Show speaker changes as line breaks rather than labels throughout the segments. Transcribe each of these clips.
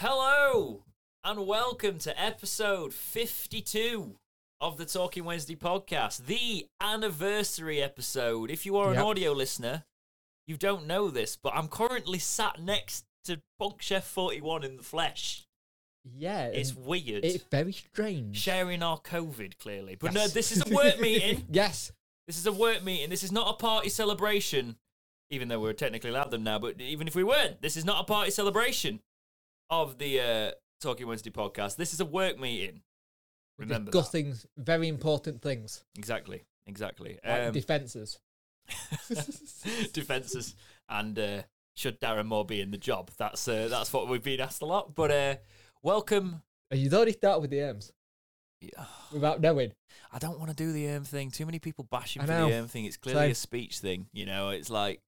Hello and welcome to episode 52 of the Talking Wednesday podcast, the anniversary episode. If you are an
Yep.
audio listener, you don't know this, but I'm currently sat next to Punk Chef 41 in the flesh.
Yeah,
It's weird.
it's very strange.
Sharing our COVID, clearly. But no, this is a work meeting.
yes,
This is a work meeting. This is not a party celebration, even though we're technically allowed them now. But even if we weren't, this is not a party celebration of the uh, Talking Wednesday podcast. This is a work meeting. Remember
discussing very important things.
Exactly. Exactly.
like
Um,
defenses.
defenses and uh, should Darren Moore be in the job? That's uh, that's what we've been asked a lot. But uh, welcome.
Oh, You'd already started with the M's
Yeah,
without knowing.
I don't want to do the erm thing. Too many people bashing
I
for
know.
the erm thing. It's clearly
Same.
a speech thing. You know, it's like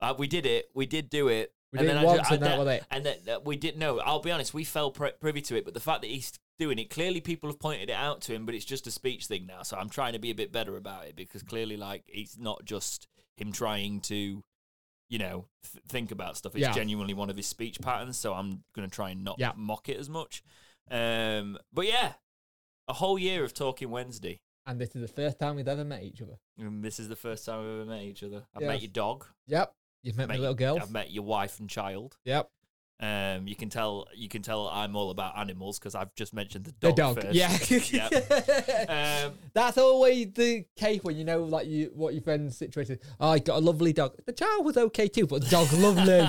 uh, we did it. We did do it.
We
and
did
then
it
I ju-
once and that
that-
was it.
And that, that we didn't know. I'll be honest. We fell pri privy to it, but the fact that he's doing it clearly, people have pointed it out to him. But it's just a speech thing now. So I'm trying to be a bit better about it because clearly, like, it's not just him trying to, you know, th- think about stuff. It's
Yeah.
genuinely one of his speech patterns. So I'm gonna try and not
Yeah.
mock it as much. Um, but yeah, a whole year of talking Wednesday.
And this is the first time we've ever met each other.
And this is the first time we've ever met each other. I've
Yeah.
met your dog.
Yep. You've met my little girl.
I've met your wife and child.
Yep.
Um, you can tell you can tell I'm all about animals because I've just mentioned the dog.
The
dog.
dog.
first.
Yeah.
Um,
That's always the case when you know, like you, what your friend's situation. Oh, I got a lovely dog. The child was okay too, but the dog's lovely.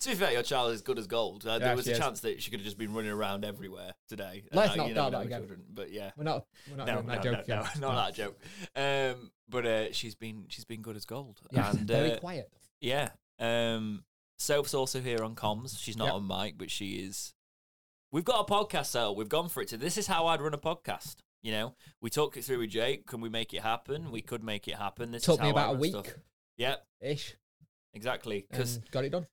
to be fair, your child is good as gold. Uh,
Yeah,
there was a
is.
chance that she could have just been running around everywhere today.
Let's
Uh,
not start that again.
children, But yeah,
we're not. We're not
no,
doing
no,
that
no,
joke.
no,
again.
not that joke. Um, but uh, she's been she's been good as gold.
Yeah,
and
very
uh,
quiet.
Yeah. Um, Soph's also here on comms. She's not
Yep.
on mic, but she is. We've got a podcast set up. We've gone for it. To this is how I'd run a podcast. You know, we talk it through with Jake. Can we make it happen? We could make it happen. This
Took
is
me
how I
about a
run
week
stuff. Yep,
ish.
exactly. Because
and got it done.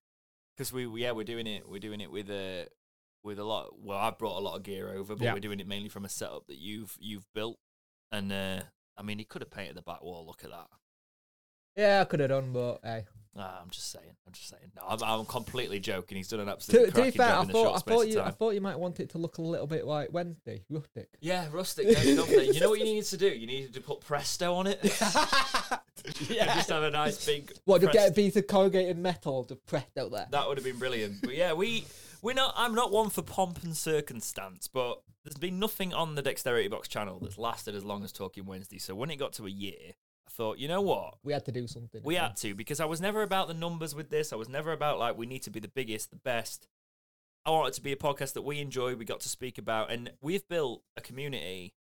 because we yeah we're doing it we're doing it with a with a lot. Well, I've brought a lot of gear over, but
Yeah.
we're doing it mainly from a setup that you've you've built. And uh, I mean, he could have painted the back wall. Look at that.
Yeah, I could have done, but hey.
Nah, I'm just saying. I'm just saying. No, I'm, I'm completely joking. He's done an
To,
absolute
to be fair,
job
I thought, I thought you, I thought you might want it to look a little bit like Wednesday, rustic.
Yeah, rustic. Don't, don't they? You know what you needed to do? You needed to put Presto on it. yeah. just have a nice big.
What to get a piece of corrugated metal to press out there?
That would have been brilliant. But yeah, we we're not. I'm not one for pomp and circumstance, but there's been nothing on the Dexterity Box channel that's lasted as long as Talking Wednesday. So when it got to a year, I thought, you know what?
We had to do something.
We had to because I was never about the numbers with this. I was never about like we need to be the biggest, the best. I want it to be a podcast that we enjoy. We got to speak about, and we've built a community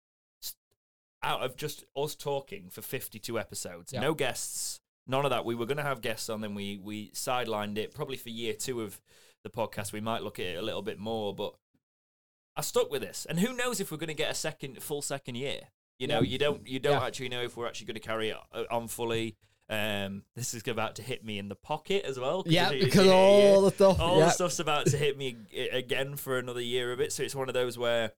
out of just us talking for fifty-two episodes.
Yeah.
No guests, none of that. We were going to have guests on, then we we sidelined it. Probably for year two of the podcast, we might look at it a little bit more, but I stuck with this. And who knows if we're going to get a second full second year? You know,
Yeah.
you don't you don't
Yeah.
actually know if we're actually going to carry it uh, on fully. Um, this is about to hit me in the pocket as well.
Yeah,
it-
because all the stuff.
all
yeah.
the stuff's about to hit me again for another year of it. So it's one of those where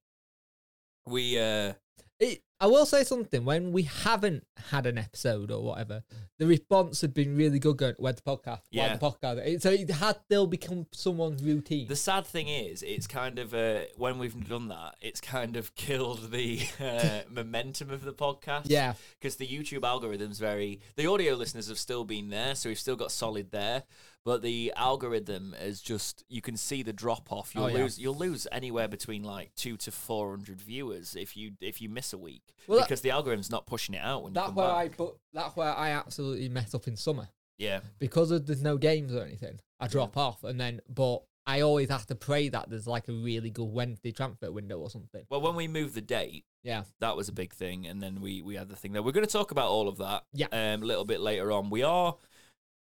we uh
It, I will say something. When we haven't had an episode or whatever, the response had been really good. Going, "Where's the podcast?
Yeah.
The podcast?" It, so it had still become someone's routine.
the sad thing is it's kind of uh when we've done that, it's kind of killed the uh, momentum of the podcast.
yeah,
because the YouTube algorithm's very. The audio listeners have still been there, so we've still got solid there. But the algorithm is just you can see the drop off. You'll
Oh, yeah.
lose you'll lose anywhere between like two to four hundred viewers if you if you miss a week
Well, that-
because the algorithm's not pushing it out when
that's where
back.
I. But that's where I absolutely mess up in summer
yeah,
because of, there's no games or anything. I drop off, and then but I always have to pray that there's like a really good Wednesday transfer window or something.
well, when we moved the date,
Yeah,
that was a big thing, and then we we had the thing there. We're going to talk about all of that,
Yeah.
um, a little bit later on. We are,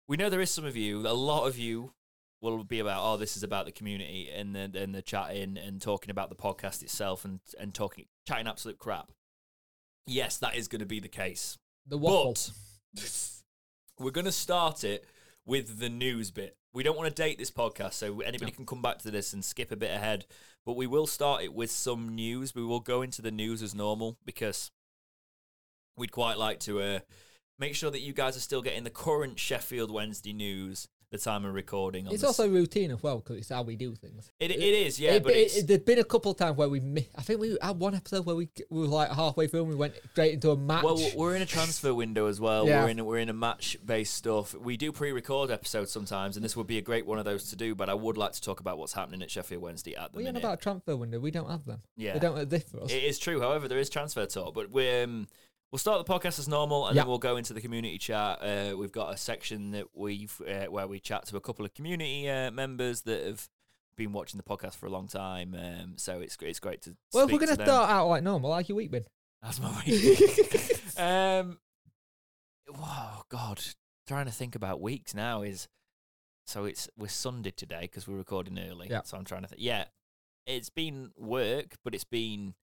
we know there is some of you, a lot of you will be about oh this is about the community and the and the chatting and talking about the podcast itself and and talking chatting absolute crap. Yes, that is going to be the case.
the waffle.
But we're going to start it with the news bit. We don't want to date this podcast, so anybody
No.
can come back to this and skip a bit ahead. But we will start it with some news. We will go into the news as normal because we'd quite like to uh, make sure that you guys are still getting the current Sheffield Wednesday news the time of recording.
It's also routine as well because it's how we do things.
it, it is, yeah,
It-
but
it- there's been a couple of times where we, mi- I think we had one episode where we, we were like halfway through and we went straight into a match.
Well, we're in a transfer window as well.
Yeah.
We're in we're in a match based stuff. We do pre-record episodes sometimes, and this would be a great one of those to do. But I would like to talk about what's happening at Sheffield Wednesday at the
we're
minute.
about a transfer window. We don't have them.
yeah,
They don't exist for us.
it is true. However, there is transfer talk, but we um, we'll start the podcast as normal, and
Yeah.
then we'll go into the community chat. Uh, we've got a section that we've uh, where we chat to a couple of community uh, members that have been watching the podcast for a long time. Um, so it's it's great to.
well, if we're going to start out like normal, how's your week been?
That's my week. um, whoa, God, trying to think about weeks now is so it's we're Sunday today because we're recording early.
Yeah.
So I'm trying to think. Yeah, it's been work, but it's been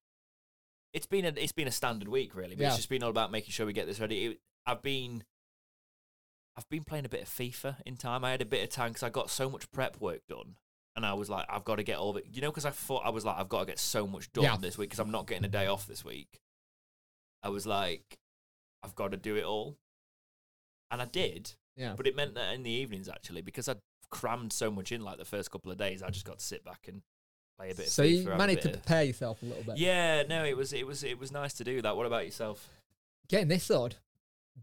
it's been a it's been a standard week really. But
Yeah.
it's just been all about making sure we get this ready. It, I've been. I've been playing a bit of FIFA in time. I had a bit of time because I got so much prep work done, and I was like, I've got to get all of it. You know, because I thought I was like, I've got to get so much done
Yeah.
this week because I'm not getting a day off this week. I was like, I've got to do it all. And I did,
Yeah.
but it meant that in the evenings actually, because I'd crammed so much in like the first couple of days, I just got to sit back and play a bit.
So you managed to
of-
prepare yourself a little bit.
Yeah, no, it was it was it was nice to do that. What about yourself?
Getting this odd,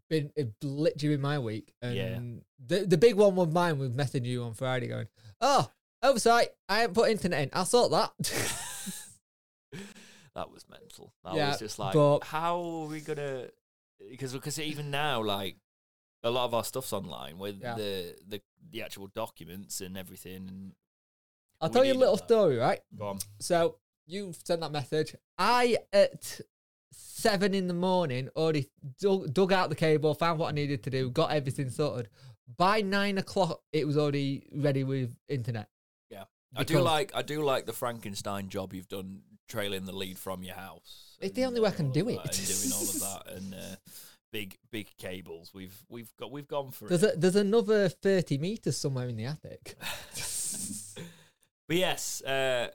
been it literally been my week. And
Yeah.
the the big one was mine was messaging you on Friday going, oh, oversight, I haven't put internet in. I'll sort that.
that was mental. That
Yeah,
was just like,
but-
how are we gonna? Because because even now, like a lot of our stuff's online with
Yeah.
the the the actual documents and everything. And
I'll tell you a little story, right?
go on.
So you sent that message. I at seven in the morning already dug, dug out the cable, found what I needed to do, got everything sorted. By nine o'clock, it was already ready with internet.
Yeah. I do like I do like the Frankenstein job you've done trailing the lead from your house.
It's the only way I
uh,
can do it.
and doing all of that and uh, big big cables. We've we've got we've gone for
There's
it.
a, there's another thirty meters somewhere in the attic.
But yes, uh,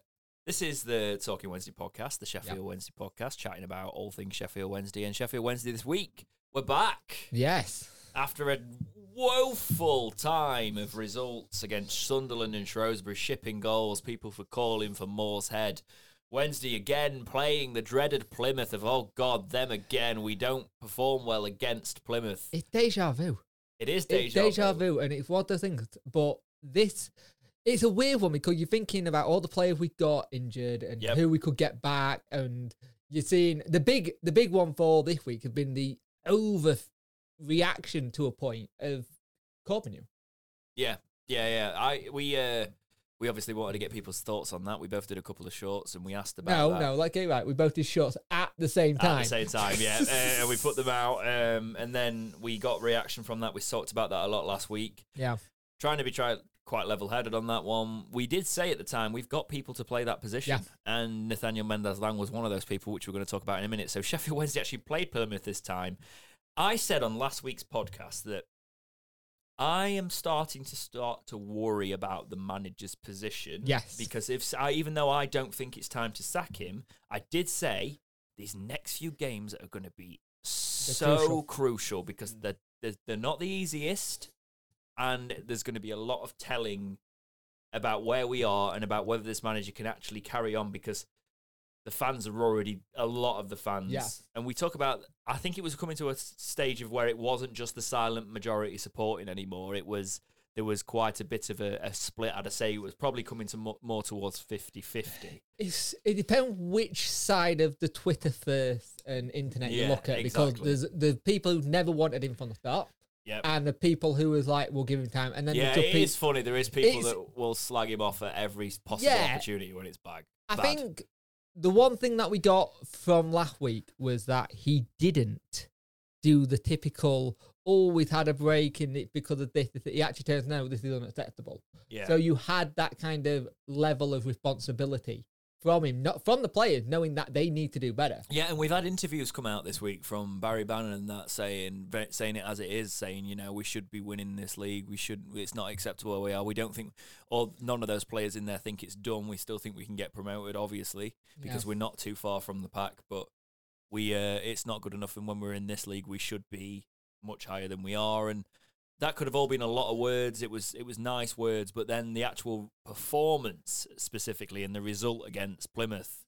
this is the Talking Wednesday podcast, the Sheffield Wednesday podcast, chatting about all things Sheffield Wednesday and Sheffield Wednesday this week. We're back
Yes.
after a woeful time of results against Sunderland and Shrewsbury, shipping goals, people for calling for Moore's Head. Wednesday again playing the dreaded Plymouth of oh god them again. We don't perform well against Plymouth.
It's deja vu.
It is
It's
deja,
deja
vu.
vu, and it's one of the things. But this, it's a weird one because you're thinking about all the players we got injured and
Yep.
who we could get back, and you're seeing the big, the big one for this week has been the over reaction to a point of Corbeanu.
Yeah, yeah, yeah. I we uh we obviously wanted to get people's thoughts on that. We both did a couple of shorts and we asked about
No,
that
no, like you're right. We both did shots at the same time.
at the same time. Yeah, uh, we put them out, um, and then we got reaction from that. We talked about that a lot last week.
Yeah,
Trying to be try quite level headed on that one. We did say at the time we've got people to play that position, and Nathaniel Mendez Laing was one of those people, which we're going to talk about in a minute. So Sheffield Wednesday actually played Plymouth this time. I said on last week's podcast that I am starting to start to worry about the manager's position.
Yes.
Because if I, even though I don't think it's time to sack him, I did say these next few games are going to be so
crucial.
crucial, because mm. they're, they're they're not the easiest, and there's going to be a lot of telling about where we are and about whether this manager can actually carry on because the fans are already a lot of the fans.
Yeah.
And we talk about I think it was coming to a stage of where it wasn't just the silent majority supporting anymore. It was there was quite a bit of a, a split. I'd say it was probably coming to more, more towards 50-50.
it's it depends which side of the Twitter first and internet you look at because there's the people who never wanted him from the start.
Yep.
and the people who was like, "We'll give him time," and then
yeah,
the
it is funny. There is people that will slag him off at every possible
Yeah.
opportunity when it's bad.
I
bad.
think the one thing that we got from last week was that he didn't do the typical oh, always had a break in it because of this. this- He actually turns no, this is unacceptable.
yeah.
So you had that kind of level of responsibility from him, not from the players, knowing that they need to do better.
Yeah, and we've had interviews come out this week from Barry Bannan and that saying saying it as it is, saying you know we should be winning this league. We shouldn't. It's not acceptable where we are. We don't think, or none of those players in there think it's done. We still think we can get promoted, obviously, because
Yeah.
we're not too far from the pack. But we, uh, it's not good enough. And when we're in this league, we should be much higher than we are. And that could have all been a lot of words. It was it was nice words, but then the actual performance specifically and the result against Plymouth,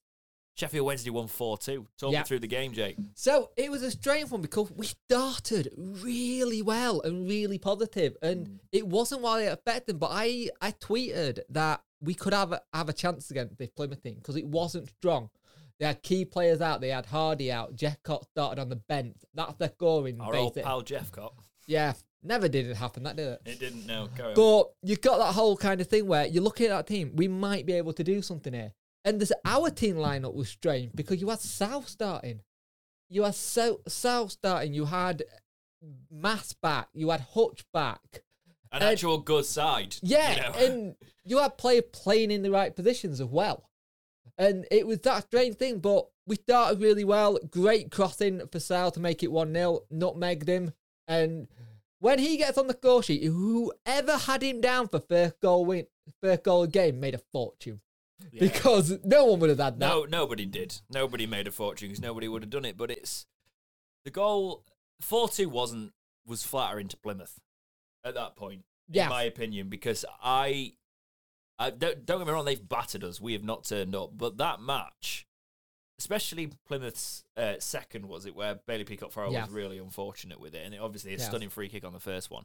Sheffield Wednesday won four two. Talk
Yeah.
me through the game, Jake.
So it was a strange one because we started really well and really positive, and mm. it wasn't what I expected. But I, I tweeted that we could have a, have a chance against this Plymouth team because it wasn't strong. They had key players out. They had Hardie out. Jephcott started on the bench. That's their scoring.
Our old
basic.
pal Jephcott.
Yeah, never did it happen. That did it.
It didn't. Carry on.
But you've got that whole kind of thing where you're looking at that team, we might be able to do something here. And this our team lineup was strange because you had South starting. You had so, South starting, you had Mass back, you had Hutch back.
An
and-
actual good side.
Yeah,
you know?
and you had player playing in the right positions as well. And it was that strange thing, but we started really well. Great crossing for Sal to make it 1 0, nutmegged him. And when he gets on the score sheet, whoever had him down for first goal win, first goal game made a fortune.
Yeah.
Because no one would have had that.
No, nobody did. Nobody made a fortune because nobody would have done it. But it's the goal. Four two wasn't was flattering to Plymouth at that point,
Yeah.
in my opinion. Because I, I don't, don't get me wrong, they've battered us. We have not turned up. But that match, especially Plymouth's uh, second, was it where Bailey Peacock Farrell
Yeah.
was really unfortunate with it, and it, obviously a
Yeah.
stunning free kick on the first one.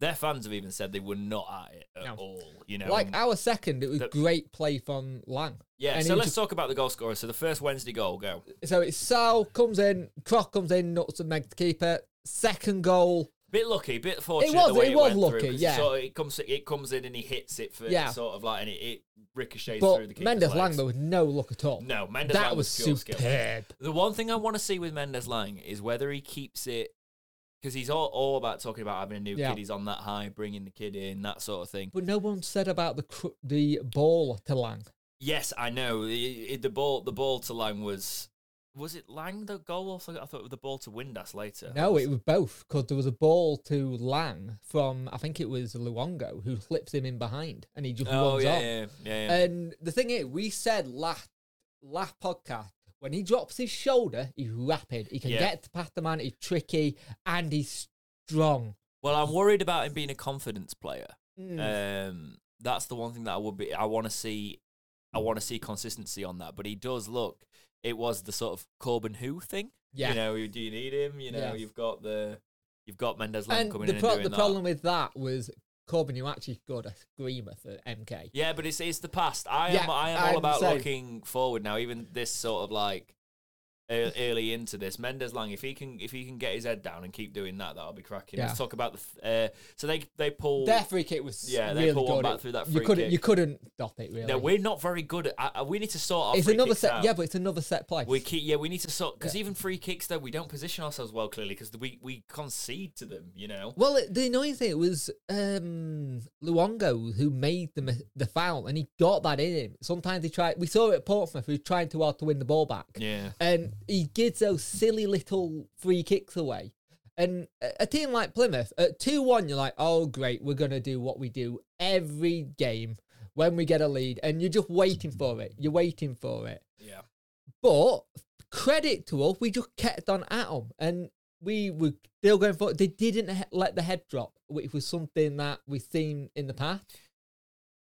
Their fans have even said they were not at it at
No.
all. You know,
like our second, it was
the-
great play from Laing.
yeah.
and
So let's
just-
talk about the goal scorer. So the first Wednesday goal, go.
So it's Sal comes in, Croc comes in, nuts and Meg the keeper. Second goal,
Bit lucky, bit fortunate.
was-
the way
it
it,
was
went
lucky,
through,
yeah.
It, of, it comes, it comes in and he hits it for
Yeah.
sort of like, and it, it ricochets through the
but
keeper's
Mendez
Laing
there was no luck at all.
No, Mendez
that
Laing
was
pure skill.
superb.
The one thing I want to see with Mendez Laing is whether he keeps it because he's all, all about talking about having a new
Yeah.
kid. He's on that high, bringing the kid in, that sort of thing.
But no one said about the cr- the ball to Laing.
Yes, I know. It, it- the ball, the ball to Laing was. Was it Laing the goal? Something? I thought it was the ball to Windass later.
No, it was both because there was a ball to Laing from I think it was Luongo who flips him in behind and he just
Oh
runs
yeah,
on.
yeah, yeah, yeah.
And the thing is, we said last last podcast when he drops his shoulder, he's rapid. He can
Yeah.
get past the man. He's tricky and he's strong.
Well, I'm worried about him being a confidence player.
Mm.
Um, that's the one thing that I would be. I want to see. I want to see consistency on that. But he does look. It was the sort of Corbeanu thing.
yeah.
You know, do you need him? You know,
Yeah.
you've got the. You've got Mendez
Laing
coming
the,
in
pro-
and doing
the
that.
problem with that was Corbeanu actually scored a screamer for MK.
Yeah, but it's it's the past. I
Yeah,
am I am
I'm
all about
saying-
looking forward now. Even this sort of like early into this, Mendez Laing, if he can if he can get his head down and keep doing that, that'll be cracking.
Yeah.
Let's talk about the. Th- uh, so they they pull.
Their free kick was
Yeah, they
really
put one back through that
you
free
couldn't
kick.
you couldn't stop it really.
No, we're not very good at. Uh, we need to sort our
it's another set.
out.
Yeah, but it's another set play.
We keep, yeah, we need to sort because
Yeah.
even free kicks though we don't position ourselves well clearly because we we concede to them. You know.
Well, it- the annoying thing was um, Luongo who made the the foul, and he got that in him. Sometimes he tried. We saw it at Portsmouth. Was trying too hard to win the ball back,
Yeah.
and he gives those silly little free kicks away. And a team like Plymouth at two one, you're like, oh great, we're gonna do what we do every game when we get a lead, and you're just waiting for it. You're waiting for it.
Yeah.
But credit to us, we just kept on at them, and we were still going for. They didn't let the head drop, which was something that we've seen in the past.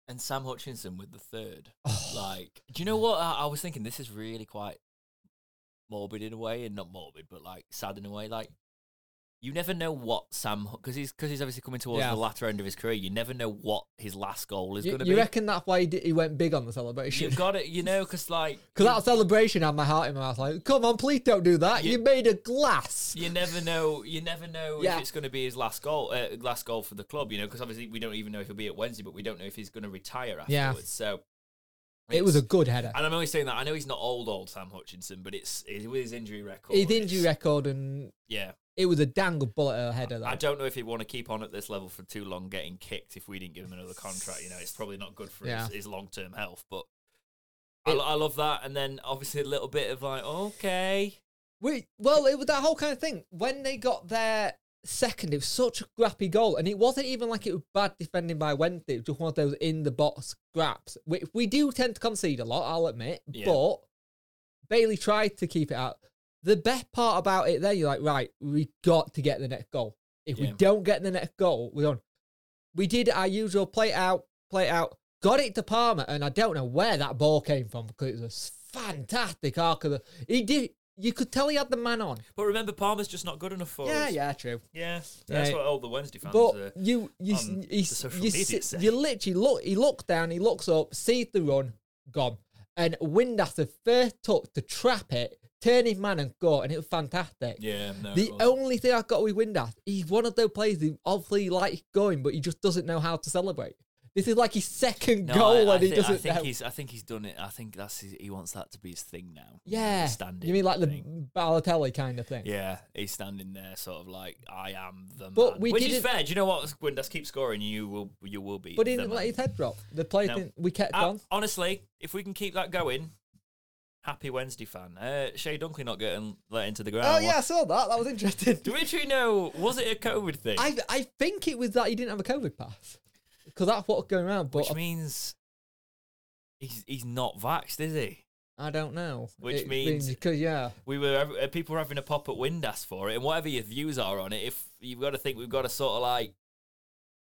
And Sam Hutchinson with the third.
Oh.
Like, do you know what I, I was thinking? This is really quite morbid in a way, and not morbid, but like sad in a way. Like, you never know what Sam because he's because he's obviously coming towards
Yeah.
the latter end of his career. You never know what his last goal is going to be.
you reckon that's why he, did, he went big on the celebration?
You've got it, you know, because like
Because that celebration had my heart in my mouth. Like, come on, please don't do that.
You-
You, made a glass.
you never know. You never know
Yeah.
if it's going to be his last goal, uh, last goal for the club. You know, because obviously we don't even know if he'll be at Wednesday, but we don't know if he's going to retire afterwards.
Yeah.
So
It was a good header.
And I'm only saying that I know he's not old, old Sam Hutchinson, but it's, it's with his injury record.
His injury record, and
Yeah,
it was a dang good bullet header. Though.
I don't know if he'd want to keep on at this level for too long, getting kicked. If we didn't give him another contract, you know, it's probably not good for
Yeah.
his, his long term health. But I, I love that, and then obviously a little bit of like, okay,
We well, it was that whole kind of thing. When they got their second, it was such a scrappy goal, and it wasn't even like it was bad defending by Wednesday. It was just one of those in the box scraps. We, we do tend to concede a lot, I'll admit,
Yeah.
but Bailey tried to keep it out. The best part about it, there, you're like, right, we got to get the next goal. If we don't get the next goal, we're on. We did our usual play out, play out, got it to Palmer, and I don't know where that ball came from because it was a fantastic arc of the. He did. You could tell he had the man on.
But remember, Palmer's just not good enough for
Yeah,
us.
yeah, yeah, true.
Yeah, that's what all the Wednesday fans.
But
uh,
you, you,
on
you,
the social
you,
media
sit- you literally look. He looks down. He looks up, sees the run, gone, and Windass first touch to trap it, turn his man and go, and it was fantastic.
yeah, no.
The
it was.
only thing I've got with Windass, he's one of those players who obviously likes going, but he just doesn't know how to celebrate. This is like his second
No,
goal,
I, I
and he
thi-
doesn't
I think
know.
he's. I think he's done it. I think that's his, he wants that to be his thing now.
Yeah,
standing.
you mean like the
thing.
Balotelli kind of thing?
Yeah, he's standing there, sort of like I am the
But
man.
we
Which is fair. Do you know what? Windass keep scoring, you will. You will be.
But he
the
didn't let his head drop. The player
No.
didn't. We kept
Uh,
on.
honestly, if we can keep that going, happy Wednesday fan. Uh, Chey Dunkley not getting let into the ground.
Oh yeah, I saw that. That was interesting.
Do we actually know? Was it a COVID thing?
I I think it was that he didn't have a COVID pass because that's what's going around. But
Which means he's he's not vaxxed, is he?
I don't know.
Which
It
means-
because yeah,
We were uh, people were having a pop at Windass for it, and whatever your views are on it, if you've got to think we've got to sort of like.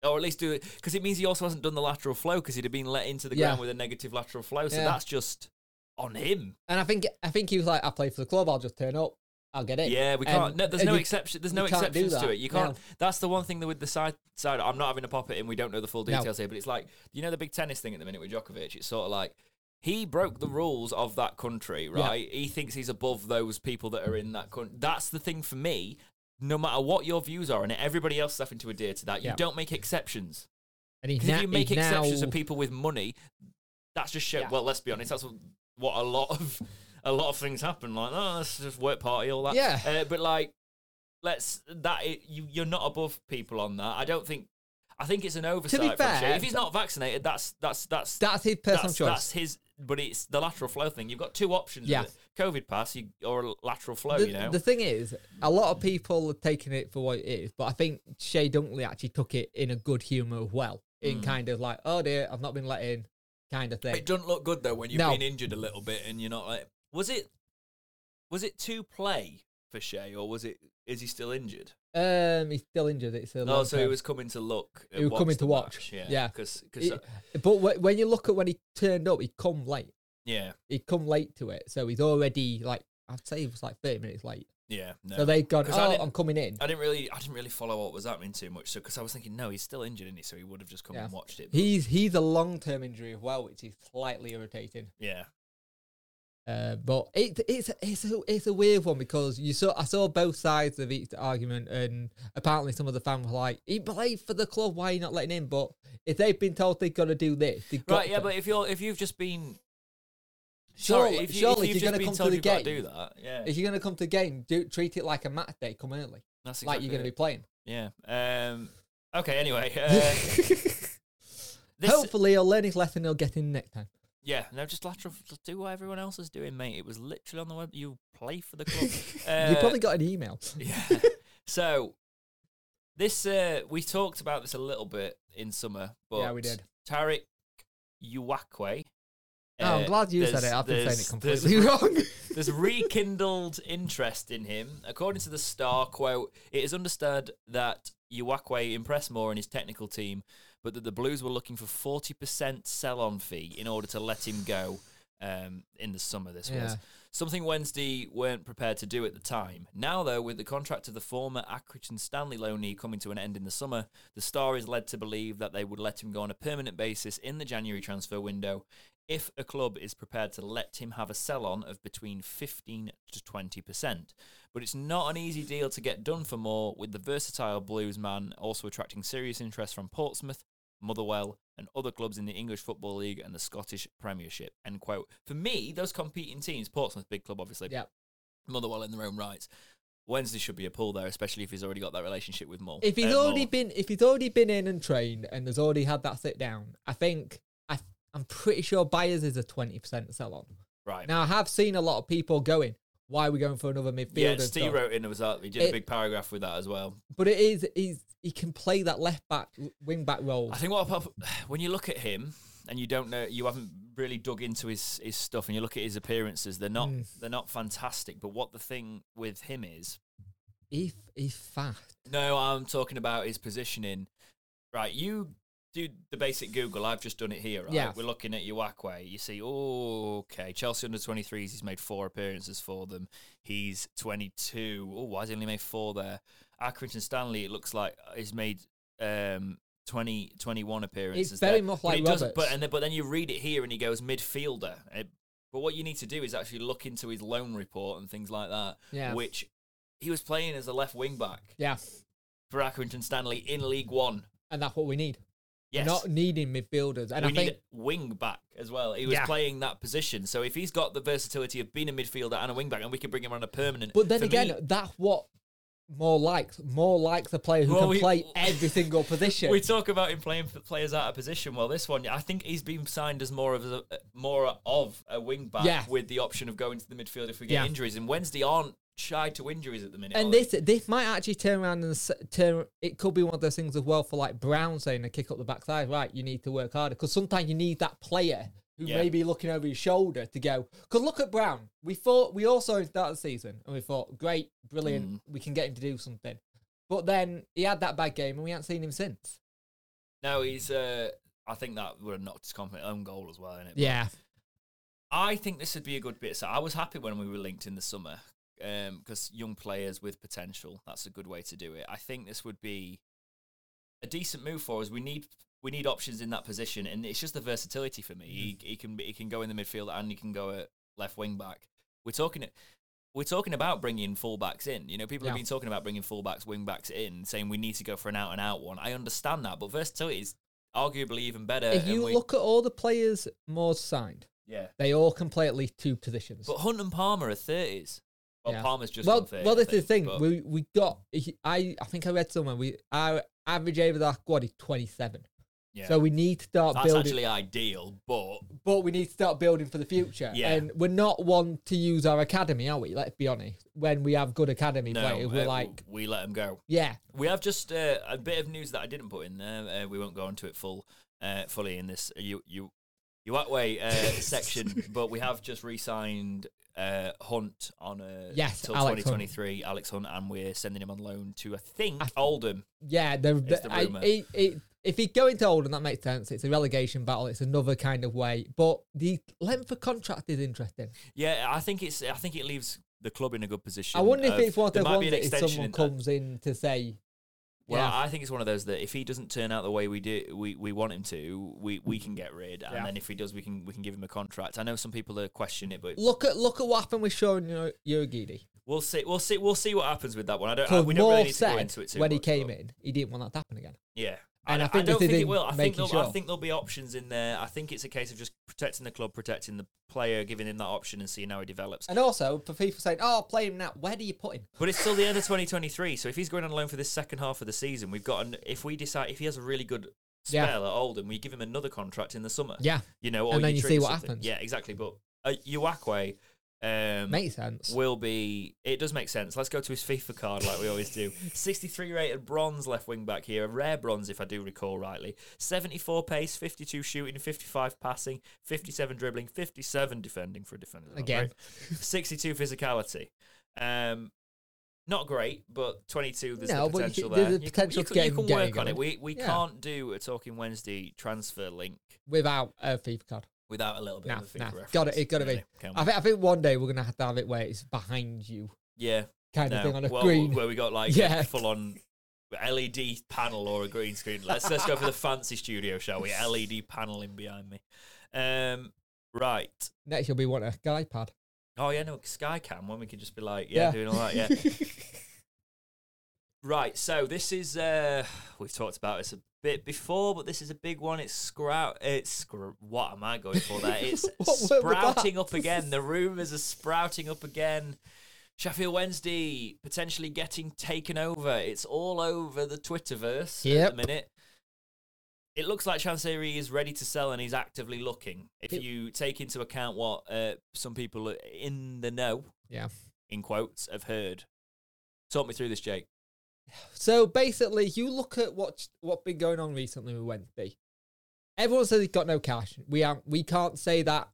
Or at least do it because it means he also hasn't done the lateral flow because he'd have been let into the
Yeah.
ground with a negative lateral flow. So
Yeah.
that's just on him.
and I think I think he was like, I play for the club. I'll just turn up. I'll get it.
Yeah, we
um,
can't. No, there's
uh,
no
you-
exception. There's no exceptions to it. You can't.
No.
That's the one thing that with the side side. I'm not having a pop at him. We don't know the full
No.
details here, but it's like you know the big tennis thing at the minute with Djokovic. It's sort of like he broke the rules of that country, right? He thinks he's above those people that are in that country. That's the thing for me. No matter what your views are on it, everybody else is having to adhere to that. You
Yeah.
don't make exceptions.
And na-
if you make exceptions
now,
for people with money, that's just shit.
Yeah.
Well, let's be honest. That's what a lot of a lot of things happen. Like, oh, let's just work party, all that.
Yeah.
Uh, but like, let's that i- you you're not above people on that. I don't think. I think it's an oversight. from
fair,
if he's not vaccinated, that's that's that's
That's his personal
that's,
choice.
that's his. But it's the lateral flow thing. You've got two options.
Yeah.
With it. COVID pass you, or a lateral flow.
the,
you know.
the thing is, a lot of people are taking it for what it is, but I think Chey Dunkley actually took it in a good humour as well, in
Mm.
kind of like, oh dear, I've not been let in, kind of thing.
It doesn't look good though when you've
No.
been injured a little bit and you're not like. Was it? Was it to play for Shea or was it? Is he still injured?
Um, he's still injured. It's a
No,
long
so he was coming to look.
He was coming to watch.
match, Yeah,
Yeah.
because
It- But when you look at when he turned up, he'd come late.
yeah,
He'd come late to it, so he's already like I'd say he was like thirty minutes late.
yeah. No.
So they've gone,
'Cause
Oh, I'm coming in.
I didn't really, I didn't really follow what was happening too much. So because I was thinking, no, he's still injured, isn't he? So he would have just come
Yeah.
and watched it.
He's he's a long term injury as well, which is slightly irritating.
yeah,
Uh, but it, it's it's a, it's a weird one because you saw I saw both sides of each argument, and apparently some of the fans were like, "He played for the club, why are you not letting him?" But if they've been told they've got to do this, they've got
right. Yeah,
to.
but if you're, if you've just been,
Surely-
sorry, if, you,
surely
if
if
you've
you're
just
gonna
been
come to the
to
game,
do that, yeah,
if you're going to come to the game, do treat it like a match day. Come early,
that's exactly
like you're going to be playing.
Yeah. Um. Okay. Anyway. Uh, this,
Hopefully, he'll learn his lesson. He'll get in next time.
Yeah, no, just lateral. Just do what everyone else is doing, mate. It was literally on the web. You play for the club. uh,
you probably got an email.
Yeah. so this uh we talked about this a little bit in summer, but
Yeah, we did.
Tariq Uwakwe.
oh, I'm
uh,
glad you said it. I've been saying it completely
there's-
wrong.
There's rekindled interest in him. According to the Star, quote, it is understood that Uwakwe impressed more in his technical team, but that the Blues were looking for 40% sell-on fee in order to let him go um, in the summer, this was. Something Wednesday weren't prepared to do at the time. Now, though, with the contract of the former Accrington Stanley loanee coming to an end in the summer, the Star is led to believe that they would let him go on a permanent basis in the January transfer window if a club is prepared to let him have a sell on of between 15 to 20%. But it's not an easy deal to get done for more, with the versatile Blues man also attracting serious interest from Portsmouth, Motherwell, and other clubs in the English Football League and the Scottish Premiership. End quote. For me, those competing teams, Portsmouth, big club, obviously,
yeah.
Motherwell in their own rights. Wednesday should be a pull there, especially if he's already got that relationship with Mull.
If he's
uh,
already been, if he's already been in and trained and has already had that sit down, I think I, I'm pretty sure Byers is a twenty percent sell on.
right.
Now I have seen a lot of people going, "Why are we going for another midfielder?"
yeah, Steve
stuff?"
wrote in. It was that he did a big paragraph with that as well.
But it is, he's he can play that left back, wing back role.
I think what pop- when you look at him and you don't know, you haven't really dug into his his stuff, and you look at his appearances, they're not
Mm.
they're not fantastic. But what the thing with him is,
If he's fast.
No, I'm talking about his positioning. Right, you do the basic Google. I've just done it here. Right?
Yeah.
We're looking at Uwakwe. You see, oh, okay. Chelsea under 23s. He's made four appearances for them. He's 22. Oh, why has he only made four there? Accrington Stanley. It looks like he's made um 20, 21 appearances.
It's very
there.
much
But
like
it doesn't-
Roberts.
But and then, but then you read it here and he goes midfielder. Uh, but what you need to do is actually look into his loan report and things like that.
Yeah.
Which he was playing as a left wing back
Yeah.
for Accrington Stanley in League One.
And that's what we need.
Yes.
Not needing midfielders. And
we
I think
wing back as well. He was
Yeah.
playing that position. So if he's got the versatility of being a midfielder and a wing back, and we can bring him on a permanent.
But then again,
me-
that's what Moore likes. Moore likes a player who
Well,
can
we-
play every single position.
we talk about him playing for players out of position. Well, this one, I think he's been signed as more of a more of a wing back
Yeah.
with the option of going to the midfield if we get
Yeah.
injuries. And Wednesday aren't shy to injuries at the minute.
and this this might actually turn around and s- turn. It could be one of those things as well for like Brown saying to kick up the backside. Right, you need to work harder because sometimes you need that player who
Yeah.
may be looking over his shoulder to go. Because look at Brown. We thought we also started the season and we thought great, brilliant.
Mm.
We can get him to do something. But then he had that bad game and we haven't seen him since.
no, he's. Uh, I think that would have knocked his confidence own goal as well, innit? But
Yeah,
I think this would be a good bit. So I was happy when we were linked in the summer Um, because young players with potential. That's a good way to do it. I think this would be a decent move for us. We need we need options in that position, and it's just the versatility for me. He, mm-hmm. he can he can go in the midfield and he can go at left wing back. We're talking we're talking about bringing fullbacks in. You know, people have been talking about bringing fullbacks, wingbacks in, saying we need to go for an out and out one. I understand that, but versatility is arguably even better.
if you
we-
look at all the players Moore's signed,
yeah.
they all can play at least two positions.
But Hunt and Palmer are thirties. Well,
Yeah.
Palmer's just
well,
gone 30,
well, this is the thing.
but-
We we got. I I think I read somewhere we our average age of our squad is twenty seven.
yeah.
So we need to start
that's
building.
actually ideal, but
but we need to start building for the future.
Yeah.
And we're not one to use our academy, are we? Let's be honest. When we have good academy
no,
players, we're
uh,
like,
we let them go.
yeah,
We have just uh, a bit of news that I didn't put in there. Uh, we won't go into it full, uh, fully in this you you you way uh, section, but we have just re-signed uh, Hunt on a
Yes,
till
Alex Hunt.
2023, Alex Hunt, and we're sending him on loan to I think
I th-
Oldham.
yeah. The, the,
the
I, it, it, if he's going to Oldham, that makes sense. It's a relegation battle. It's another kind of way. But the length of contract is interesting.
Yeah, I think it's I think it leaves the club in a good position.
I wonder if it's one of those ones that if someone
that.
comes in to say,
Well,
yeah,
I think it's one of those that if he doesn't turn out the way we do, we, we want him to, we, we mm. can get rid, and
Yeah.
then if he does, we can we can give him a contract. I know some people are questioning it, but
look at look at what happened with Sean Urhoghide.
we'll see. We'll see. We'll see what happens with that one. I don't. I, we don't really need to go
said
into it too
when he came
but-
in, he didn't want that to happen again.
Yeah.
And
I,
I think
don't think it will. I think, there'll, I think there'll be options in there. I think it's a case of just protecting the club, protecting the player, giving him that option, and seeing how he develops.
And also, for people saying, "Oh, play him now," where do you put him?
But it's still the end of 2023. So if he's going on loan for this second half of the season, we've got an, if we decide if he has a really good
Yeah.
spell at Oldham, we give him another contract in the summer.
Yeah,
You know, or
And then you see what
something.
happens.
Yeah, exactly. But uh, Uwakwe um,
makes sense.
will be. It does make sense. Let's go to his FIFA card like we always do. 63 rated bronze left wing back here, a rare bronze if I do recall rightly. 74 pace, 52 shooting, 55 passing, 57 dribbling, 57 defending for a defender.
Again.
great. 62 physicality. Um, not great, but 22. There's
No,
the
but you
potential there.
there's a
You can-
potential
you can, you can work on it. We we
Yeah.
can't do a Talking Wednesday transfer link
Without a FIFA card,
without a little bit
Nah,
of a FIFA
nah.
reference.
Got it, it gotta be.
really, can we?
I think I think one day we're gonna have to have it where it's behind you,
yeah,
kind
no.
of thing on a
well,
green.
where we got like
Yeah.
a full on LED panel or a green screen. Let's let's go for the fancy studio, shall we? LED paneling behind me. Um, right.
Next, you'll be wanting a guy pad.
Oh yeah, no Skycam when we could just be like, yeah,
Yeah.
doing all that, yeah. right. So this is uh, we've talked about this a bit before, but this is a big one. It's sprout. It's scr- what am I going for there? It's
What word was that?
sprouting up again. The rumours are sprouting up again. Sheffield Wednesday potentially getting taken over. It's all over the Twitterverse at the minute. It looks like Chansiri is ready to sell and he's actively looking. If
It-
you take into account what uh, some people in the know,
yeah.
in quotes, have heard. Talk me through this, Jake.
So basically, you look at what's what's been going on recently with Wednesday. Everyone says he's got no cash. We are we can't say that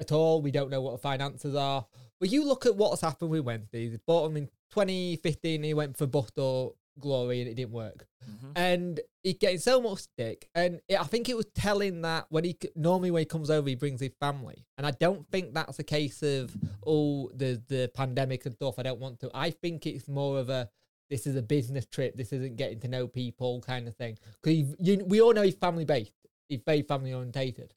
at all. We don't know what the finances are. But you look at what's happened with Wednesday. They bought him in 2015. He went for Bust or Glory and it didn't work.
Mhm.
And he's getting so much stick. And it, I think it was telling that when he normally when he comes over, he brings his family. And I don't think that's a case of oh the the pandemic and stuff. I don't want to. I think it's more of a this is a business trip. This isn't getting to know people kind of thing. Because we all know he's family based. He's very family orientated.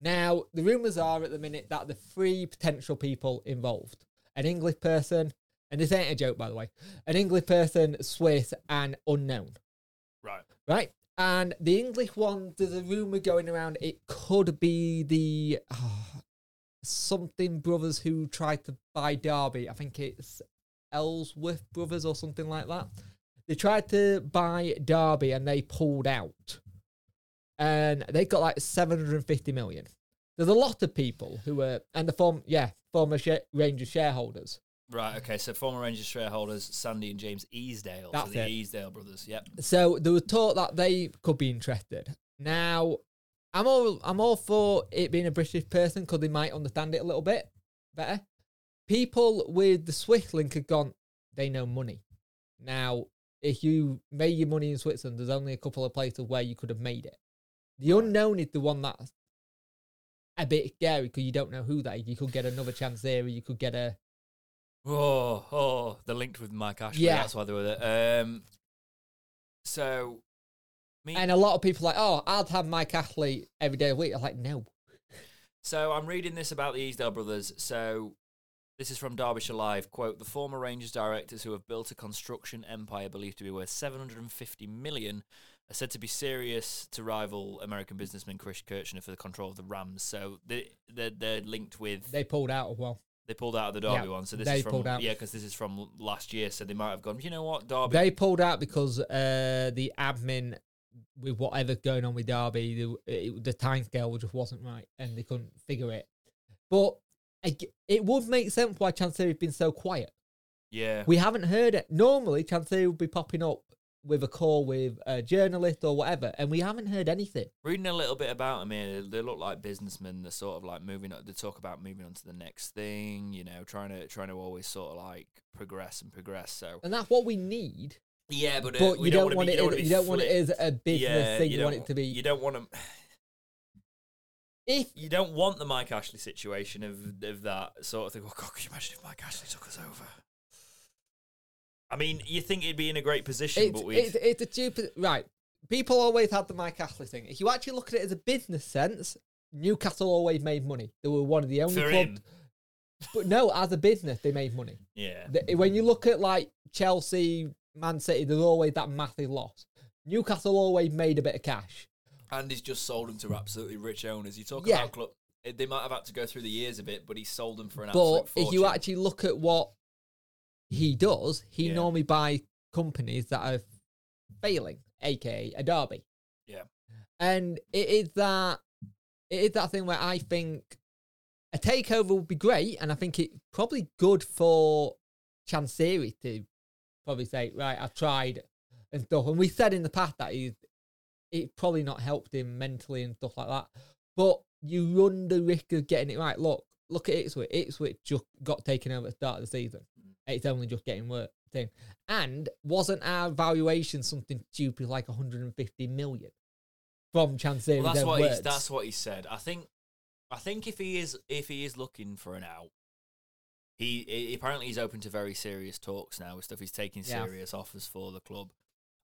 Now the rumors are at the minute that the three potential people involved: an English person, and this ain't a joke by the way, an English person, Swiss, and unknown
Right.
right? And the English one, there's a rumor going around. It could be the ah, something brothers who tried to buy Derby. I think it's Ellsworth brothers or something like that. They tried to buy Derby and they pulled out, and they got like 750 million. There's a lot of people who were and the form yeah former sh- Rangers shareholders.
Right. Okay. So former Rangers shareholders Sandy and James Easdale.
That's
so the
it.
Easdale brothers. Yep.
So there was talk that they could be interested. Now, I'm all I'm all for it being a British person because they might understand it a little bit better. People with the Swift link have gone. They know money. Now, if you made your money in Switzerland, there's only a couple of places where you could have made it. The unknown is the one that's a bit scary because you don't know who that is. You could get another chance there, or you could get a
Oh, oh, they're linked with Mike Ashley.
Yeah.
That's why they were there. Um, so, me,
and a lot of people are like, oh, I'd have Mike Ashley every day of the week. I'm like, no,
so I'm reading this about the Easdale brothers. So, this is from Derbyshire Live. Quote: The former Rangers directors who have built a construction empire believed to be worth 750 million are said to be serious to rival American businessman Chris Kirchner for the control of the Rams. So they they're, they're linked with
they pulled out as well.
They pulled out of the Derby
Yeah,
one, so this
they
is from
pulled out.
yeah, because this is from last year, so they might have gone. You know what, Derby?
They pulled out because uh, the admin, with whatever's going on with Derby, the, it, the timescale just wasn't right and they couldn't figure it. But it would make sense why Chansiri's been so quiet.
yeah,
We haven't heard it. Normally, Chansiri would be popping up with a call with a journalist or whatever, and we haven't heard anything.
reading a little bit about them here, they look like businessmen. They're sort of like moving. on They talk about moving on to the next thing. You know, trying to trying to always sort of like progress and progress. So
And that's what we need.
yeah, but, uh,
But you don't,
wanna
want
be,
it.
wanna
as-
be
You don't want it as a business
Yeah,
thing. You, want it to be.
You don't want to.
If
You don't want the Mike Ashley situation of of that sort of thing. Oh God, could you imagine if Mike Ashley took us over? I mean, you think he'd be in a great position,
It's,
but we
it's, it's a stupid right. People always had the Mike Ashley thing. If you actually look at it as a business sense, Newcastle always made money. They were one of the only
for
clubs. But no, as a business, they made money.
Yeah,
when you look at like Chelsea, Man City, there's always that massive loss. Newcastle always made a bit of cash.
And he's just sold them to absolutely rich owners. You talk
Yeah.
about club. eh, They might have had to go through the years a bit, but he sold them for an absolute.
But if you actually look at what he does, he
Yeah.
normally buys companies that are failing, aka a derby.
Yeah.
And it is that it is that thing where I think a takeover would be great, and I think it's probably good for Chansiri to probably say, right, I've tried and stuff. And we said in the past that he's it probably not helped him mentally and stuff like that. But you run the risk of getting it right. Look, look at Ipswich. Ipswich just got taken over at the start of the season. Mm. It's only just getting worse. Thing. And wasn't our valuation something stupid like 150 million from Chansiri?
well, that's what
words?
he's, that's what he said. I think, I think if he is if he is looking for an out, he, he apparently he's open to very serious talks now with stuff. He's taking
Yeah.
serious offers for the club.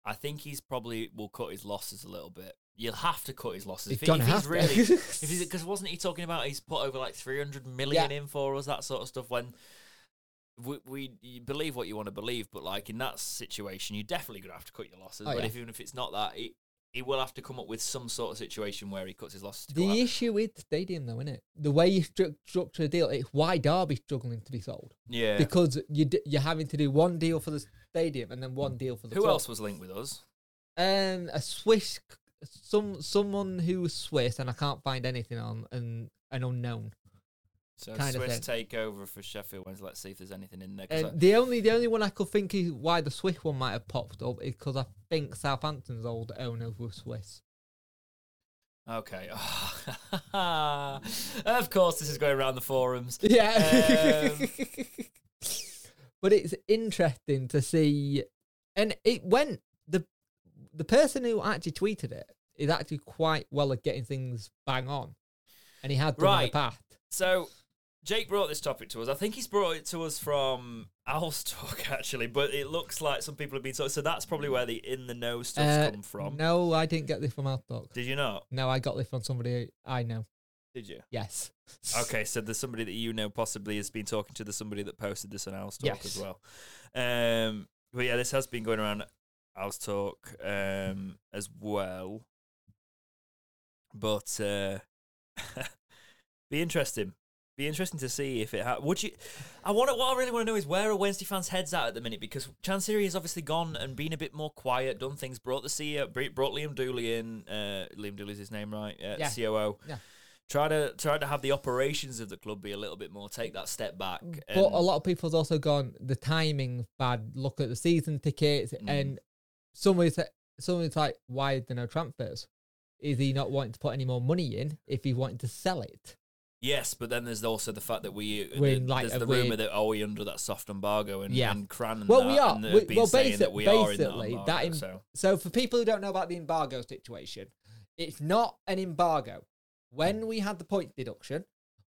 I think he's probably will cut his losses a little bit. You'll have to cut his losses
He's
if, he,
gonna
if
have
he's
to.
really if he's because wasn't he talking about he's put over like three hundred million in for us that sort of stuff when. We, we you believe what you want to believe, but like in that situation, you're definitely gonna have to cut your losses.
Oh,
but
yeah.
if even if it's not that, he, he will have to come up with some sort of situation where he cuts his losses. To.
The issue with the stadium, though, isn't it? The way you stru- structure a deal, it's why Derby's struggling to be sold
Yeah.
because you d- you're having to do one deal for the stadium and then one deal for the
Who
club.
else was linked with us?
Um, a Swiss, some someone who was Swiss, and I can't find anything on an an unknown.
So
Kind
Swiss takeover for Sheffield Wednesday. Let's see if there's anything in there. 'cause
And the only the only one I could think is why the Swiss one might have popped up is because I think Southampton's old owner was Swiss.
Okay. of course, this is going around the forums.
Yeah.
Um,
but it's interesting to see, and it went the the person who actually tweeted it is actually quite well at getting things bang on, and he had done in
Right.
the past.
So Jake brought this topic to us. I think he's brought it to us from Owl's Talk actually, but it looks like some people have been talking. So that's probably where the in the know stuff's
Uh,
come from.
No, I didn't get this from our talk.
Did you not?
No, I got this from somebody I know.
Did you?
Yes.
Okay, so there's somebody that you know possibly has been talking to the somebody that posted this on Owlstalk
Yes.
as well. Um, but yeah, this has been going around Owlstalk um, as well. But uh, be interesting. Be interesting to see if it. Ha- Would you? I want to, What I really want to know is where are Wednesday fans' heads at at the minute because Chansiri has obviously gone and been a bit more quiet, done things, brought the CEO, br- brought Liam Dooley in. Uh, Liam Dooley's his name, right? Uh,
Yeah.
COO.
Yeah.
Try to try to have the operations of the club be a little bit more. Take that step back.
But a lot of people's also gone the timing bad. Look at the season tickets,
Mm.
and somebody's somebody's like, why are there no transfers? Is he not wanting to put any more money in if he wanted to sell it?
Yes, but then there's also the fact that we
We're in, like,
there's the rumor that are we under that soft embargo and
Yeah.
and Cran and
Well,
that,
we are.
and
We- well,
saying
basi-
that we are in
basically,
that,
that
embargo, so
So for people who don't know about the embargo situation, it's not an embargo. When we had the point deduction,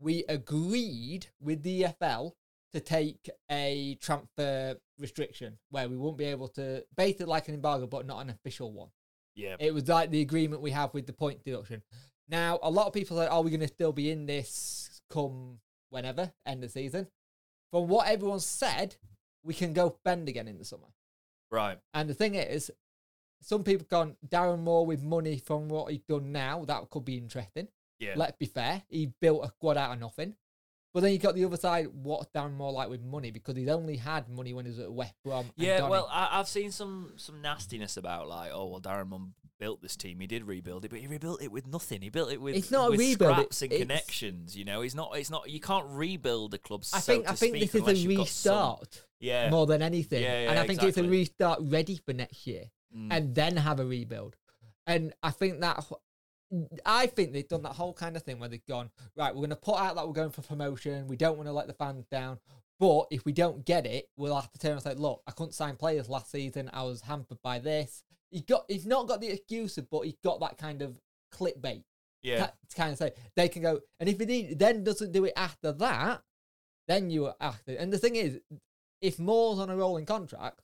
we agreed with the EFL to take a transfer restriction where we won't be able to basically like an embargo but not an official one.
yeah,
It was like the agreement we have with the point deduction. Now, a lot of people said, "Are we going to still be in this come whenever end of season?" From what everyone said, we can go bend again in the summer.
right.
And the thing is, some people gone Darren Moore with money from what he's done now. That could be interesting.
Yeah,
Let's be fair. He built a squad out of nothing. But then you got the other side. What's Darren Moore like with money? Because he's only had money when he was at West Brom.
yeah. Well, I, I've seen some some nastiness about like, oh well, Darren Moore built this team. He did rebuild it, but he rebuilt it with nothing. He built it with
It's not a
with
rebuild, it-
scraps and
it's-
connections. You know, he's not. It's not. You can't rebuild a club.
I
so
think
to
I think this is a restart
Yeah,
more than anything.
Yeah, yeah,
and I think it's a restart ready for next year.
Mm.
and then have a rebuild. And I think that I think they've done that whole kind of thing where they've gone right. We're going to put out that we're going for promotion. We don't want to let the fans down. But if we don't get it, we'll have to turn and say, "Look, I couldn't sign players last season. I was hampered by this." He got. He's not got the excuse, but he's got that kind of clickbait
yeah,
to kind of say they can go. And if he then doesn't do it after that, then you are after. And the thing is, if Moore's on a rolling contract,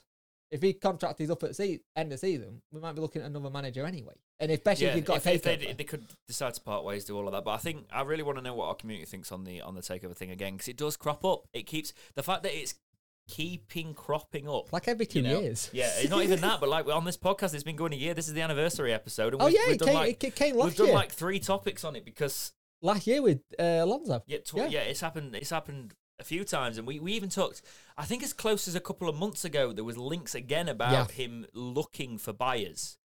if he contract is up at the end of the season, we might be looking at another manager anyway. And especially if you've got
if,
a
if they, they could decide to part ways, do all of that. But I think I really want to know what our community thinks on the on the takeover thing again because it does crop up. It keeps the fact that it's keeping cropping up.
like every two
you know?
years.
Yeah, it's not even that, but like on this podcast, it's been going a year. This is the anniversary episode. And
Oh yeah, it came,
like
it came
we've done
year.
like three topics on it because
last year with uh, Alonso.
yeah, tw-
Yeah.
yeah, it's happened. It's happened a few times, and we, we even talked. I think as close as a couple of months ago, there was links again about
Yeah.
him looking for buyers.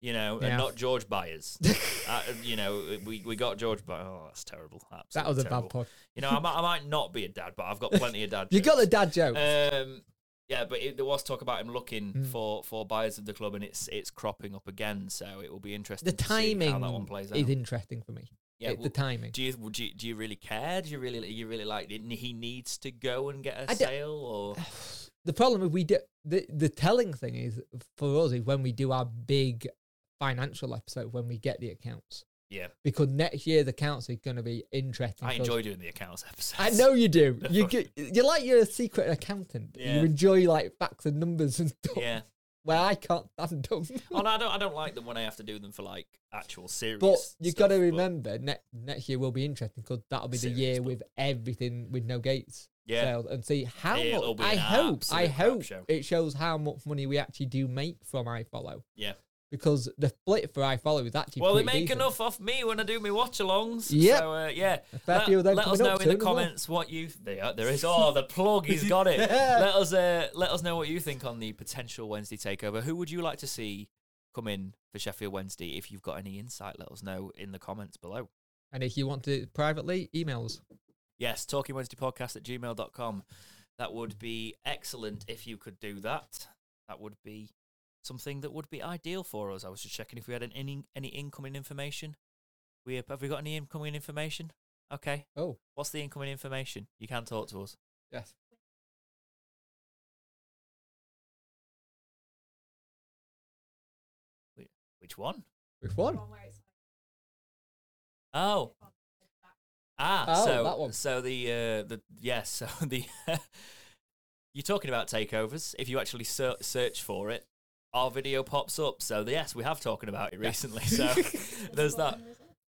You know,
Yeah.
and not George buyers. uh, you know, we, we got George Byers. Oh, that's terrible.
That
Absolutely
was a
terrible.
bad point.
You know, I might, I might not be a dad, but I've got plenty of dad.
You got the dad joke.
Um, yeah, but it, there was talk about him looking
Mm.
for, for buyers of the club, and it's it's cropping up again. So it will be interesting.
the timing
how that one plays out.
is interesting for me.
Yeah,
It's the
w-
timing.
do you would you do you really care? Do you really you really like? He needs to go and get a
I
sale or?
the problem is we do the the telling thing is for us is when we do our big financial episode when we get the accounts
Yeah,
because next year's accounts are going to be interesting.
I enjoy doing the accounts episodes.
I know you do. You get, you're like you're a secret accountant.
Yeah.
You enjoy like facts and numbers and stuff.
Yeah.
Where I can't stand them.
Oh no, I don't. I don't like them when I have to do them for like actual serious.
But you've got to remember, ne- next year will be interesting because that'll be the
Serious
year
stuff.
with everything with no gates
Yeah,
sales and see how
It'll
much.
be
I
an
hope,
absolute
I
crap
hope
show.
it shows how much money we actually do make from iFollow.
Yeah.
Because the split for iFollow is actually
Well, they make
decent.
enough off me when I do my watch-alongs.
Yep.
So uh, yeah, let,
few of them
let us know in the
as well.
comments what you. There, there is. Oh, the plug. He's got it. let us uh, let us know what you think on the potential Wednesday takeover. Who would you like to see come in for Sheffield Wednesday? If you've got any insight, let us know in the comments below.
And if you want to privately, email us.
Yes, talking Wednesday podcast at gmail.com. That would be excellent if you could do that. That would be something that would be ideal for us. I was just checking if we had any any incoming information. We have we got any incoming information? Okay.
Oh,
What's the incoming information? You can talk to us.
yes.
Which one?
Which one?
Oh. Ah,
Oh,
so
that one.
so the uh, the yes, so the you're talking about takeovers. If you actually ser- search for it, our video pops up. So yes, we have talking about it recently. So there's that.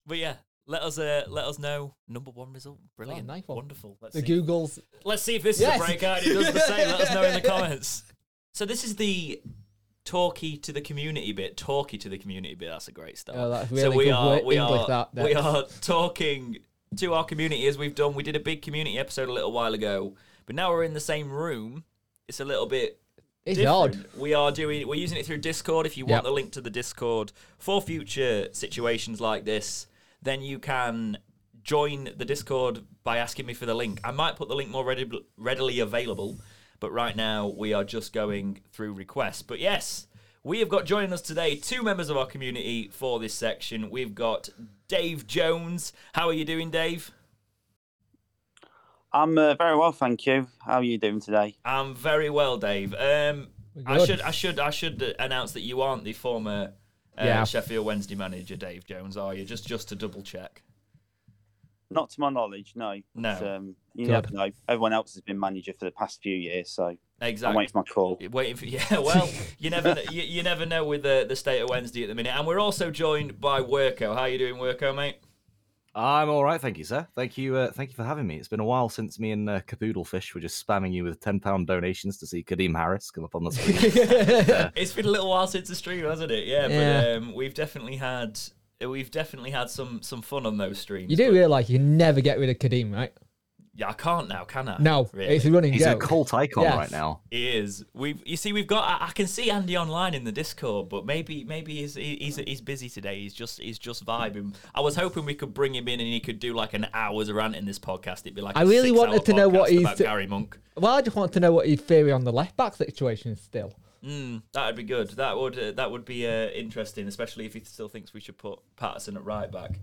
But yeah, let us uh, let us know number one result. Brilliant,
nice one.
wonderful. Let's
The
see.
Googles.
Let's see if this
Yes.
is a breakout. It does the same. Let us know in the comments. So this is the talky to the community bit. Talky to the community bit. That's a great start.
Oh, that's
so we are we
English,
are
that,
we are talking to our community as we've done. We did a big community episode a little while ago, but now we're in the same room. It's a little bit
It's
different.
odd.
We are doing we're using it through Discord. If you want
Yep.
the link to the Discord for future situations like this, then you can join the Discord by asking me for the link. I might put the link more ready, readily available, but right now we are just going through requests. But yes, we have got joining us today two members of our community for this section. We've got Dave Jones. How are you doing, Dave?
I'm uh, very well, thank you. How are you doing today?
I'm very well, Dave. Um, I should I should I should uh, announce that you aren't the former uh,
Yeah.
Sheffield Wednesday manager, Dave Jones, are you? Just just to double check.
Not to my knowledge, no.
No.
But, um, you
Good.
never know. Everyone else has been manager for the past few years, so I'm
Exactly.
waiting for my call.
Waiting for yeah. Well, you never you, you never know with the the state of Wednesday at the minute, and we're also joined by Worko. How you doing, Worko, mate?
I'm all right, thank you, sir. Thank you, uh, thank you for having me. It's been a while since me and uh, Capoodlefish were just spamming you with ten pound donations to see Kadeem Harris come up on the screen.
It's been a little while since the stream, hasn't it? Yeah,
Yeah.
but um, we've definitely had we've definitely had some some fun on those streams.
You do
but-
realise you never get rid of Kadeem, right?
Yeah, I can't now, can I?
No,
really.
it's a running
He's a cult icon
Yes.
right now.
He is. We've you see we've got. I, I can see Andy online in the Discord, but maybe maybe he's he- he's he's busy today. He's just he's just vibing. I was hoping we could bring him in and he could do like an hour's rant in this podcast. It'd be like
I
a
really wanted to know what he's
about
t-
Gary Monk.
Well, I just want to know what his theory on the left back situation is still.
Mm, that'd be good. That would uh, that would be uh, interesting, especially if he still thinks we should put Paterson at right back.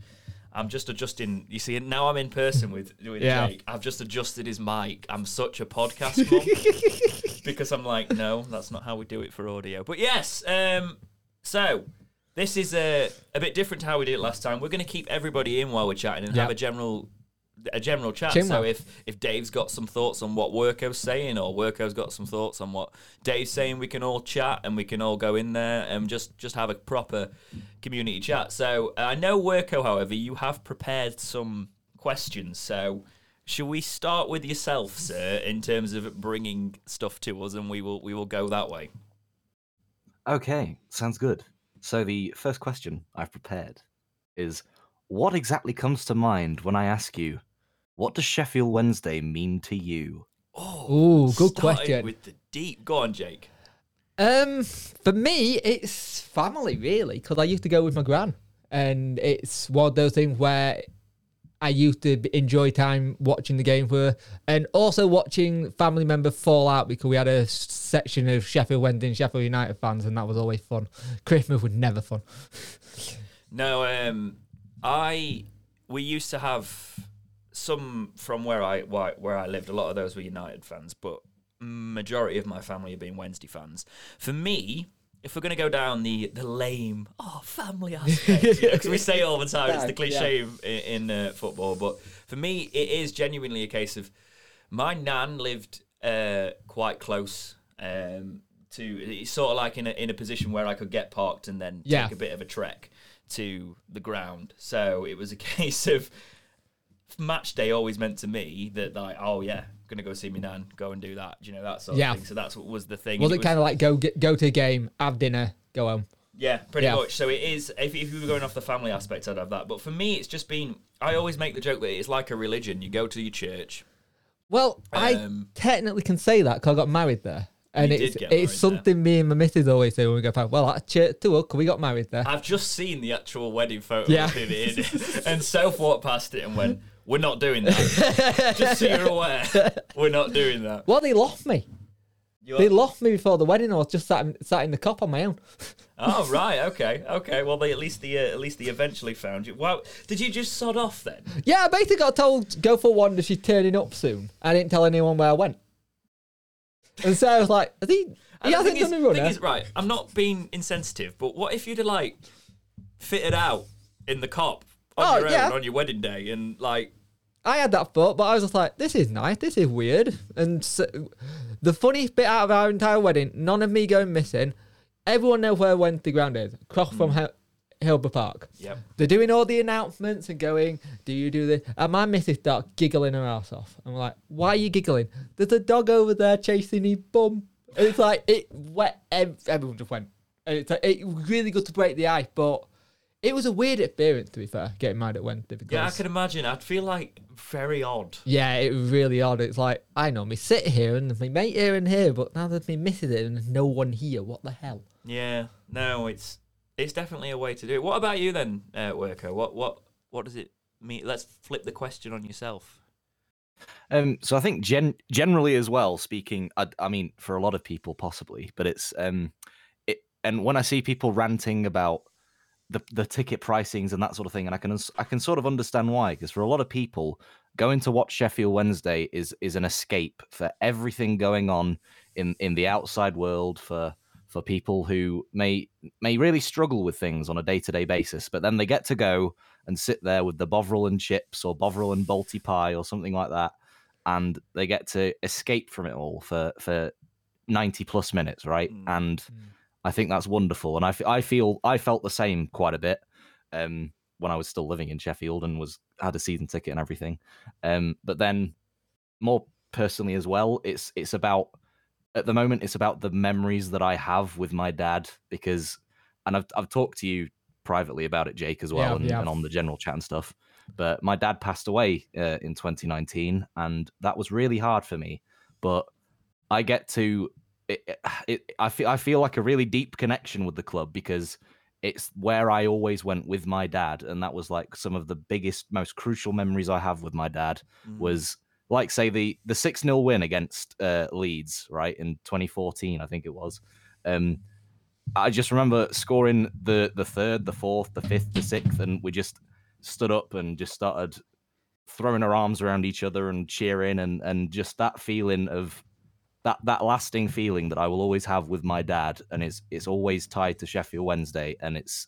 I'm just adjusting. You see, now I'm in person with with
Yeah.
Jake. I've just adjusted his mic. I'm such a podcast mum because I'm like, no, that's not how we do it for audio. But yes, um, so this is a a bit different to how we did it last time. We're going to keep everybody in while we're chatting and
Yeah.
have a general a general chat.
Chin
so if if Dave's got some thoughts on what Worko's saying, or Worko's got some thoughts on what Dave's saying, we can all chat and we can all go in there and just just have a proper community chat. So uh, I know Worko, however, you have prepared some questions. So should we start with yourself, sir, in terms of bringing stuff to us, and we will we will go that way.
Okay, sounds good. So the first question I've prepared is, what exactly comes to mind when I ask you, what does Sheffield Wednesday mean to you?
Oh,
Ooh, good question.
With the deep, go on, Jake.
Um, for me, it's family really, because I used to go with my gran, and it's one of those things where I used to enjoy time watching the game for, her, and also watching family members fall out because we had a section of Sheffield Wednesday and Sheffield United fans, and that was always fun. Christmas was never fun.
No, um, I we used to have some from where I where I lived. A lot of those were United fans, but majority of my family have been Wednesday fans. For me, if we're going to go down the the lame oh family aspect, because we say it all the time, it's the
Yeah,
cliche in, in uh, football. But for me, it is genuinely a case of my nan lived uh, quite close. Um, to it's sort of like in a in a position where I could get parked and then
Yeah.
take a bit of a trek to the ground. So it was a case of match day always meant to me that like oh yeah gonna go see my nan go and do that you know that sort
Yeah.
of thing so that's what was the thing
Was
And
it kind of like go get, go to a game, have dinner, go home?
yeah, pretty
Yeah.
much. So it is. If, if you were going off the family aspect, I'd have that. But for me, it's just been. I always make the joke that it's like a religion. You go to your church.
Well, I
Um,
technically can say that because I got married there. And
You did
it's it's something me and my missus always say when we go back. Well, at church too, because we got married there.
I've just seen the actual wedding photo
Yeah.
and Soph walked past it and went, "We're not doing that. just so you're aware, we're not doing that."
Well, they lost me.
You
They lost me before the wedding. I was just sat in, sat in the Kop on my own.
Oh right, okay, okay. Well, they at least they uh, at least they eventually found you. Wow, did you just sod off then?
Yeah, I basically got told go for one. She's turning up soon. I didn't tell anyone where I went. And so I was like, "Has he? He
the
hasn't
thing is-
done runner."
thing is, right, I'm not being insensitive, but what if you'd have like fitted out in the Kop on
Oh,
your
yeah.
own on your wedding day and like
I had that thought, but I was just like, this is nice, this is weird. And so, the funniest bit out of our entire wedding, none of me going missing. Everyone knows where Wednesday ground is, across from hmm. Hil- Hillsborough Park.
Yep.
They're doing all the announcements and going, do you do this? And my missus starts giggling her ass off. I'm like, why are you giggling? There's a dog over there chasing his bum. And it's like, it wet, ev- everyone just went. And it's like, it was really good to break the ice, but it was a weird experience, to be fair, getting married at Wednesday. Because
Yeah, I can imagine. I'd feel like very odd.
yeah, it was really odd. It's like I know me sit here and there's my mate here and here, but now there's me missing it and there's no one here. What the hell?
Yeah, no, it's it's definitely a way to do it. What about you then, uh, Worko? What what what does it mean? Let's flip the question on yourself.
Um, so I think gen- generally as well, speaking, I, I mean, for a lot of people possibly, but it's um, it. And when I see people ranting about the the ticket pricings and that sort of thing, and I can I can sort of understand why, because for a lot of people, going to watch Sheffield Wednesday is is an escape for everything going on in in the outside world for for people who may may really struggle with things on a day to day basis, but then they get to go and sit there with the Bovril and chips or Bovril and Balti pie or something like that, and they get to escape from it all for for ninety plus minutes, right?
Mm.
And I think that's wonderful, and I, feel I felt the same quite a bit um, when I was still living in Sheffield and was had a season ticket and everything. Um, but then more personally as well, it's it's about at the moment it's about the memories that I have with my dad because, and I've I've talked to you privately about it, Jake, as well,
Yeah,
and,
yeah.
and on the general chat and stuff. But my dad passed away uh, in 2019, and that was really hard for me. But I get to it, it, I feel I feel like a really deep connection with the club because it's where I always went with my dad, and that was like some of the biggest, most crucial memories I have with my dad
Mm.
was like say the the six 0 win against uh, Leeds, right in 2014, I think it was. Um, I just remember scoring the the third, the fourth, the fifth, the sixth, and we just stood up and just started throwing our arms around each other and cheering, and and just that feeling of that that lasting feeling that I will always have with my dad, and it's it's always tied to Sheffield Wednesday, and it's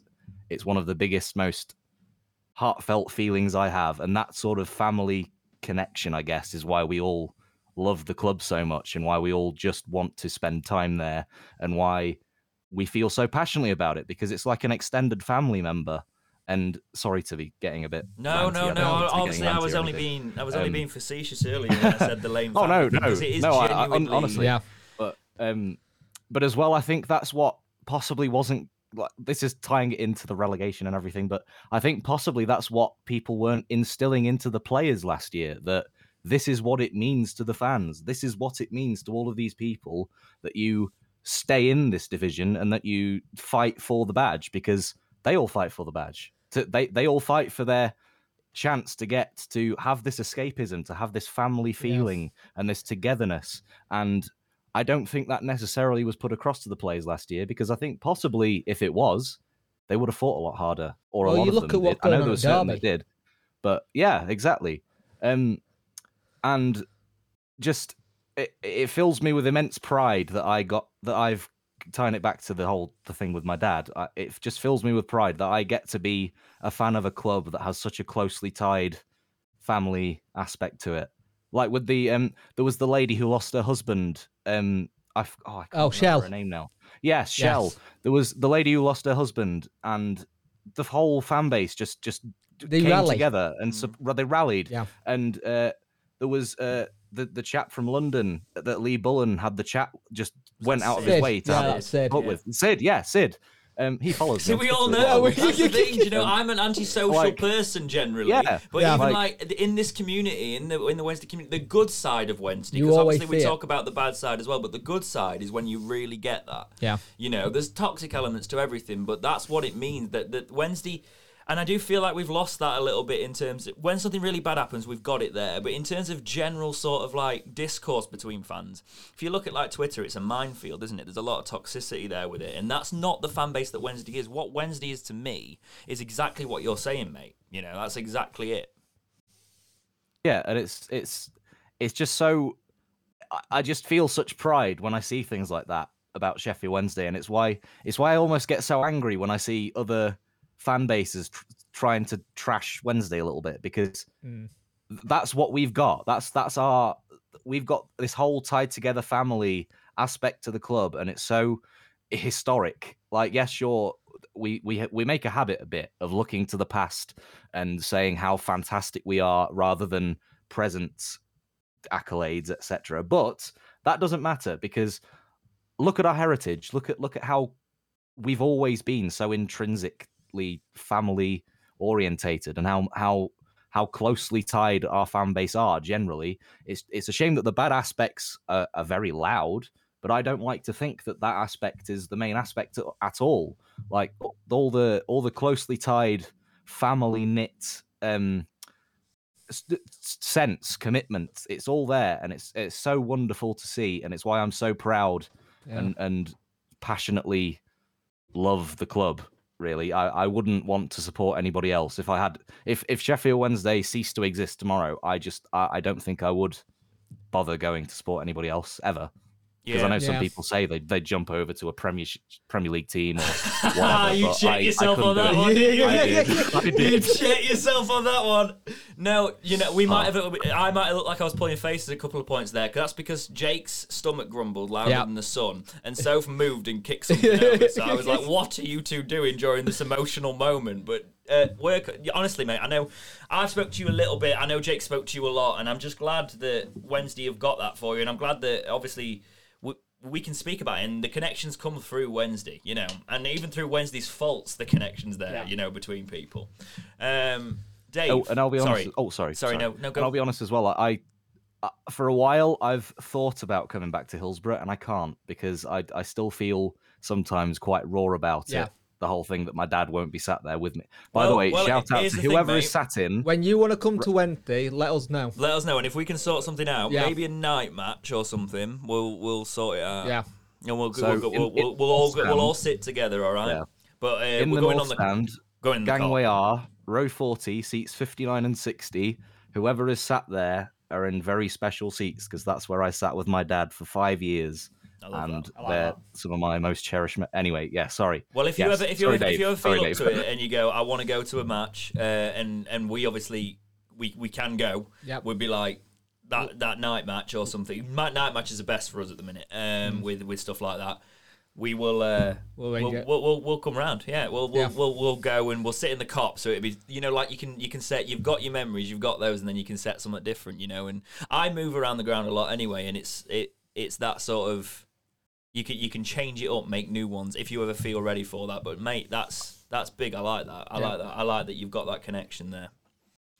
it's one of the biggest, most heartfelt feelings I have, and that sort of family connection, I guess, is why we all love the club so much, and why we all just want to spend time there, and why we feel so passionately about it because it's like an extended family member. And sorry to be getting a bit
No, no, no.
mean to be getting
Obviously, I was only being I was only
Um,
being facetious earlier when I said the lame.
Oh, no, no,
it is
no, I- I- honestly,
Yeah.
but um but as well i think that's what possibly wasn't like this is tying it into the relegation and everything but i think possibly that's what people weren't instilling into the players last year that this is what it means to the fans this is what it means to all of these people that you stay in this division and that you fight for the badge because they all fight for the badge to, they they all fight for their chance to get to have this escapism to have this family feeling and this togetherness and I don't think that necessarily was put across to the players last year because I think possibly if it was, they would have fought a lot harder. Or a lot
you
of
look
them
at what's
did. I know there
was
certain that did, but yeah, exactly. Um, and just it, it fills me with immense pride that I got that I've tying it back to the whole the thing with my dad. I, it just fills me with pride that I get to be a fan of a club that has such a closely tied family aspect to it. Like with the um, there was the lady who lost her husband. Um, I oh, I can't
Oh,
remember
Shell.
her name now. Yes, Shell.
Yes.
There was the lady who lost her husband, and the whole fan base just just
They
came
rally.
together and sup- they rallied.
Yeah.
And uh, there was uh, the the chap from London that Lee Bullen had the chat just went out of his way to
Yeah,
have
that's
it
Sid,
put
yeah.
with Sid. Yeah, Sid. Um, he follows.
See,
me
we all know.
we-
That's the thing. You know, I'm an antisocial
Like-
person generally.
Yeah,
But
yeah.
even
Like-
like, in this community, in the in the Wednesday community, the good side of Wednesday, because obviously we
it.
talk about the bad side as well, but the good side is when you really get that.
Yeah.
You know, there's toxic elements to everything, but that's what it means. That that Wednesday. And I do feel like we've lost that a little bit in terms of when something really bad happens, we've got it there. But in terms of general sort of like discourse between fans, if you look at like Twitter, it's a minefield, isn't it? There's a lot of toxicity there with it. And that's not the fan base that Wednesday is. What Wednesday is to me is exactly what you're saying, mate. You know, that's exactly it.
Yeah, and it's it's it's just so I- just feel such pride when I see things like that about Sheffield Wednesday, and it's why it's why I almost get so angry when I see other fan bases tr- trying to trash Wednesday a little bit because
Mm.
that's what we've got. That's that's our we've got this whole tied together family aspect to the club, and it's so historic. Like, yes, sure, we we we make a habit a bit of looking to the past and saying how fantastic we are rather than present accolades, etc. But that doesn't matter because look at our heritage. Look at look at how we've always been so family orientated and how how how closely tied our fan base are generally. It's it's a shame that the bad aspects are, are very loud, but I don't like to think that that aspect is the main aspect at all. Like all the all the closely tied family knit um sense commitment it's all there and it's it's so wonderful to see and it's why i'm so proud
Yeah.
and and passionately love the club really. I, I wouldn't want to support anybody else. If i had if if sheffield wednesday ceased to exist tomorrow i just i, I don't think i would bother going to support anybody else ever because i know some
Yeah.
people say they they jump over to a premier premier league team or whatever
you
but
check
I- I
yourself on that one.
I did. I
You
did.
check yourself on that one. No, you know we might
Oh.
have. I might have looked like I was pulling faces a couple of points there. Cause that's because Jake's stomach grumbled louder
Yeah.
than the sun, and Soph moved and kicked something over. So I was like, "What are you two doing during this emotional moment?" But uh, work honestly, mate. I know I've spoke to you a little bit. I know Jake spoke to you a lot, and I'm just glad that Wednesday have got that for you, and I'm glad that obviously. We, we can speak about it and the connections come through Wednesday, you know, and even through Wednesday's faults, the connections there,
Yeah.
you know, between people. Um, Dave,
Oh, and I'll be honest.
sorry,
Oh, sorry.
Sorry, no, no, go.
And I'll be honest as well. I, I, for a while, I've thought about coming back to Hillsborough, and I can't because I, I still feel sometimes quite raw about
Yeah.
it. The whole thing that my dad won't be sat there with me. By the way,
well,
shout out to
the thing,
whoever
mate.
is sat in.
When you want to come to Wednesday, let us know.
Let us know, and if we can sort something out,
Yeah.
maybe a night match or something, we'll we'll sort it out.
Yeah.
and we'll
So
we'll,
in-
we'll, we'll,
in
we'll all
North
we'll all sit together, all right?
Yeah.
But uh,
in
we're
the
going
North
on the
Stand,
going in the
gangway R, row 40, seats 59 and 60. Whoever is sat there are in very special seats because that's where I sat with my dad for five years.
I love
and
that.
I like
they're
that.
some of my most cherished. Me- anyway, yeah, sorry.
Well, if you
Yes,
ever if you
sorry,
ever, if you ever feel
Sorry,
up
Dave.
to it and you go, I want to go to a match, uh, and and we obviously we we can go.
Yeah,
We'd be like that that night match or something. Night night match is the best for us at the minute. Um, with with stuff like that. We will, uh,
We'll
we'll, we'll, we'll, we'll, come round. Yeah, we'll, we'll,
Yeah.
we'll, we'll go and we'll sit in the Kop. So it'd be, you know, like you can, you can set, you've got your memories, you've got those, and then you can set something different, you know. And I move around the ground a lot anyway, and it's, it, it's that sort of, you can, you can change it up, make new ones if you ever feel ready for that. But mate, that's, that's big. I like that. I
Yeah.
like that. I like that you've got that connection there.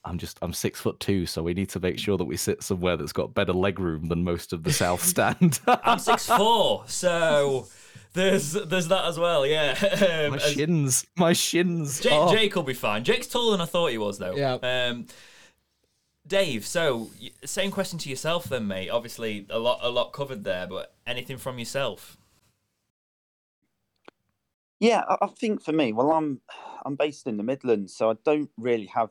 I'm just I'm six foot two, so we need to make sure that we sit somewhere that's got better leg room than most of the south stand.
I'm six four, so there's, there's that as well. Yeah. Um,
my shins, my shins.
Jake,
oh.
Jake will be fine. Jake's taller than I thought he was, though.
Yeah.
Um, Dave, so same question to yourself then, mate. Obviously, a lot, a lot covered there, but anything from yourself?
Yeah, I, think for me, well, I'm I'm based in the Midlands, so I don't really have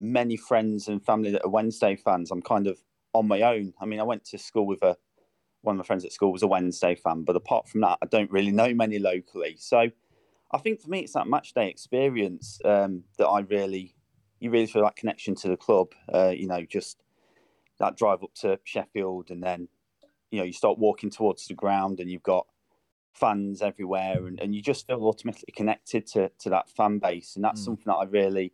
many friends and family that are Wednesday fans. I'm kind of on my own. I mean, I went to school with a one of my friends at school was a Wednesday fan, but apart from that, I don't really know many locally. So I think for me, it's that match day experience um, that I really, you really feel that connection to the club. Uh, you know, just that drive up to Sheffield, and then you know you start walking towards the ground, and you've got fans everywhere, and, and you just feel automatically connected to to that fan base, and that's
Mm.
something that I really,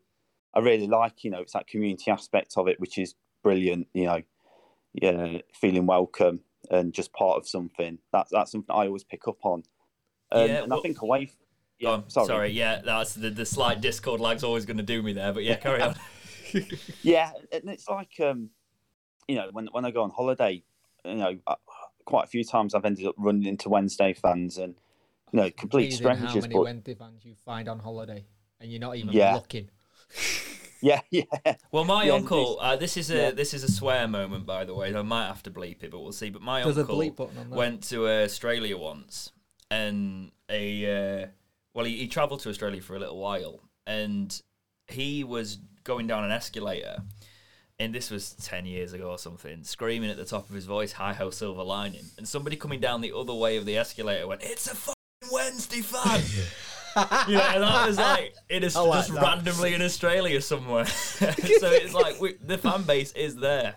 I really like. You know, it's that community aspect of it, which is brilliant. You know, yeah, feeling welcome and just part of something. That's that's something I always pick up on. Um,
Yeah,
and
well-
I think away. F-
Go
Yeah,
on.
sorry.
Yeah, that's the, the slight Discord lag's always going to do me there, but yeah, carry on.
Yeah, and it's like um, you know, when when I go on holiday, you know, uh, quite a few times I've ended up running into Wednesday fans and you know, complete
Amazing How many
But
Wednesday fans you find on holiday and you're not even
Yeah.
looking.
Yeah, yeah.
Well, my
Yeah,
uncle. Uh, this is a
yeah.
this is a swear moment, by the way. I might have to bleep it, but we'll see. But my
There's a
uncle
bleep button on there.
went to uh, Australia once, and a uh, well, he, he travelled to Australia for a little while, and he was going down an escalator, and this was ten years ago or something, screaming at the top of his voice, "Hi ho, silver lining!" And somebody coming down the other way of the escalator went, "It's a fucking Wednesday fan." yeah, and that was like it is
like
just
that.
randomly in Australia somewhere. so it's like we, the fan base is there.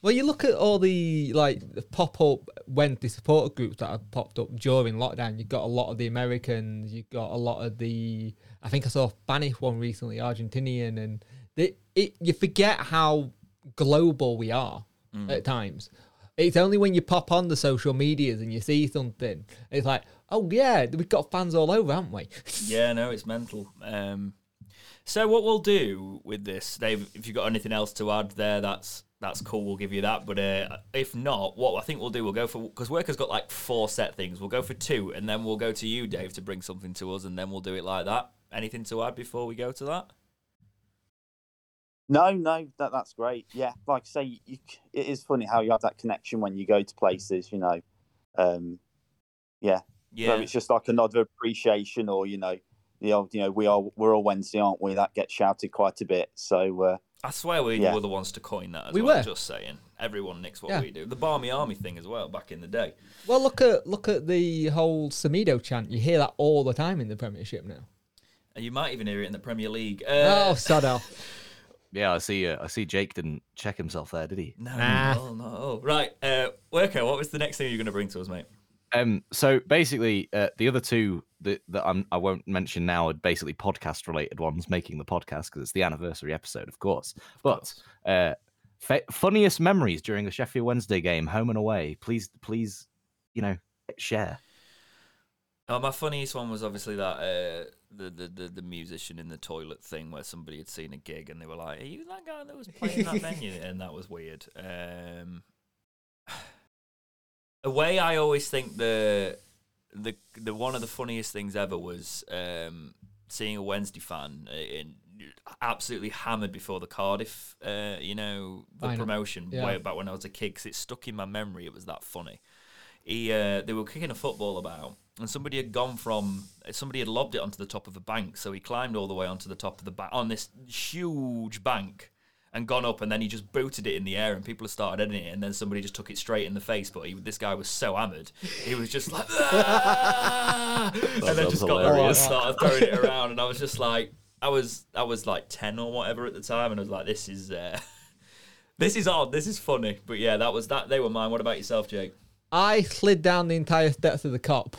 Well, you look at all the like pop up Wednesday supporter groups that have popped up during lockdown. You've got a lot of the Americans. You've got a lot of the. I think I saw a Spanish one recently, Argentinian, and they, it. You forget how global we are at times. It's only when you pop on the social medias and you see something, it's like, oh yeah, we've got fans all over, haven't we?
Yeah, no, it's mental. Um, so what we'll do with this, Dave, if you've got anything else to add there, that's that's cool. We'll give you that. But uh, if not, what I think we'll do, we'll go for because Worko's got like four set things. We'll go for two, and then we'll go to you, Dave, to bring something to us, and then we'll do it like that. Anything to add before we go to that?
No, no, that that's great. Yeah, like I say, you, it is funny how you have that connection when you go to places. You know, um, yeah.
Yeah,
So it's just like a nod of appreciation, or you know, the old, you know, we are we're all Wednesday, aren't we? That gets shouted quite a bit. So uh,
I swear we
Yeah.
were the ones to coin that as
We
well.
were.
Just saying, everyone nicks what
Yeah.
we do. The Barmy Army thing as well back in the day.
Well, look at look at the whole Samido chant. You hear that all the time in the Premiership now.
And you might even hear it in the Premier League.
oh,
Uh,
sod off.
Yeah, I see. Uh, I see. Jake didn't check himself there, did he?
no,
Nah.
no, no. Right, uh, Worko, what was the next thing you're going to bring to us, mate?
Um. So basically, uh, the other two that that I'm, I won't mention now are basically podcast related ones, making the podcast because it's the anniversary episode, of course. But uh, fa- funniest memories during the Sheffield Wednesday game, home and away. Please, please, you know, share.
Oh, my funniest one was obviously that uh, the, the the the musician in the toilet thing where somebody had seen a gig and they were like, "Are you that guy that was playing that venue?" And that was weird. Um, a way I always think the the the one of the funniest things ever was um, seeing a Wednesday fan in absolutely hammered before the Cardiff, uh, you know, the promotion
Yeah.
way back when I was a kid because it stuck in my memory. It was that funny. He, uh, they were kicking a football about, and somebody had gone from somebody had lobbed it onto the top of a bank, so he climbed all the way onto the top of the bank on this huge bank and gone up, and then he just booted it in the air, and people had started editing it, and then somebody just took it straight in the face. But he, this guy was so hammered, he was just like, "Ah!" and then just got
hilarious.
the started throwing it around, and I was just like, I was I was like ten or whatever at the time, and I was like, this is. Uh, This is odd. This is funny, but yeah, that was that. They were mine. What about yourself, Jake?
I slid down the entire steps of the Kop.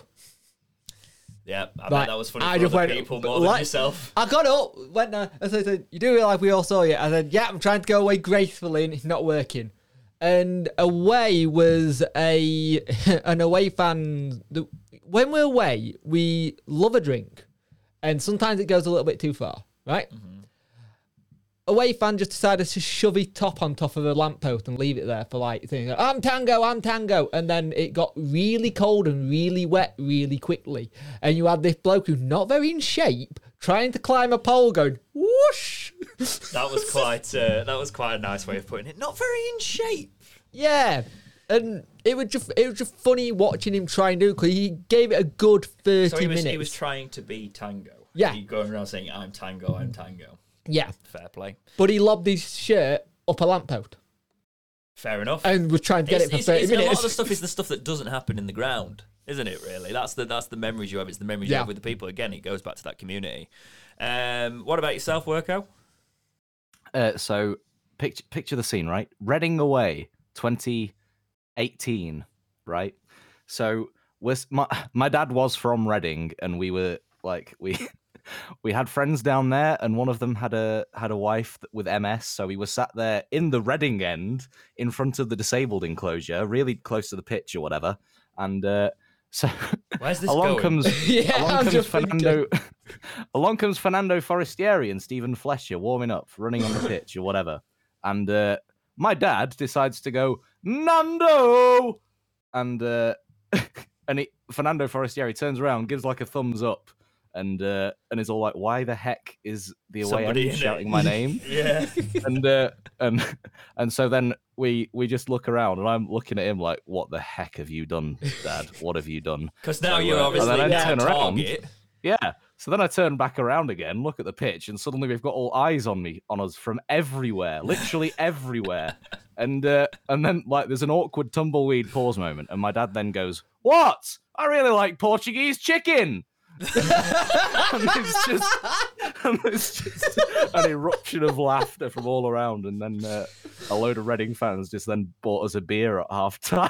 Yeah, I bet that was funny
I
for
just
other
went,
people more
like-
than yourself.
I got up, went there, and so I said, "You do realise we all saw you?" I said, "Yeah, I'm trying to go away gracefully, and it's not working." And away was a an away fan. the- When we're away, we love a drink, and sometimes it goes a little bit too far, right? Mm-hmm. Away fan just decided to shove his top on top of a lamppost and leave it there for like saying, I'm tango, I'm tango. And then it got really cold and really wet really quickly. And you had this bloke who's not very in shape trying to climb a pole going, whoosh.
That was quite. Uh, that was quite a nice way of putting it. Not very in shape.
yeah. And it was just it was just funny watching him try and do it because he gave it a good 30
So he was,
minutes.
he was trying to be tango.
Yeah.
He going around saying, "I'm tango, I'm tango."
Yeah.
Fair play.
But he lobbed his shirt up a lamppost
Fair enough.
and was trying to get
It's-
it for
it's-
30
it's- A lot of the stuff is the stuff that doesn't happen in the ground, isn't it? Really, that's the that's the memories you have. It's the memories you have with the people. Again, it goes back to that community. Um, what about yourself, Worko?
Uh, so picture picture the scene, right? Reading away, 2018, right? So was my my dad was from Reading, and we were like we we had friends down there, and one of them had a had a wife with MS, so we were sat there in the Reading end, in front of the disabled enclosure, really close to the pitch or whatever, and. uh so
Where's this
along
going?
comes
Yeah,
along
I'm
comes. Fernando along comes Fernando Forestieri and Steven Fletcher warming up, running on the pitch or whatever. And uh, my dad decides to go, Nando! And uh, and it, Fernando Forestieri turns around, gives like a thumbs up, and uh, and is all like, "Why the heck is the away
Somebody
end
in it."
shouting my name?"
Yeah.
and uh, and and so then we we just look around, and I'm looking at him like, "What the heck have you done, Dad? What have you done?"
Because now
So,
you're
uh, and
obviously
then I
now
turn around. Yeah. So then I turn back around again, look at the pitch, and suddenly we've got all eyes on me, on us from everywhere, literally everywhere. And uh, and then like there's an awkward tumbleweed pause moment, and my dad then goes, "What? I really like Portuguese chicken." and it's just, and it's just an eruption of laughter from all around, and then uh, a load of Reading fans just then bought us a beer at half time.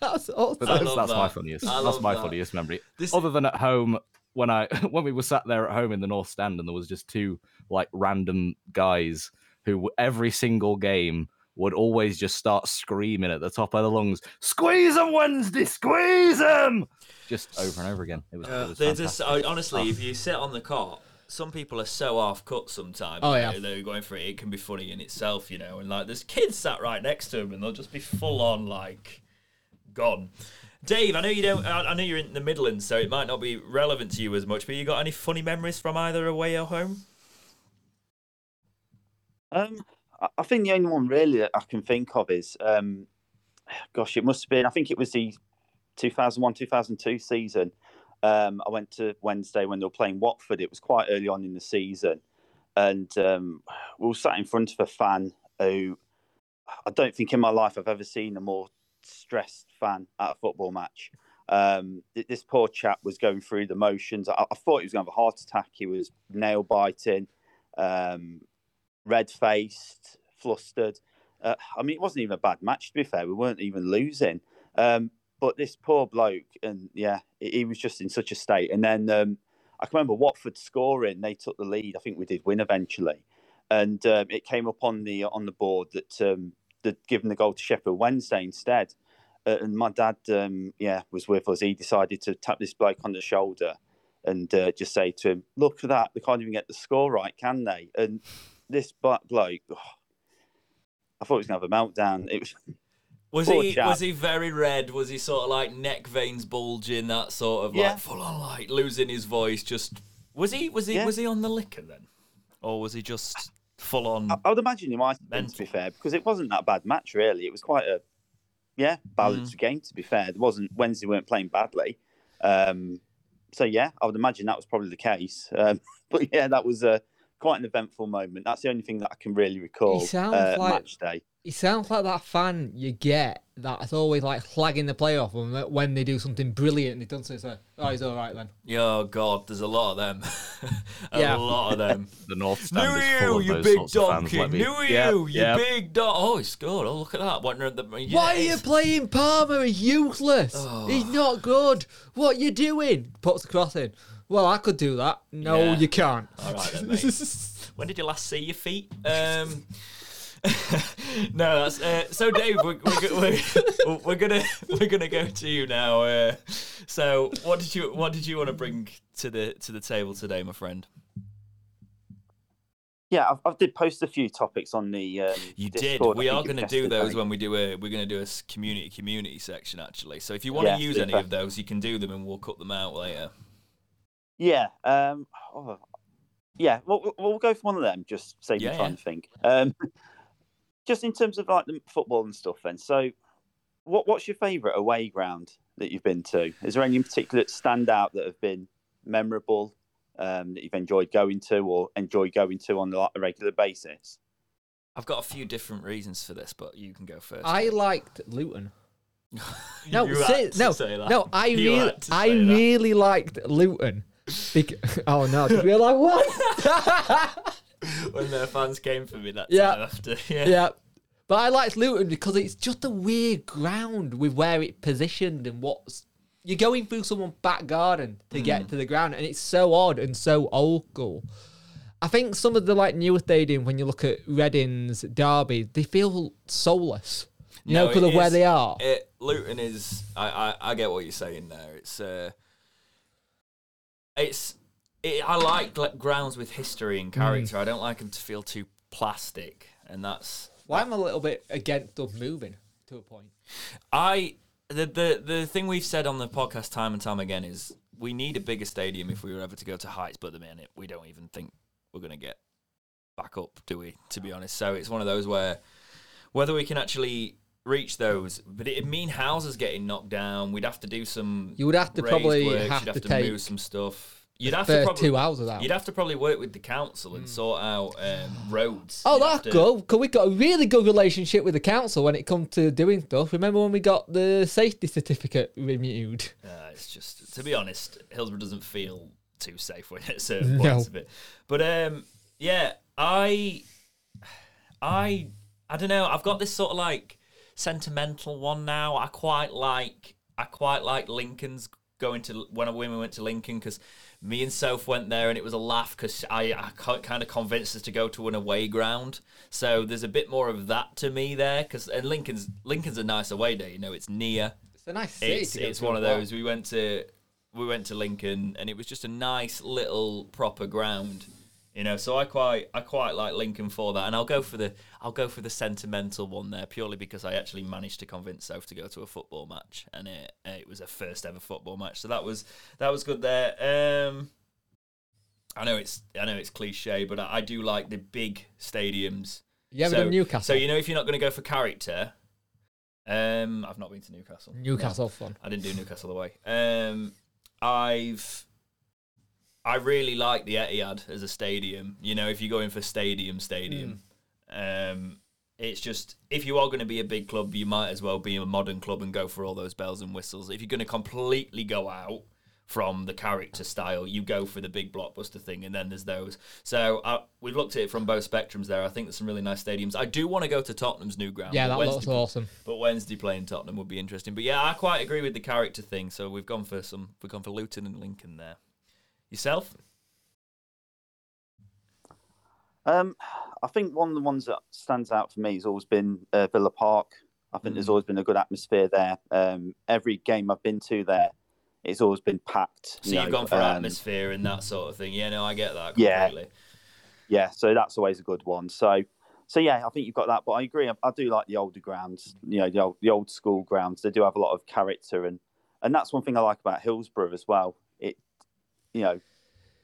That's awesome.
But
I
that's,
love
that's my funniest. That's my
that.
funniest memory.
This-
Other than at home when I when we were sat there at home in the North Stand and there was just two like random guys who every single game would always just start screaming at the top of their lungs, "Squeeze them, Wednesday, squeeze them!" Just over and over again. It was, it was
They're just. I- honestly, if you sit on the Kop, some people are so half cut sometimes.
Oh,
you
yeah.
know, They're going for it. It can be funny in itself, you know. And like, there's kids sat right next to them, and they'll just be full on like gone. Dave, I know you don't. I I know you're in the Midlands, so it might not be relevant to you as much. But you got any funny memories from either away or home?
Um, I- think the only one really that I can think of is, um, gosh, it must have been. I think it was the 2001 2002 season. Um, I went to Wednesday when they were playing Watford. It was quite early on in the season, and um, we were sat in front of a fan who I don't think in my life I've ever seen a more stressed fan at a football match. Um, this poor chap was going through the motions. I, I thought he was going to have a heart attack. He was nail biting. Um, red faced, flustered. Uh, I mean, it wasn't even a bad match, to be fair. We weren't even losing. Um, but this poor bloke, and yeah, he was just in such a state. And then um, I can remember Watford scoring. They took the lead. I think we did win eventually. And um, it came up on the on the board that um, they'd given the goal to Sheffield Wednesday instead. Uh, and my dad, um, yeah, was with us. He decided to tap this bloke on the shoulder and uh, just say to him, "Look at that! They can't even get the score right, can they?" And this black bloke, oh, I thought he was going to have a meltdown. It was
Was he
chap.
was he very red? Was he sort of like neck veins bulging, that sort of
Yeah.
like full on like losing his voice? Just was he was he
Yeah.
was he on the liquor then, or was he just full on?
I, I would imagine he might have been, to be fair, because it wasn't that bad match, really. It was quite a, yeah, balanced
Mm.
game, to be fair. There wasn't, Wednesday weren't playing badly. Um, so, yeah, I would imagine that was probably the case. Um, but, yeah, that was uh, quite an eventful moment. That's the only thing that I can really recall.
sounds
uh,
like-
Match day.
He sounds like that fan you get that's always like flagging the playoff when, when they do something brilliant and they don't say so. Oh, he's all right then.
Oh God, there's a lot of them. a
Yeah.
lot of them.
the North
Knew
Stand is full
you,
of
you
those
big
sorts of fans.
donkey.
let me-
Knew
Yep,
you, you
yep.
big dog. Oh, he scored. Oh, look at that. What, the, yeah,
Why are you playing Palmer? He's useless.
Oh.
He's not good. What are you doing? Puts the cross in. Well, I could do that. No,
Yeah.
you can't.
All right then, mate. When did you last see your feet? Um, no, that's uh, so. Dave, we're, we're, go- we're, we're gonna we're gonna go to you now. Uh, so, what did you what did you want to bring to the to the table today, my friend?
Yeah, I've, I did post a few topics on the. Um,
You did.
Discord, I
We are
think it
going to
was
do those
yesterday.
when we do a. We're going to do a s- community community section actually. So if you want to
Yeah,
use any
super.
of those, you can do them, and we'll cut them out later.
Yeah. Um, oh, yeah. Well, we'll- we'll go for one of them. Just save
Yeah,
me trying
yeah.
to think. Um, just in terms of like the football and stuff. Then, so what what's your favourite away ground that you've been to? Is there any in particular that stand out that have been memorable um, that you've enjoyed going to or enjoy going to on like, a regular basis?
I've got a few different reasons for this, but you can go first.
I liked Luton. No,
You
say,
to
no,
say that.
no. I
You
really, I really liked Luton. Bec- oh no! Did we like what?
when their fans came for me that
Yeah.
time after. Yeah.
yeah, but I liked Luton because it's just a weird ground with where it's positioned and what's you're going through someone's back garden to
Mm.
get to the ground, and it's so odd and so old school. I think some of the like newer stadiums, when you look at Reading's Derby, they feel soulless. Know,
No,
because
it
of where
is-
they are.
It, Luton is. I, I I get what you're saying there. It's uh, it's. It, I like like, grounds with history
Mm.
and character. I don't like them to feel too plastic, and that's
Well, I'm a little bit against us moving to a point.
I the the the thing we've said on the podcast time and time again is we need a bigger stadium if we were ever to go to heights. But at the minute, we don't even think we're going to get back up, do we? To be honest, so it's one of those where whether we can actually reach those, but it'd mean houses getting knocked down. We'd have to do some.
You would have to probably
works,
have
you'd have
to
to,
take
move some stuff. You'd have to
first
probably
two houses out.
You'd have to probably work with the council and sort out um, roads.
Oh,
You'd
that's
to-
good. Because we got a really good relationship with the council when it comes to doing stuff. Remember when we got the safety certificate renewed?
Uh, it's just, to be honest, Hillsborough doesn't feel too safe when at certain
No.
points of it. But um, yeah, I, I, I don't know. I've got this sort of like sentimental one now. I quite like, I quite like Lincoln's going to when I we went to Lincoln because me and Soph went there and it was a laugh because I, I kind of convinced us to go to an away ground. So there's a bit more of that to me there because and Lincoln's Lincoln's a nice away day. You know, it's near
It's a nice city.
it's it's one of
well.
those. We went to we went to Lincoln, and it was just a nice little proper ground, you know. So I quite I quite like Lincoln for that, and I'll go for the I'll go for the sentimental one there purely because I actually managed to convince Soph to go to a football match, and it it was a first ever football match, so that was that was good there. Um, I know it's I know it's cliche, but I, I do like the big stadiums.
You ever
so,
done Newcastle?
So you know if you're not going to go for character, um, I've not been to Newcastle. No.
Newcastle fun.
I didn't do Newcastle away. Um, I've I really like the Etihad as a stadium. You know, if you're going for stadium, stadium, um, it's just if you are going to be a big club, you might as well be a modern club and go for all those bells and whistles. If you're going to completely go out from the character style, you go for the big blockbuster thing, and then there's those. So uh, we've looked at it from both spectrums there. I think there's some really nice stadiums. I do want to go to Tottenham's new ground.
Yeah, that
Wednesday-
looks awesome.
but Wednesday playing Tottenham would be interesting. But yeah, I quite agree with the character thing. So we've gone for some. We've gone for Luton and Lincoln there. Yourself?
Um, I think one of the ones that stands out for me has always been uh, Villa Park. I think there's
Mm.
always been a good atmosphere there. Um, every game I've been to there, it's always been packed.
So
you
you've gone for
um,
atmosphere and that sort of thing. Yeah, no, I get that
Yeah. Yeah, so that's always a good one. So, so yeah, I think you've got that. But I agree. I, I do like the older grounds. You know, the old, the old school grounds. They do have a lot of character, and and that's one thing I like about Hillsborough as well. It, you know,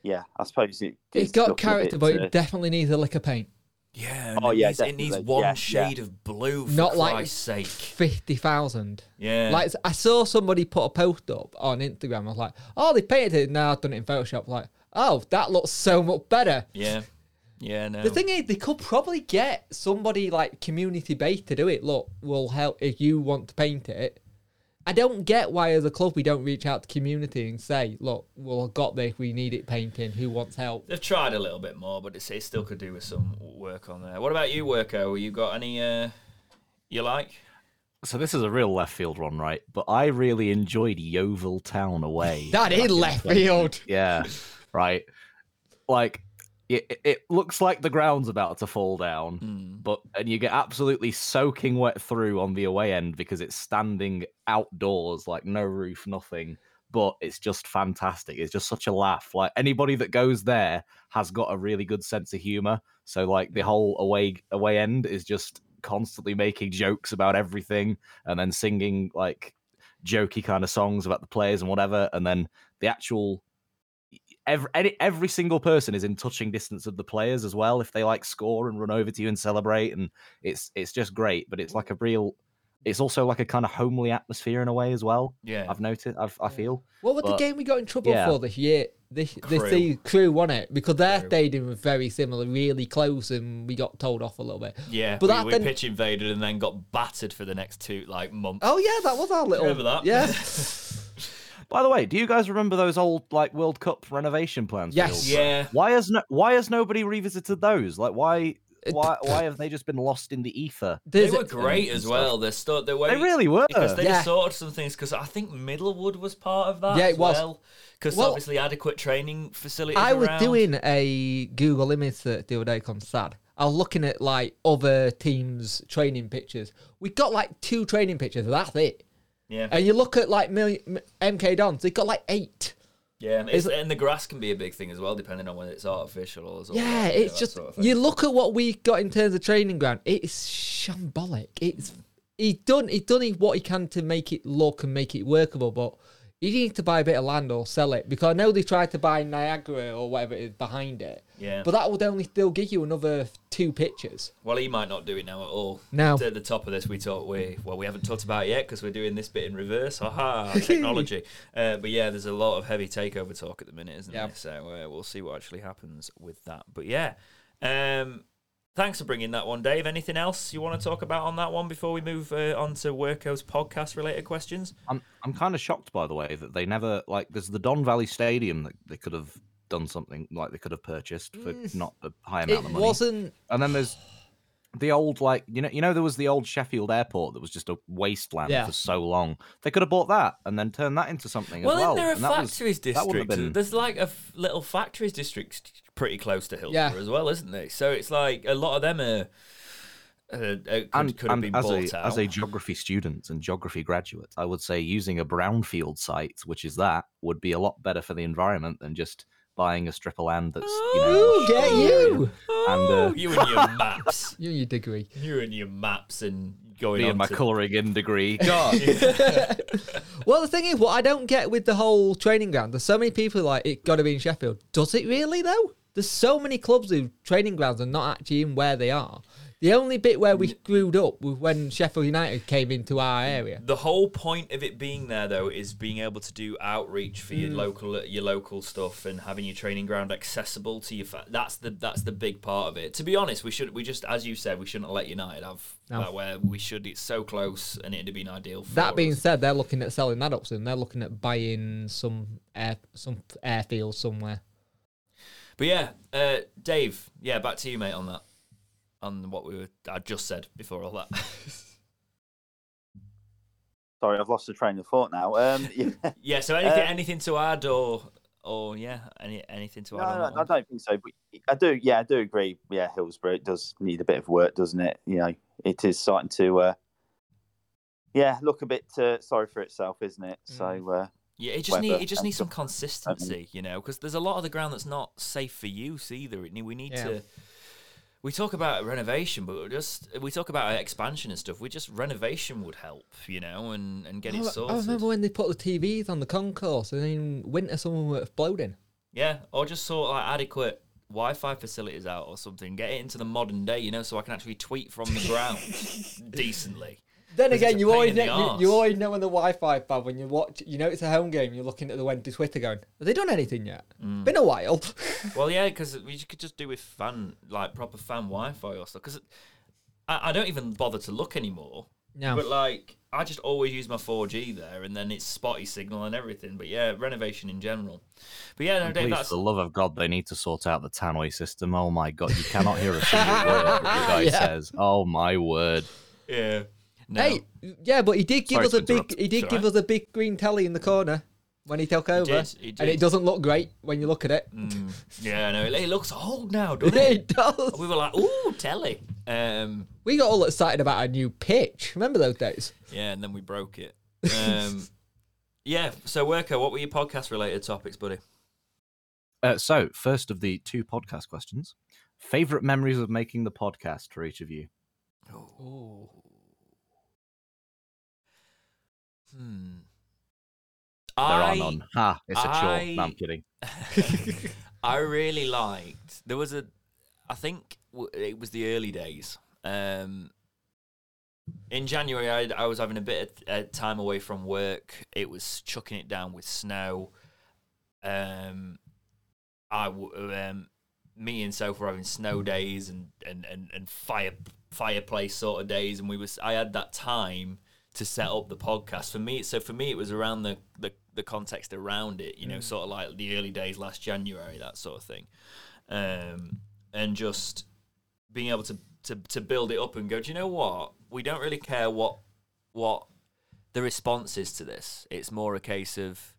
yeah, I suppose it.
It's
it's
got character, but it definitely needs a lick of paint.
Yeah.
Oh,
it
yeah,
needs, it needs one
Yeah, yeah.
shade of blue. For
Not like
Christ's sake.
Fifty thousand.
Yeah.
Like I saw somebody put a post up on Instagram. I was like, "Oh, they painted it. Now I've done it in Photoshop." Like, "Oh, that looks so much better."
yeah. Yeah. No.
The thing is, they could probably get somebody like community based to do it. Look, we'll help if you want to paint it. I don't get why, as a club, we don't reach out to community and say, "Look, we've got this. We need it painting. Who wants help?"
They've tried a little bit more, but it still could do with some work on there. What about you, Worko? You got any uh, you like?
So this is a real left field one, right? But I really enjoyed Yeovil Town away.
That is left field.
yeah, right. Like it, it looks like the ground's about to fall down,
Hmm.
but and you get absolutely soaking wet through on the away end because it's standing outdoors, like no roof, nothing. But it's just fantastic. It's just such a laugh. Like anybody that goes there has got a really good sense of humor. So like the whole away away end is just constantly making jokes about everything and then singing like jokey kind of songs about the players and whatever. And then the actual every any, every single person is in touching distance of the players as well if they like score and run over to you and celebrate and it's it's just great but it's like a real it's also like a kind of homely atmosphere in a way as well
Yeah.
i've noticed I've, i feel
What was the game we got in trouble
yeah.
for this year? This this
Crewe.
season, Crewe won it because their
Crewe.
stadium was very similar, really close, and we got told off a little bit.
Yeah,
But
we,
that
we
then-
pitch invaded and then got battered for the next two like months.
Oh yeah, that was our little.
Remember that?
Yeah.
by the way do you guys remember those old like world cup renovation plans
Yes.
Hillsborough?
yeah.
why has no why has nobody revisited those like why
uh,
why why have they just been lost in the ether
They were great as
stuff.
well. They're still they were
they really were
because they
Yeah.
sorted some things because I think Middlewood was part of that.
Yeah,
as
it was.
well. Because
Well,
obviously adequate training facilities.
I was
around.
doing a Google image search the other day on SAD. I was looking at like other teams' training pictures. We got like two training pictures. That's it.
Yeah,
And you look at like Mil- MK Dons, they've got like eight.
yeah, and, it's, and the grass can be a big thing as well, depending on whether it's artificial or. of,
Yeah,
you know,
it's just
sort of
you look at what we got in terms of training ground. It's shambolic. It's he done he done what he can to make it look and make it workable, but you need to buy a bit of land or sell it because I know they tried to buy Niagara or whatever it is behind it,
Yeah.
but that would only still give you another two pitches.
well, he might not do it now at all.
Now
At the top of this, we talk. We well, we haven't talked about it yet because we're doing this bit in reverse. Aha, technology. uh, but yeah, there's a lot of heavy takeover talk at the minute, isn't
Yeah.
there? So uh, we'll see what actually happens with that. But yeah, um, thanks for bringing that one, Dave. Anything else you want to talk about on that one before we move uh, on to Worko's podcast related questions?
I'm I'm kind of shocked by the way that they never like. There's the Don Valley Stadium that they could have done something like they could have purchased for not a high amount
It
of money.
wasn't.
And then there's the old like you know you know there was the old Sheffield Airport that was just a wasteland
Yeah.
for so long. They could have bought that and then turned that into something
Well,
as well.
isn't there a
and that was-
factories
that wouldn't have
district?
been-
There's like a f- little factories district pretty close to Hillsborough
Yeah.
as well, isn't there? So it's like a lot of them are. Uh, uh, could,
and,
could have
and
been
as
bought
a
out.
as a geography student and geography graduate, I would say using a brownfield site, which is that, would be a lot better for the environment than just buying a strip of land that's you know
Ooh, get you!
And,
Oh,
uh,
you and your maps.
You and your degree.
You and your maps and going
Me
on
and my
to-
colouring in degree. God.
Well, the thing is, what I don't get with the whole training ground, there's so many people like it got to be in Sheffield. Does it really though? There's so many clubs whose training grounds are not actually in where they are. The only bit where we screwed up was when Sheffield United came into our area.
The whole point of it being there, though, is being able to do outreach for
Mm.
your local your local stuff and having your training ground accessible to your. Fa- that's the that's the big part of it. To be honest, we should we just as you said we shouldn't let United have
No.
that where we should. It's so close, and it'd have been ideal. For
That being
us.
said, they're looking at selling that up soon. They're looking at buying some air some airfield somewhere.
but yeah, uh, Dave, yeah, back to you, mate, on that, on what we were I just said before all that.
Sorry, I've lost the train of thought now. Um, yeah.
yeah. So anything
Uh,
anything to add or or yeah, any anything to
No,
add? on
no,
that
I don't think so. But I do, yeah, I do agree. Yeah, Hillsborough it does need a bit of work, doesn't it? You know, it is starting to, uh, yeah, look a bit uh, sorry for itself, isn't it? So, uh,
Yeah, it just need
weather
it just needs some consistency, you know, because there's a lot of the ground that's not safe for use either. We need
Yeah.
to. We talk about renovation, but just we talk about expansion and stuff. We just renovation would help, you know, and and get
I,
it sorted.
I remember when they put the TVs on the concourse and in winter someone were exploding.
Yeah, or just sort of like adequate Wi-Fi facilities out or something. Get it into the modern day, you know, so I can actually tweet from the ground decently.
Then again, you
pain
always
in the
know, you, you always know when the Wi-Fi bad when you watch. You know it's a home game. You're looking at the Wednesday Twitter going, "Have they done anything yet?
Mm.
Been a while."
Well, yeah, because we could just do with fan like proper fan Wi-Fi or stuff. Because I, I don't even bother to look anymore.
no.
But like, I just always use my 4G there, and then it's spotty signal and everything. But yeah, renovation in general. But yeah, no, Dave,
Please,
that's
for the love of God, they need to sort out the tannoy system. Oh my God, you cannot hear a single word that the guy
Yeah.
says. Oh my word.
yeah. No.
Hey, yeah, but he did give
Sorry
us
to
a big.
interrupt.
He did
It's
give
alright.
us a big green telly in the corner when he took over,
did, he
and
did.
it doesn't look great when you look at it.
Mm, yeah, no, it, it looks old now, doesn't it?
it does.
we were like, ooh, telly. Um,
We got all excited about our new pitch. Remember those days?
yeah, and then we broke it. Um, yeah. So, Worko, what were your podcast-related topics, buddy?
Uh, so, first of the two podcast questions favorite memories of making the podcast for each of you?
Ooh.
Hmm.
There
I,
are none. Ha, it's a chore. No, I'm kidding.
I really liked. There was a, I think it was the early days. Um, in January, I, I was having a bit of uh, time away from work. It was chucking it down with snow. Um, I w- um, me and Soph were having snow days and and and, and fire fireplace sort of days, and we was I had that time to set up the podcast for me. So for me, it was around the the, the context around it, you know, sort of like the early days last January, that sort of thing, um, and just being able to, to to build it up and go. Do you know what? We don't really care what what the response is to this. It's more a case of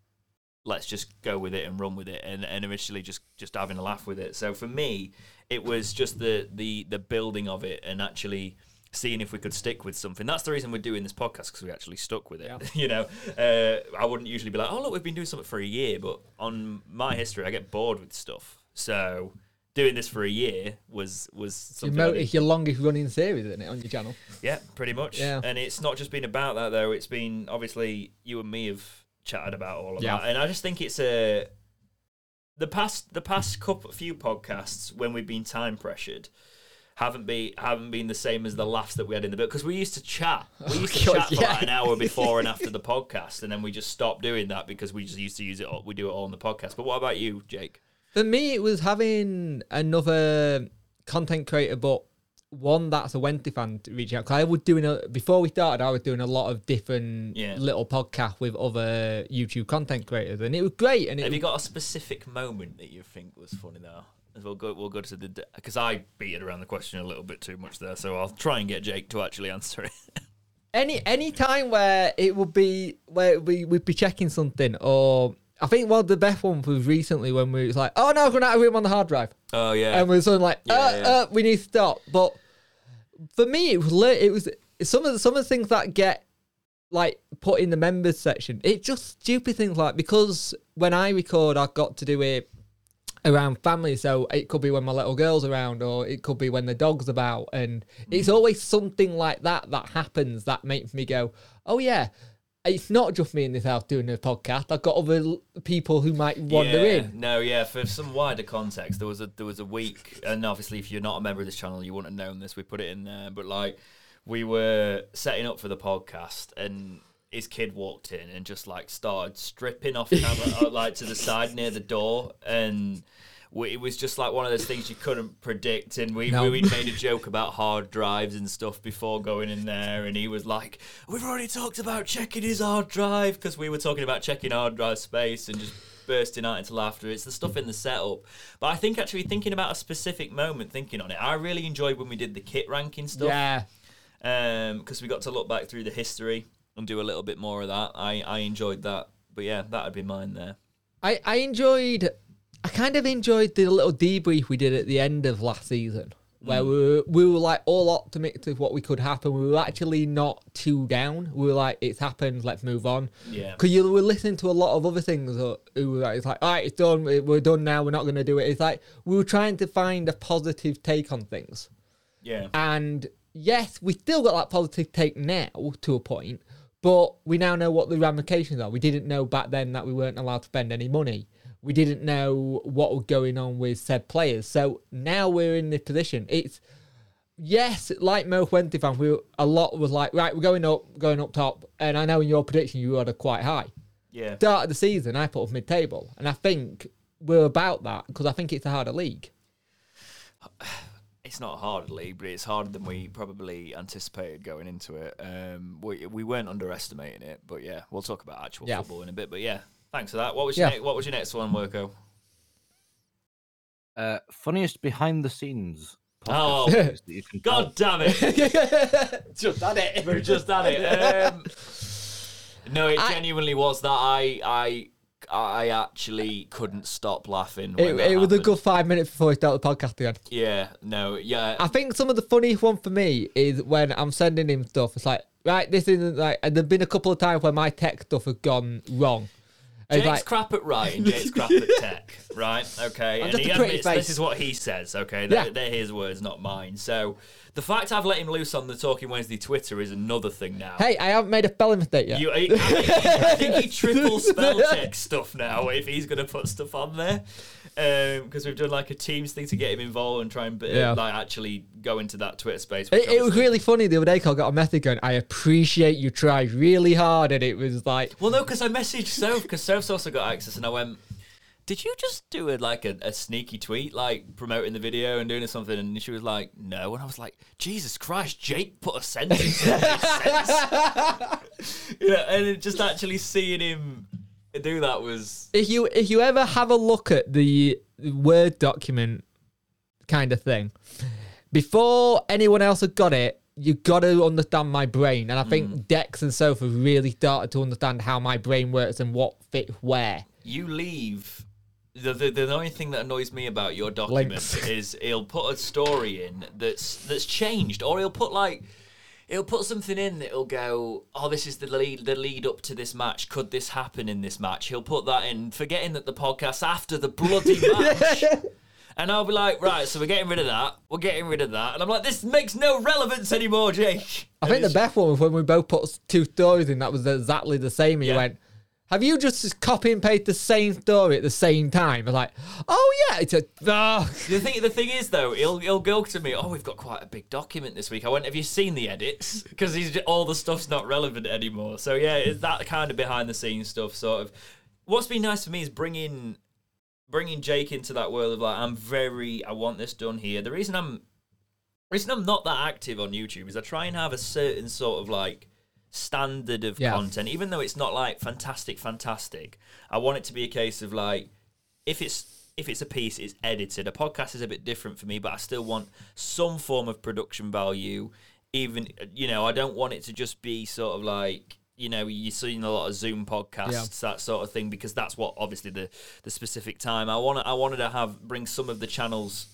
let's just go with it and run with it and, and initially just just having a laugh with it so for me it was just the the the building of it and actually seeing if we could stick with something that's the reason we're doing this podcast because we actually stuck with it
Yeah.
you know uh, i wouldn't usually be like oh look we've been doing something for a year but on my history i get bored with stuff so doing this for a year was was
Your
something
mo-
I
it's your longest running series, isn't it, on your channel?
yeah, pretty much.
Yeah.
And it's not just been about that though. It's been obviously you and me have chatted about all of
Yeah.
that, and I just think it's a the past the past couple few podcasts when we've been time pressured haven't been haven't been the same as the laughs that we had in the book because we used to chat. We used to
God,
chat for
yeah.
like an hour before and after the podcast, and then we just stopped doing that because we just used to use it. All, we do it all on the podcast. But what about you, Jake?
For me, it was having another content creator, but one that's a Wenty fan to reach out. 'Cause I was doing a before we started, I was doing a lot of different
Yeah.
little podcasts with other YouTube content creators, and it was great. And it
Have
was,
you got a specific moment that you think was funny though? We'll go. We'll go to the because I beat it around the question a little bit too much there, so I'll try and get Jake to actually answer it.
any any time where it would be where we would be checking something, or I think one of the best ones was recently when we was like, oh no, we're out of room on the hard drive.
oh yeah,
and we're sort of like,
Yeah,
uh,
yeah.
uh, we need to stop. But for me, it was it was some of the, some of the things that get like put in the members section. It's just stupid things like because when I record, I've got to do it around family, so it could be when my little girl's around, or it could be when the dog's about, and mm. it's always something like that that happens that makes me go, oh yeah. It's not just me in this house doing a podcast. I've got other l- people who might wander
yeah,
in.
No, yeah. For some wider context, there was a there was a week, and obviously, if you're not a member of this channel, you wouldn't have known this. We put it in there, but like we were setting up for the podcast, and his kid walked in and just like started stripping off camera, uh, like to the side near the door, and. we- It was just like one of those things you couldn't predict, and we
No.
we made a joke about hard drives and stuff before going in there, and he was like, "We've already talked about checking his hard drive because we were talking about checking hard drive space and just bursting out into laughter. It's the stuff in the setup. But I think actually thinking about a specific moment, thinking on it, I really enjoyed when we did the kit ranking stuff.
Yeah,
because we got to look back through the history and do a little bit more of that. I I enjoyed that. But yeah, that'd be mine there.
I, I enjoyed I kind of enjoyed the little debrief we did at the end of last season where mm. we were, we were like all optimistic of what we could happen. We were actually not too down. We were like, it's happened, let's move on.
Yeah.
Because you were listening to a lot of other things who were like, it's like, all right, it's done, we- we're done now, we're not going to do it. It's like, we were trying to find a positive take on things.
Yeah.
And yes, we still got that positive take now to a point, but we now know what the ramifications are. We didn't know back then that we weren't allowed to spend any money. We didn't know what was going on with said players. So now we're in this position. It's yes, like Mo Fuente fan, we were, a lot was like, right, we're going up, going up top. And I know in your prediction you a quite high.
Yeah.
Start of the season, I put us mid table. And I think we're about that because I think it's a harder league.
It's not hardly, but it's harder than we probably anticipated going into it. Um, we we weren't underestimating it, but yeah, we'll talk about actual
Yeah.
football in a bit. But yeah, thanks for that. What was your
Yeah.
ne- what was your next one, Worko?
Uh, funniest behind the scenes.
Oh,
podcast that you can
God damn it!
Just had it.
We're just at it. Um, no, it
I-
genuinely was that I I I actually couldn't stop laughing.
It, it was a good five minutes before we start the podcast again.
Yeah, no, yeah.
I think some of the funniest one for me is when I'm sending him stuff. It's like, right, this isn't like, and there've been a couple of times where my tech stuff has gone wrong. And
Jake's
it's like,
crap at writing, Jake's crap at tech, right? Okay,
I'm
and
just
he admits this is what he says. Okay, they're,
Yeah.
they're his words, not mine. So the fact I've let him loose on the Talking Wednesday Twitter is another thing now.
hey, I haven't made a spelling mistake yet.
You, I, I think he, I think he triple spell checks stuff now if he's going to put stuff on there. Because we've done like a Teams thing to get him involved and try and uh,
Yeah.
like actually go into that Twitter space.
It, it was really funny the other day. I got a message going, "I appreciate you tried really hard," and it was like,
Well, no, because I messaged Soph because Soph's also got access, and I went, "Did you just do a like a, a sneaky tweet, like promoting the video and doing something?" And she was like, "No," and I was like, "Jesus Christ, Jake put a sentence that sense." you know, and it just actually seeing him do that was
if you if you ever have a look at the word document kind of thing before anyone else had got it you got to understand my brain and i think mm. dex and Soph really started to understand how my brain works and what fits where
you leave. The, the, the only thing that annoys me about your document
Links.
is he'll put a story in that's that's changed, or he'll put like he'll put something in that'll go, oh, this is the lead the lead up to this match. Could this happen in this match? He'll put that in, forgetting that the podcast's after the bloody match. And I'll be like, right, so we're getting rid of that. We're getting rid of that. And I'm like, this makes no relevance anymore, Jake.
i think the best one was when we both put two stories in that was exactly the same and you went Have you just copy and paste the same story at the same time? Like, oh yeah, it's a. Oh.
The thing, the thing is though, he'll he'll go to me. Oh, we've got quite a big document this week. I went. Have you seen the edits? Because all the stuff's not relevant anymore. So yeah, it's that kind of behind the scenes stuff. Sort of. What's been nice for me is bringing bringing Jake into that world of like I'm very. I want this done here. The reason I'm the reason I'm not that active on YouTube is I try and have a certain sort of like standard of
Yeah.
content, even though it's not like fantastic, fantastic. I want it to be a case of like if it's if it's a piece, it's edited. A podcast is a bit different for me, but I still want some form of production value. Even you know, I don't want it to just be sort of like you know you're seeing a lot of Zoom podcasts, that sort of thing, because that's what obviously the the specific time. I want I wanted to have bring some of the channels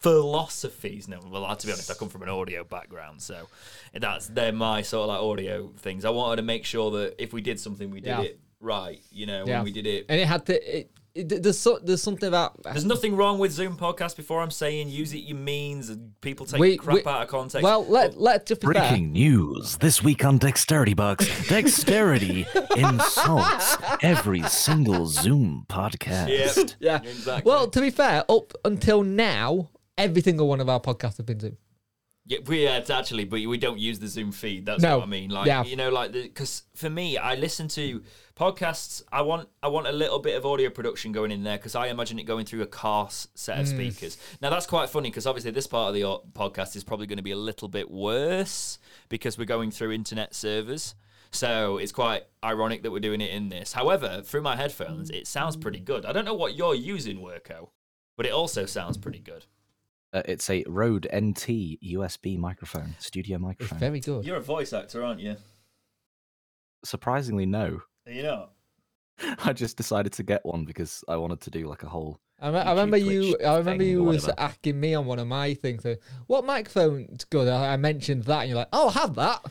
philosophies. No, well, to be honest, I come from an audio background, so that's they're my sort of like audio things. I wanted to make sure that if we did something, we did
Yeah.
it right. You know,
Yeah.
when we did it
And it had to. It, it, there's so, there's something about
there's nothing wrong with Zoom podcast. Before I'm saying use it your means, and people take
We-
crap
we-
out of context.
Well, let let just be fair.
Breaking news this week on Dexterity Bucks. Dexterity insults every single Zoom podcast.
yeah,
Yeah.
exactly.
Well, to be fair, up until now, every single one of our podcasts have been Zoom.
Yeah, we yeah, it's actually, but we don't use the Zoom feed. That's
No.
what I mean. Like,
Yeah.
you know, like because for me, I listen to podcasts. I want, I want a little bit of audio production going in there because I imagine it going through a car set of
Mm.
speakers. Now that's quite funny because obviously this part of the podcast is probably going to be a little bit worse because we're going through internet servers. So it's quite ironic that we're doing it in this. However, through my headphones, it sounds pretty good. I don't know what you're using, Worko, but it also sounds pretty good.
Uh, it's a Rode NT USB microphone, studio
It's
microphone.
very good.
You're a voice actor, aren't you?
Surprisingly, no.
Are you not?
I just decided to get one because I wanted to do like a whole.
I, me- I
YouTube,
remember you. I remember you was asking me on one of my things. uh, what microphone's good? I, I mentioned that, and you're like, "Oh, I have that."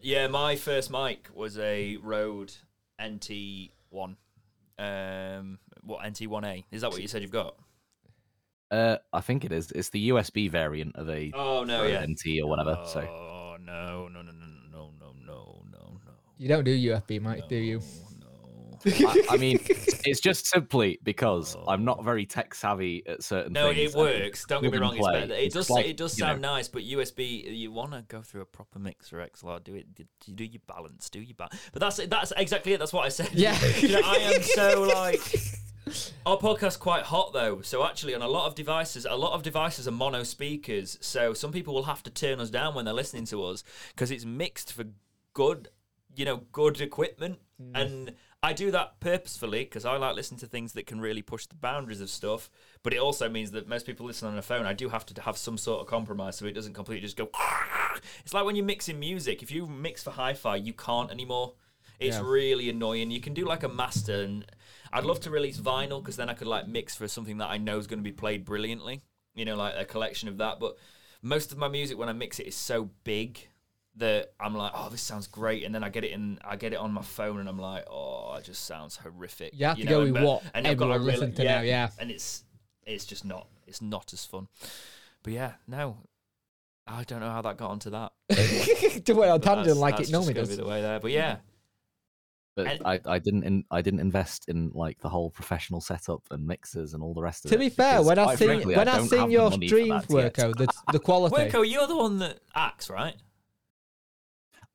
Yeah, my first mic was a Rode NT1. Um, what NT1A? Is that what you said you've got?
Uh, I think it is. It's the USB variant of a
Oh no, yeah.
NT or whatever. So
Oh no, no, no, no, no, no, no, no, no.
You don't do USB mics, do you?
No.
I, I mean, it's just simply because I'm not very tech savvy at certain things.
No,
things.
it works. Don't get me wrong.
and
It's better. It
It's
does.
like,
it does
you know-
sound nice, but USB, you want to go through a proper mixer XLR. Do it. Do, do your balance. Do your balance. But that's that's exactly it. That's what I said.
Yeah.
you know, I am so like. Our podcast's quite hot though, so actually on a lot of devices, a lot of devices are mono speakers. So some people will have to turn us down when they're listening to us because it's mixed for good, you know, good equipment. Mm. And I do that purposefully because I like listening to things that can really push the boundaries of stuff. But it also means that most people listen on a phone. I do have to have some sort of compromise so it doesn't completely just go. It's like when you're mixing music. If you mix for hi-fi, you can't anymore. It's
Yeah.
really annoying. You can do like a master, and I'd love to release vinyl because then I could like mix for something that I know is going to be played brilliantly. You know, like a collection of that. But most of my music when I mix it is so big that I'm like, oh, this sounds great, and then I get it in, I get it on my phone, and I'm like, oh, it just sounds horrific.
You have to go with what
and I've got
everyone
a really-
listen to now, yeah.
and it's it's just not, it's not as fun. But yeah, no, I don't know how that got onto that.
to went on tangent like it normally does.
Be the way there, but yeah.
But
And-
I, I didn't in, I didn't invest in like the whole professional setup and mixers and all the rest of
To
it.
To be fair, when I
quite
seen
frankly,
when I
don't
seen your
money for
streams. Worko, the the quality.
Worko, you're the one that acts, right?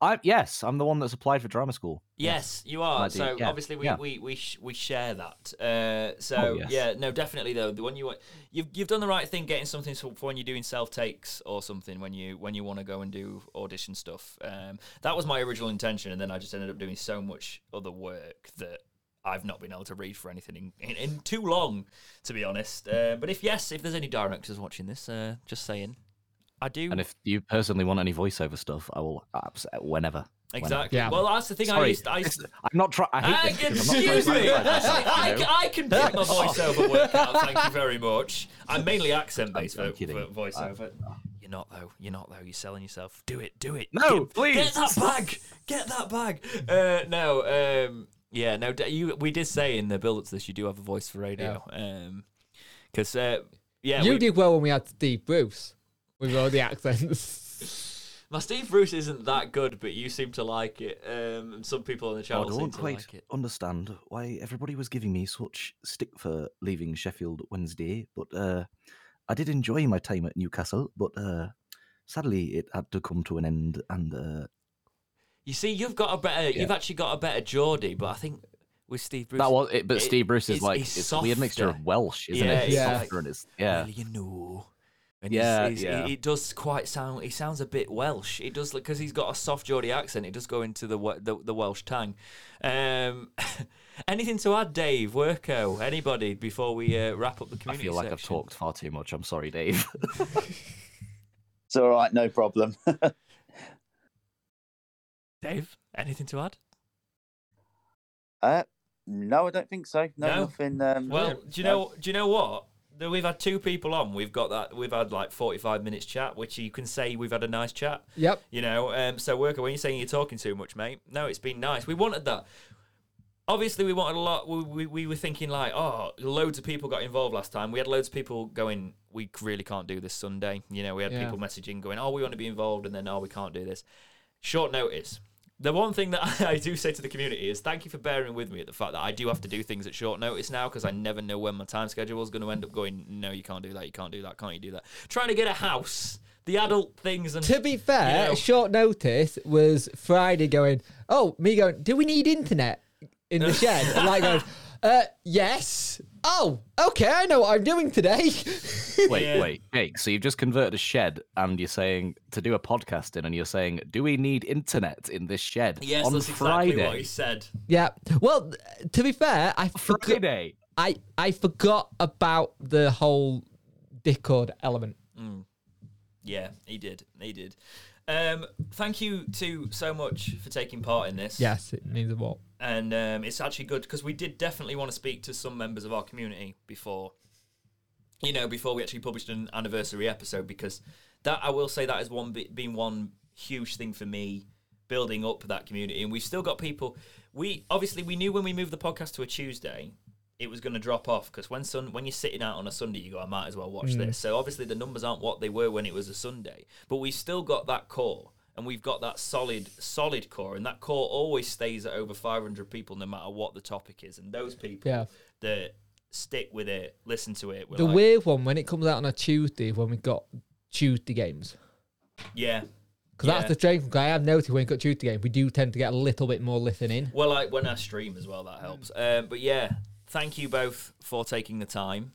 I yes, I'm the one that's applied for drama school.
Yes, you are. So
yeah,
obviously we
yeah.
we we, sh- we share that. Uh, so
Oh, yes.
yeah, no, definitely though. The one you you've you've done the right thing getting something for when you're doing self takes or something when you when you want to go and do audition stuff. Um, that was my original intention, and then I just ended up doing so much other work that. I've not been able to read for anything in, in, in too long, to be honest. Uh, but if yes, if there's any directors watching this, uh, just saying, I do.
And if you personally want any voiceover stuff, I will abs- whenever. whenever.
exactly.
Yeah.
Well, that's the thing. I
Sorry,
used. I used
this- I'm not trying. I
I
hate
can,
this because I'm not
excuse me.
myself,
I,
you know?
I can put my voiceover work out. Thank you very much. I'm mainly accent based
I'm
for,
kidding.
for voiceover. You're not though. You're not though. You're selling yourself. Do it. Do it.
No,
get,
please.
Get that bag. Get that bag. Uh, no. Um, yeah. No. You. We did say in the build up to this, you do have a voice for radio. Um, because uh, yeah,
you
we,
did well when we had Steve Bruce with all the accents.
My Steve Bruce isn't that good, but you seem to like it. Um, and some people on the
I
channel seem
don't
to
quite
like it.
understand why everybody was giving me such stick for leaving Sheffield Wednesday, but uh, I did enjoy my time at Newcastle, but uh, sadly it had to come to an end, and uh,
You see, you've got a better. You've actually got a better Geordie, but I think with Steve Bruce,
that was it. But
it-
Steve Bruce is
it's-
like
he's
it's a weird mixture of Welsh, isn't
Yeah,
it? It's
yeah.
softer and it's yeah.
well, you know. And
Yeah,
he's, he's,
yeah.
He, he does quite sound. He sounds a bit Welsh. He does because he's got a soft Geordie accent. He does go into the the, the Welsh tang. Um, anything to add, Dave? Worko? Anybody before we uh, wrap up the community?
I feel like I've talked far too much. I'm sorry, Dave.
It's all right, no problem.
Dave, anything to add?
uh, no, I don't think so. No,
No?
nothing. Um,
Well, do you
no.
know? Do you know what? We've had two people on. We've got that. We've had like forty-five minutes chat, which you can say we've had a nice chat.
Yep.
You know, um, so Worko, when you're saying you're talking too much, mate, no, it's been nice. We wanted that. Obviously, we wanted a lot. We, we, we were thinking like, oh, loads of people got involved last time. We had loads of people going, we really can't do this Sunday. You know, we had
Yeah.
people messaging going, oh, we want to be involved, and then oh, we can't do this. Short notice. The one thing that I do say to the community is thank you for bearing with me at the fact that I do have to do things at short notice now because I never know when my time schedule is going to end up going. No, you can't do that. You can't do that. Can't you do that? Trying to get a house, the adult things, and
To be fair,
You know.
short notice was Friday going, oh, me going, do we need internet in the shed? and like going, uh, yes. Oh, okay, I know what I'm doing today.
wait,
Yeah.
wait, Hey, So you've just converted a shed, and you're saying to do a podcast in, and you're saying, do we need internet in this shed
yes,
on
that's
Friday?
exactly what he said.
yeah. Well, to be fair, I forgot,
Friday.
I, I forgot about the whole Discord element. Mm.
Yeah, he did. He did. Um, thank you to so much for taking part in this.
Yes, it means a lot.
and um, it's actually good because we did definitely want to speak to some members of our community before, you know, before we actually published an anniversary episode. Because that I will say that has one been one huge thing for me building up that community, and we've still got people. We obviously we knew when we moved the podcast to a Tuesday. It was going to drop off because when sun when you're sitting out on a Sunday, you go, I might as well watch this. So obviously the numbers aren't what they were when it was a Sunday, but we still got that core and we've got that solid solid core and that core always stays at over 500 people no matter what the topic is and those people
Yeah.
that stick with it listen to it
The
like,
weird one when it comes out on a Tuesday when we got Tuesday games.
yeah
Because
Yeah.
that's the strange thing. I have noticed when we got Tuesday games, we do tend to get a little bit more listening. In.
Well like when i stream as well that helps um, but yeah thank you both for taking the time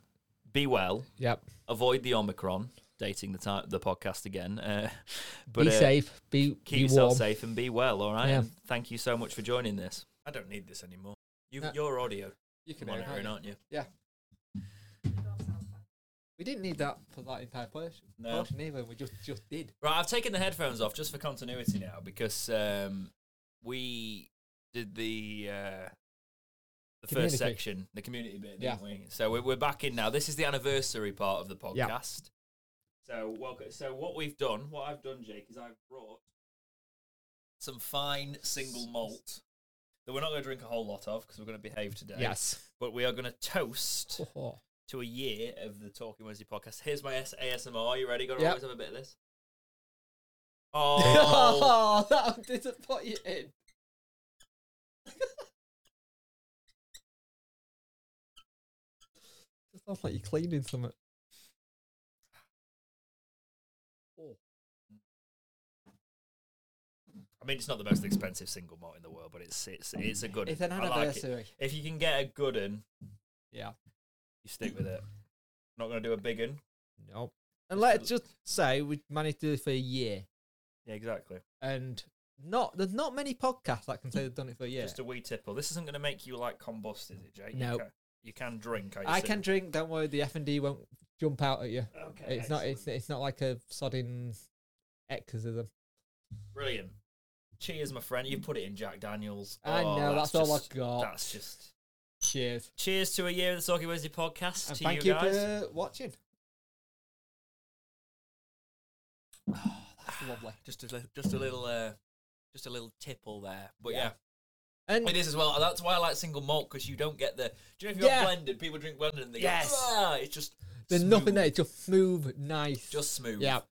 be well
Yep.
avoid the omicron dating the time the podcast again uh, but
be
uh,
safe. Be,
keep
be
yourself
warm.
safe and be well all right
Yeah.
thank you so much for joining this i don't need this anymore you
Uh,
your audio
You can
monitoring aren't you
Yeah. We didn't need that for that entire portion.
No.
portion either. We just just did.
Right, I've taken the headphones off just for continuity now because um, we did the uh, the first section, the community bit, didn't
Yeah.
we? So we're, we're back in now. This is the anniversary part of the
Yeah.
podcast. So welcome. So what we've done, what I've done, Jake, is I've brought some fine single malt that we're not going to drink a whole lot of because we're going to behave today.
Yes.
But we are going to toast
Oh,
to a year of the Talking Wednesday podcast. Here's my ASMR. Are you ready? Got to
Yep.
always have a bit of this. Oh,
that didn't put you in. sounds like you're cleaning something.
I mean, it's not the most expensive single malt in the world, but it's it's it's a good.
It's an
I like it.
anniversary.
If you can get a good one,
Yeah.
you stick with it. Not going to do a big one.
Nope. And let's just say we managed to do it for a year,
Yeah, exactly.
and not there's not many podcasts that can say they've done it for a year.
Just a wee tipple. This isn't going to make you like combust, is it, Jake?
No.
You can, you can drink. I,
I
assume.
can drink. Don't worry, the F and D won't jump out at you.
Okay.
It's not. It's it's not like a sodding exorcism.
brilliant. Cheers, my friend. You put it in Jack Daniels.
I
Oh,
know. That's, all
just-
I got.
That's just.
Cheers.
Cheers to a year of the Talking Wednesday podcast.
And
to
thank
you
you, for watching. That's lovely.
Just a just a little uh, just a little tipple there. But
Yeah.
yeah.
And
It is as well. That's why I like single malt because you don't get the. Do you know if you're
Yeah.
blended, people drink blended and they
Yes.
go, ah, it's just.
there's
smooth.
nothing there. It's just smooth, nice.
Just smooth.
Yeah.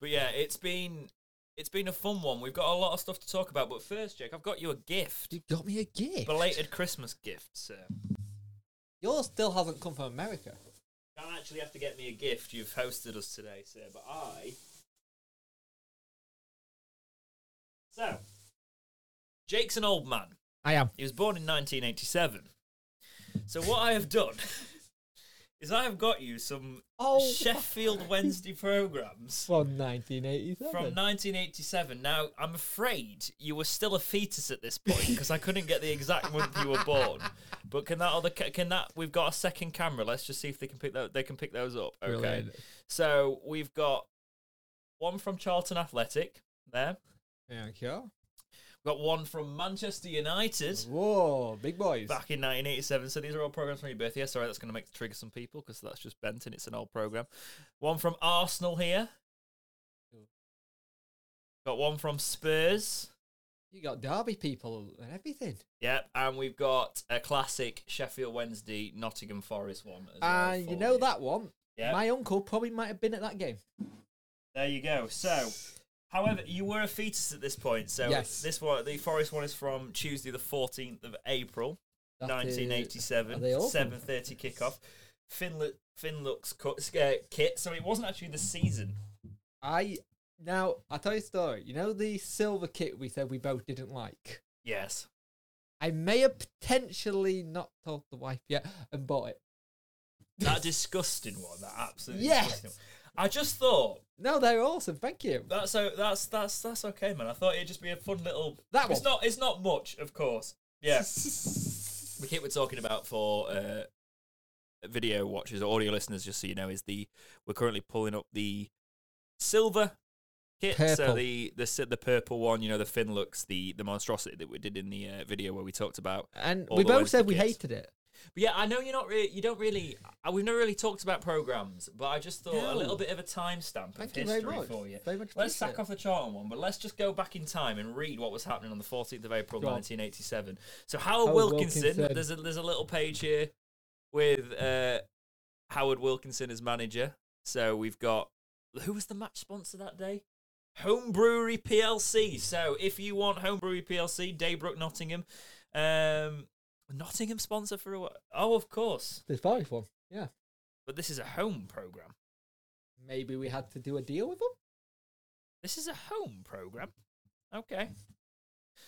But yeah, it's been It's been a fun one. We've got a lot of stuff to talk about, but first, Jake, I've got you a gift.
You got me a gift.
Belated Christmas gift, sir.
Yours still hasn't come from America.
You don't actually have to get me a gift. You've hosted us today, sir, but I. So, Jake's an old man.
I am.
He was born in 1987. So what I have done is I have got you some
Oh,
Sheffield Wednesday programs
from 1987.
from 1987. Now, I'm afraid you were still a fetus at this point because I couldn't get the exact month you were born. But can that other can that we've got a second camera? Let's just see if they can pick that they can pick those up. Okay.
Brilliant.
So we've got one from Charlton Athletic there.
Thank you.
We've got one from Manchester United.
Whoa, big boys.
back in 1987. So these are all programs from your birthday. Yeah, sorry, that's going to make trigger some people because that's just bent and it's an old program. One from Arsenal here. Got one from Spurs.
You got Derby people and everything.
Yep, and we've got a classic Sheffield Wednesday Nottingham Forest one. As well
And you know that one?
Yeah,
My uncle probably might have been at that game.
there you go. So, however, you were a fetus at this point. So
Yes.
this one, the Forest one, is from Tuesday, the 14th of April. 1987,
are they all from-
7:30 kickoff. Finlook Finlook's cut, uh, kit, so it wasn't actually the season.
I now I'll tell you a story. You know the silver kit we said we both didn't like?
Yes,
I may have potentially not told the wife yet and bought it.
that disgusting one. That absolutely
Yes.
disgusting. One. I just thought
No, they're awesome. Thank you.
that's so that's that's that's okay, man. I thought it'd just be a fun little.
That
It's not. It's not much, of course. Yeah, the kit we're talking about for uh, video watchers or audio listeners, just so you know, is the we're currently pulling up the silver kit. So
Purple.
the the the purple one, you know, the fin looks the the monstrosity that we did in the uh, video where we talked about.
And we both said we
kits.
hated it.
But yeah, I know you're not really, you don't really, uh, we've never really talked about programs, but I just thought a little bit of a timestamp of
Thank you
history
very much.
for you.
Very much
Let's
appreciate
sack off the Charlton one, but let's just go back in time and read what was happening on the 14th of April,
Go on.
1987. So Howard,
Howard
Wilkinson,
Wilkinson.
there's a there's a little page here with uh, Howard Wilkinson as manager. So we've got who was the match sponsor that day? Home Brewery PLC. So if you want Home Brewery PLC, Daybrook Nottingham, um, Nottingham sponsor for a while. Oh, of course.
This Forest one. Yeah.
But this is a home program.
Maybe we had to do a deal with them.
This is a home program. Okay.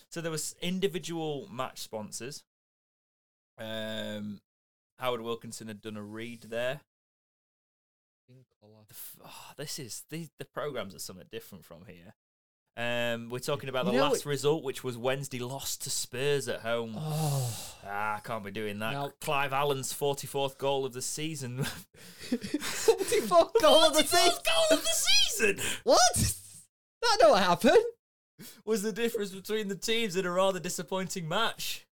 So there was individual match sponsors. Um, Howard Wilkinson had done a read there. The f- oh, this is these the programs are something different from here. Um, we're talking about
You
the
know
last
it-
result, which was Wednesday lost to Spurs at home.
Oh.
Ah, I can't be doing that. Clive Allen's forty-fourth goal of the season.
44 goal of the season.
goal of the season
What? That don't happen.
was the difference between the teams in a rather disappointing match.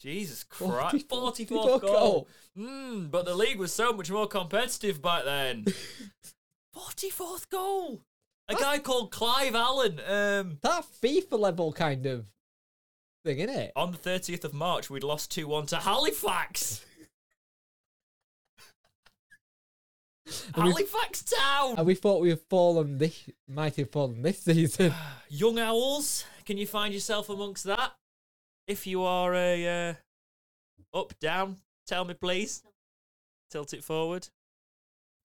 Jesus Christ.
40
44th goal.
goal.
Mm, but the league was so much more competitive back then. 44th goal. A guy called Clive Allen. Um,
That FIFA level kind of thing, isn't it?
on the 30th of March, we'd lost 2 1 to Halifax.
And we-
Halifax Town.
And we thought we had fallen this, might have fallen this season.
Young Owls, can you find yourself amongst that? If you are a uh, up, down, tell me please. Tilt it forward.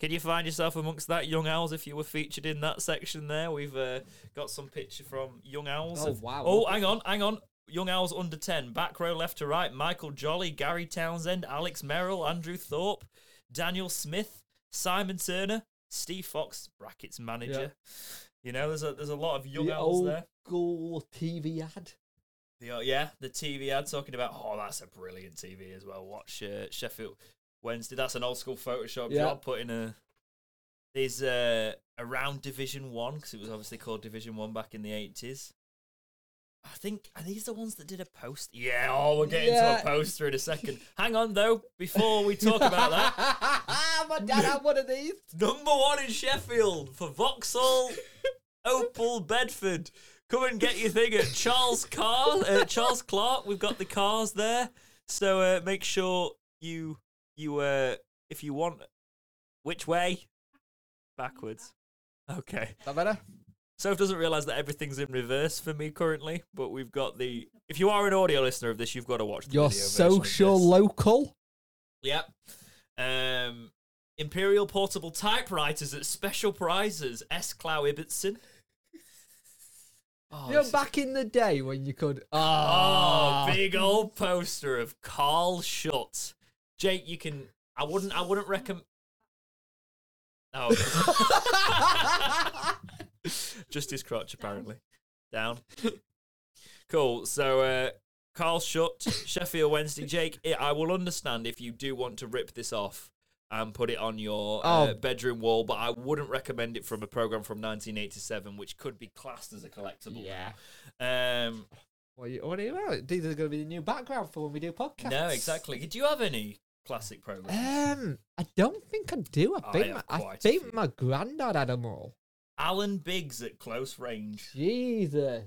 Can you find yourself amongst that Young Owls if you were featured in that section there? We've uh, got some picture from Young Owls.
Oh,
of-
wow.
Oh, hang on, hang on. Young Owls under 10. Back row left to right. Michael Jolly, Gary Townsend, Alex Merrill, Andrew Thorpe, Daniel Smith, Simon Turner, Steve Fox, brackets manager. You know, there's a there's a lot of Young
the
Owls
old
there.
school TV ad.
The, uh, yeah, the TV ad talking about, oh, that's a brilliant TV as well. Watch uh, Sheffield Wednesday. That's an old school Photoshop
Yeah.
job. Putting a there's uh, around Division One because it was obviously called Division One back in the eighties. I think are these the ones that did a post? Yeah. Oh, we'll get
Yeah.
into a poster in a second. Hang on though, before we talk about that.
My dad had one of these.
Number one in Sheffield for Vauxhall, Opel, Bedford. Come and get your thing at Charles Car, uh, Charles Clark. We've got the cars there, so uh, make sure you you uh, if you want, which way? Backwards. Okay.
That better?
Soph doesn't realise that everything's in reverse for me currently, but we've got the. If you are an audio listener of this, you've got to watch the
Your social local.
Yep. Um, Imperial portable typewriters at special prizes. S. Clow Ibbotson. Oh,
you know,
is-
back in the day when you could.
oh,
Ah,
big old poster of Carl Shutt. Jake, you can. I wouldn't. I wouldn't recommend. Oh. Just his crotch, apparently. Down. Cool. So, uh, Carl Shutt, Sheffield Wednesday. Jake, I I will understand if you do want to rip this off and put it on your uh,
Oh.
bedroom wall, but I wouldn't recommend it from a program from 1987, which could be classed as a collectible.
Yeah.
Um,
What are you, what are you about? These are going to be the new background for when we do podcasts.
no, exactly. Do you have any classic programs?
Um, I don't think I do. I
I
think my, I think my granddad had them all.
Alan Biggs at close range
Jesus.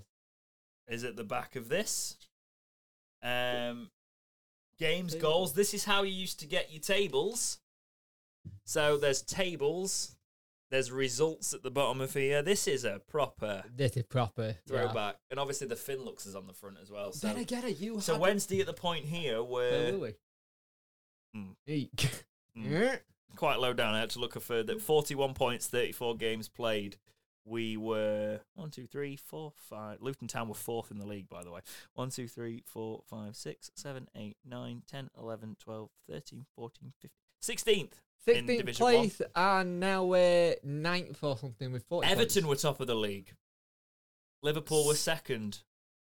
is at the back of this. Um, games goals. This is how you used to get your tables. So there's tables. There's results at the bottom of here. This is a proper
This is proper. yeah.
throwback, and obviously the Finlux is on the front as well. So,
Then it. You
so Wednesday at the point here
it.
where
Where were
Hmm.
Eek. Yeah.
quite low down. I had to look further. 41 points, 34 games played. We were one, two, three, four, five. Luton Town were fourth in the league, by the way. One, two, three, four, five, six, seven, eight, nine, 10, 11, 12, 13, 14, 15. 16th. in
16th
Division One.
place, and now we're ninth or something with 40
Everton
points.
were top of the league. Liverpool were second.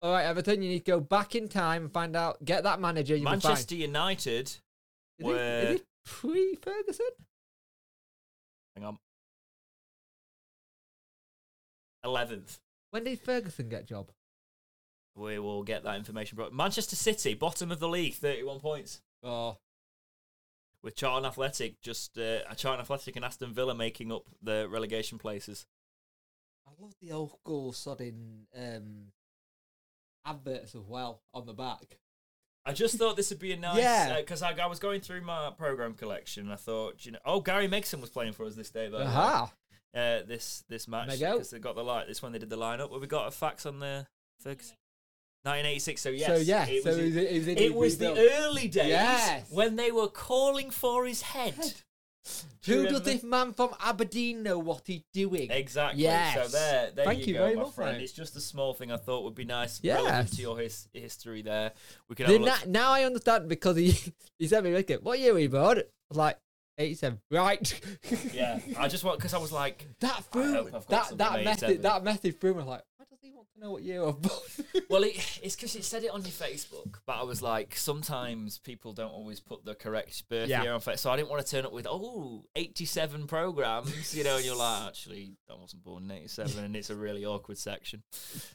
All right, Everton, you need to go back in time and find out. Get that manager.
Manchester United.
Is it, is it pre Ferguson?
Hang on. 11th.
When did Ferguson get job?
We will get that information. Bro. Manchester City, bottom of the league, 31 points.
Oh,
with Charlton Athletic just uh, Charlton Athletic and Aston Villa making up the relegation places.
I love the old school sodding um, adverts as well on the back.
I just thought this would be a nice
Yeah.
because I, I was going through my program collection. and I thought, you know, oh Gary Megson was playing for us this day, though.
Aha!
Uh, this this match because they got the light. This when they did the lineup. Well, we got a fax on the Ferguson. 1986. So yes,
so yeah,
it
so
was,
it was, it
it was the early days
Yes.
when they were calling for his head. Do
Who does this man from Aberdeen know what he's doing?
Exactly.
Yes.
So there, there
Thank
you,
you
go,
very
my
much,
friend.
mate.
It's just a small thing I thought would be nice,
Yes.
relevant to your his, history. There, we
The-
have a look.
now I understand because he he sent me like, "What year were you born?" I was like, "87." Right.
Yeah, I just want because I was like,
that
I
threw
I've got
that
something
that
made
message that message through me. I was like, "Why he want to know what year I'm born?"
well, it, it's because it said it on your Facebook, but I was like, sometimes people don't always put the correct birth
Yeah.
year on Facebook, so I didn't want to turn up with oh 87 programs, you know, and you're like, actually, I wasn't born in 87, and it's a really awkward section.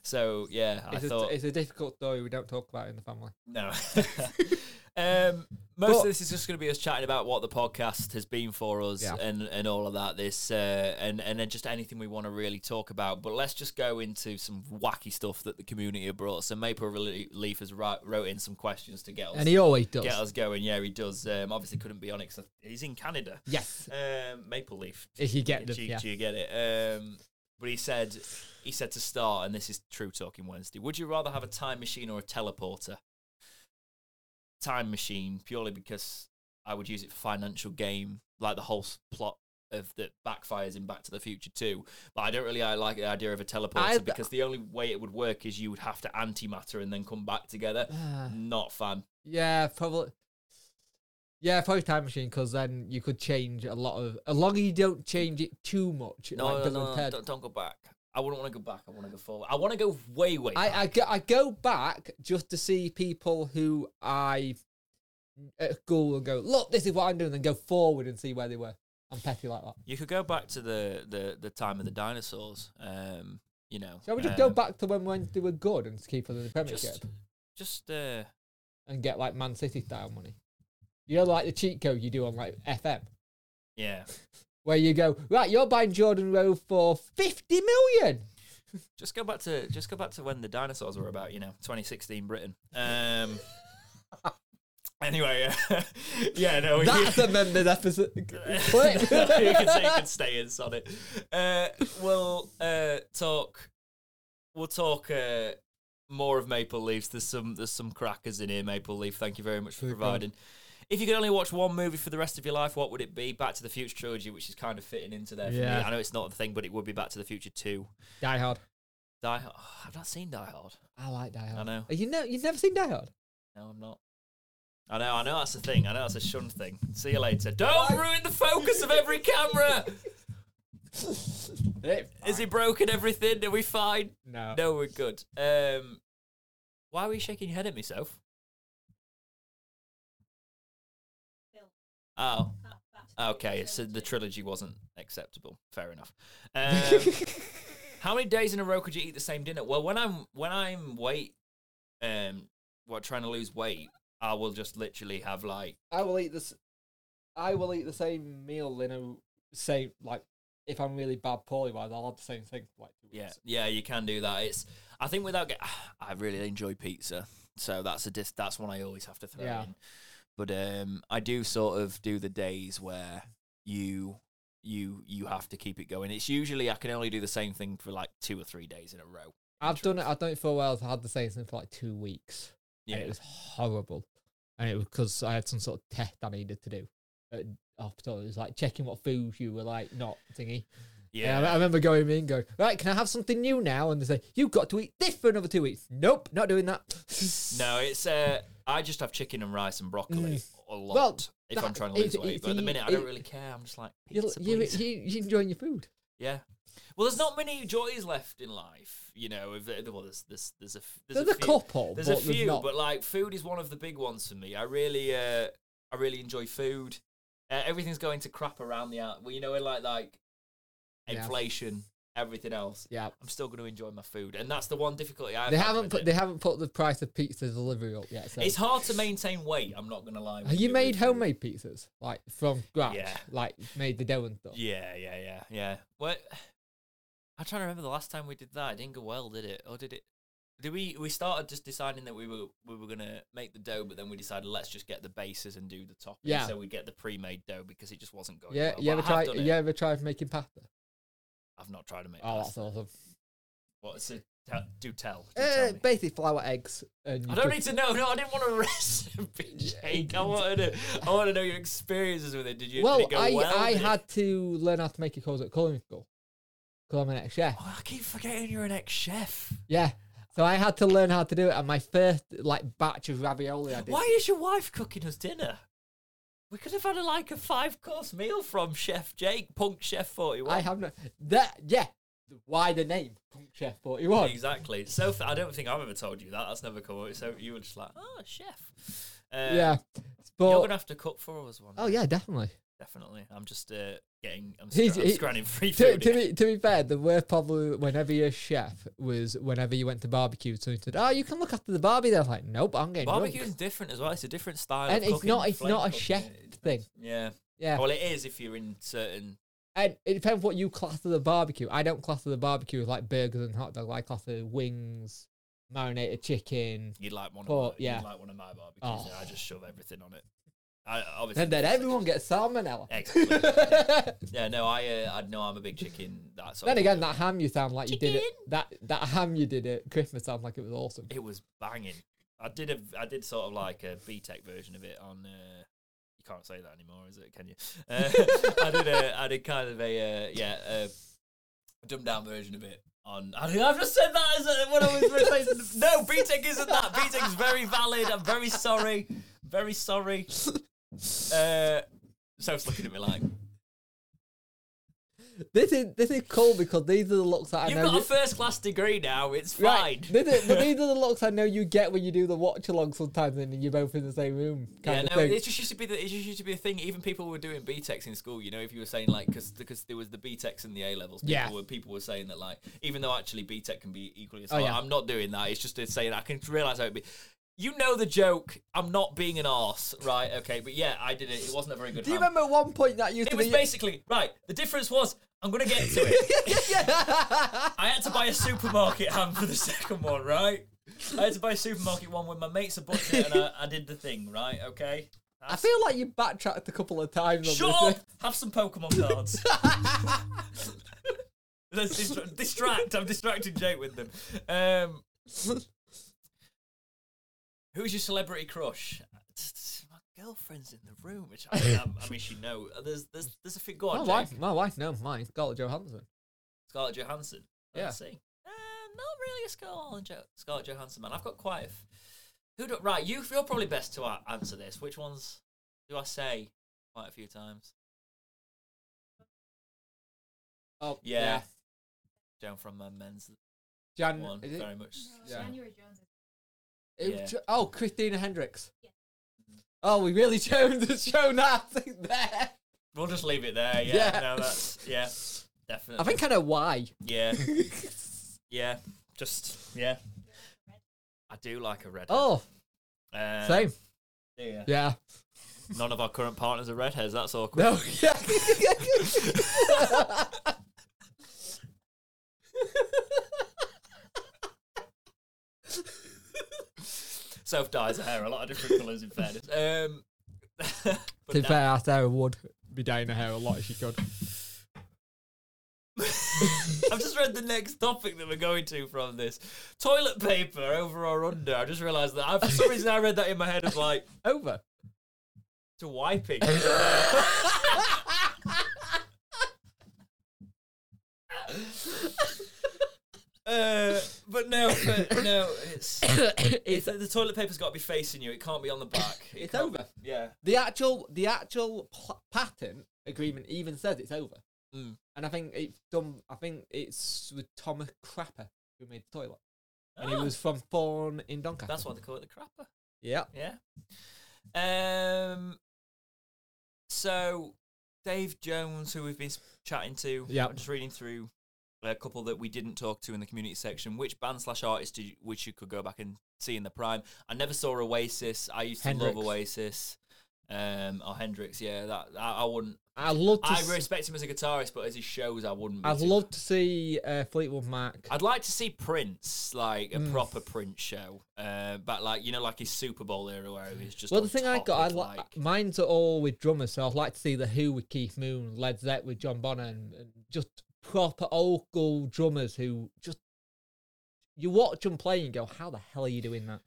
So yeah, I
it's, a,
thought
it's a difficult story we don't talk about in the family.
No. um, most
But-
of this is just going to be us chatting about what the podcast has been for us
Yeah.
and, and all of that. This uh, and and then just anything we want to really talk about. But let's just go into some wacky stuff that the community have brought. So Maple Leaf has wrote in some questions to get us
And he always does.
get us going. Yeah, he does. Um, obviously couldn't be on it he's in Canada.
Yes.
Um, Maple Leaf.
If you get them,
you-
yeah.
do you get it? Um, but he said, he said to start, and this is true talking Wednesday. Would you rather have a time machine or a teleporter? Time machine, purely because I would use it for financial gain, like the whole plot of that backfires in Back to the Future too. But I don't really I like the idea of a teleporter
I-
because the only way it would work is you would have to antimatter and then come back together.
Ah.
Not fun.
Yeah, probably. Yeah, probably time machine because then you could change a lot of. As long as you don't change it too much.
No,
like
no, no, no, don't, don't go back. I wouldn't want to go back. I want to go forward. I want to go way, way.
I,
back.
I, go, I go back just to see people who I at school and go, look, this is what I'm doing, and then go forward and see where they were. I'm petty like that.
You could go back to the, the, the time of the dinosaurs. Um, you know.
Shall we just go
um,
back to when when they were good and keep them in the Premiership
Just, just uh,
and get like Man City style money? You know, like the cheat code you do on like FM,
yeah.
where you go, right, you're buying Jordan Rhodes for 50 million.
Just go back to just go back to when the dinosaurs were about. You know, 2016 Britain. Um, Anyway, uh, yeah, no, we,
That's a members episode.
You can say you can stay in Sonic. Uh, we'll uh, talk. We'll talk uh, more of Maple Leafs. There's some there's some crackers in here. Maple Leaf. Thank you very much for
Super.
providing. If you could only watch one movie for the rest of your life, what would it be? Back to the Future trilogy, which is kind of fitting into there. For
Yeah.
me. I know it's not the thing, but it would be Back to the Future two.
Die Hard.
Die. Hard. Oh, I've not seen Die Hard.
I like Die Hard.
I know.
You know, you've never seen Die Hard?
No, I'm not. I know, I know that's the thing. I know that's a shun thing. See you later. Don't ruin the focus of every camera. Is he broken everything? Are we fine?
No.
No, we're good. Um, why were you shaking your head at me, Oh, okay. So the trilogy wasn't acceptable. Fair enough. Um, how many days in a row could you eat the same dinner? Well, when I'm when I'm weight, um, what trying to lose weight, I will just literally have like
I will eat this. I will eat the same meal in a same like if I'm really bad poorly wise, I'll have the same thing for like two
Yeah, yeah, you can do that. It's I think without get, I really enjoy pizza, so that's a dis, that's one I always have to throw
Yeah.
in. But um, I do sort of do the days where you you you have to keep it going. It's usually I can only do the same thing for like two or three days in a row.
I've done it. I've done it for a while. I had the same thing for like two weeks,
Yeah,
and it was horrible. And it was because I had some sort of test I needed to do at hospital. It was like checking what foods you were like not thingy.
yeah.
And I, I remember going in, going right. Can I have something new now? And they say you've got to eat this for another two weeks. Nope, not doing that.
no, it's uh, I just have chicken and rice and broccoli
Mm.
a lot
Well,
if I'm trying to lose
it's-
weight.
it's
But at the minute, I don't really care. I'm just like
you, you, you, enjoying your food.
Yeah. Well, there's not many joys left in life, you know. If, well, there's there's there's a f-
There's,
a few.
couple,
There's a few,
not.
but like food is one of the big ones for me. I really, uh, I really enjoy food. Uh, everything's going to crap around the out. Well, you know, in like like inflation, everything else.
yeah,
I'm still going to enjoy my food, and that's the one difficulty I have.
they haven't put
it.
they haven't put the price of pizza delivery up yet. So
It's hard to maintain weight. I'm not going to lie.
Have you made
food.
homemade pizzas like from scratch?
Yeah.
Like made the dough and stuff.
Yeah, yeah, yeah, yeah. What? I'm trying to remember the last time we did that. It didn't go well, did it? Or did it? Did we? We started just deciding that we were we were gonna make the dough, but then we decided let's just get the bases and do the topping.
Yeah.
So we get the pre-made dough because it just wasn't going.
Yeah,
well.
you ever tried? You ever tried making pasta?
I've not tried to make.
Oh, that's awesome.
What's it? Tell, do tell. Do
Uh,
tell
basically, flour, eggs, and
I don't
cook-
need to know. No, I didn't want a recipe, Jake. I wanted to. I want to know your experiences with it. Did you?
Well,
did it go
I
well?
I
Did it-
had to learn how to make it because at culinary school. Because I'm an ex-chef.
Oh, I keep forgetting you're an ex-chef.
Yeah. So I had to learn how to do it, and my first like batch of ravioli I did.
Why is your wife cooking us dinner? We could have had a, like a five course meal from Chef Jake, Punk Chef 41.
I have no that. Yeah. Why the name Punk Chef Forty One?
Exactly. So I don't think I've ever told you that. That's never come up. So you were just like, oh, chef. Uh,
Yeah.
You're going to have to cook for us one.
oh yeah, definitely.
Definitely. I'm just uh, getting, I'm,
He's-
scra- I'm
he-
scranning free
To,
food.
to be to be fair, the worst problem whenever you're a chef was whenever you went to barbecue. So he said, "Oh, you can look after the barbie." They're like, "Nope, I'm getting
Barbecue
drunk."
is different as well. It's a different style.
And
of
it's
cooking,
not- it's
flame
not a
cooking.
chef thing.
Yeah.
Yeah,
Well, it is if you're in certain.
and it depends what you class as a barbecue. I don't class as a barbecue as like burgers and hot dogs. I class as wings, marinated chicken,
You'd like one of my,
yeah.
you'd like one of my barbecues.
Oh.
and I just shove everything on it. I, obviously,
and then everyone gets salmonella.
Exactly. yeah, no, I, uh, I know I'm a big chicken. That
then again, that ham you sound like you did it. That that ham you did at Christmas sounds like it was awesome.
it was banging. I did a, I did sort of like a BTEC version of it on. Uh, you can't say that anymore, is it? Can you? Uh, I did a, I did kind of a, uh, yeah, a dumbed down version of it. On, I think I've just said that as a, when I was replacing. no, BTEC isn't that. BTEC is very valid. I'm very sorry. Very sorry. Uh, Soph's looking at me like,
This is this is cool because these are the looks that I
you've
know.
got
you-
a first class degree now. It's fine.
Right. This is, but these are the looks I know you get when you do the watch along sometimes and you're both in the same room. Kind
Yeah,
of
no,
thing.
it just used to be the it just used to be a thing. Even people were doing BTECs in school. You know, if you were saying like because because there was the BTECs and the A levels. People
Yeah.
were people were saying that like even though actually BTEC can be equally as
Oh,
hard.
yeah.
I'm not doing that. It's just to saying I can realize how it be. You know the joke. I'm not being an arse, right? Okay, but yeah, I did it. It wasn't a very good.
do you remember at one point that used
It
to
was
be?
basically right. The difference was I'm gonna get to it. I had to buy a supermarket ham for the second one, right? I had to buy a supermarket one when my mates are butchered and I, I did the thing, right? Okay.
I feel like you backtracked a couple of times.
Shut
on
up! Have some Pokemon cards. Let's distra- distract. I'm distracting Jake with them. Um, who's your celebrity crush? My girlfriend's in the room, which I, I, I mean, she know. There's, there's, there's a thing. Go
my wife,
Jake.
my wife, no, mine. Scarlett Johansson.
Scarlett Johansson.
Yeah.
Let's see. Uh, not really a Scarlett, jo- Scarlett Johansson man. I've got quite a. F- who do, right? You feel probably best to a- answer this. Which ones do I say quite a few times?
Oh
Yeah. Joan from uh, Men's
Jan.
one,
is it?
very much.
Yeah.
January Jones.
It
Yeah.
Jo- oh, Christina Hendricks.
Yeah.
Oh, we really shown the show nothing there.
We'll just leave it there. Yeah.
Yeah.
No, that's yeah, definitely.
I think I know why.
Yeah. Yeah. Just yeah. I do like a redhead.
oh,
Um,
same.
Yeah.
Yeah.
None of our current partners are redheads. That's awkward.
No. Yeah.
Soph dyes her hair a lot of different colours. In fairness. Um, but
to be
no.
fair, Sarah would be dyeing her hair a lot if she could.
I've just read the next topic that we're going to from this toilet paper over or under. I just realised that I, for some reason I read that in my head as like
Over.
to wiping. Uh, but no, but no, it's,
it's
the toilet paper's got to be facing you. It can't be on the back. It
It's
can't
over.
be- yeah.
the actual the actual pl- patent agreement even says it's over.
Mm.
And I think it's done. I think it's with Thomas Crapper who made the toilet, and he
Ah,
was from Thorne in Doncaster.
That's why they call it the crapper.
yeah.
Yeah. Um. So, Dave Jones, who we've been chatting to,
Yeah.
Just reading through a couple that we didn't talk to in the community section. Which band slash artist did you, which you could go back and see in the prime? I never saw Oasis. I used to
Hendrix.
love Oasis. Um, or Hendrix, yeah. That I, I wouldn't.
I'd love to.
I
s-
respect him as a guitarist, but as he shows, I wouldn't. Be
I'd love to see uh, Fleetwood Mac.
I'd like to see Prince, like a
Mm.
proper Prince show, uh, but like you know, like his Super Bowl era where he was just.
well, the thing I got, I
like,
mine's are all with drummers, so I'd like to see the Who with Keith Moon, Led Zepp with John Bonham, and, and just proper old school drummers who just you watch them play and go, "How the hell are you doing that?"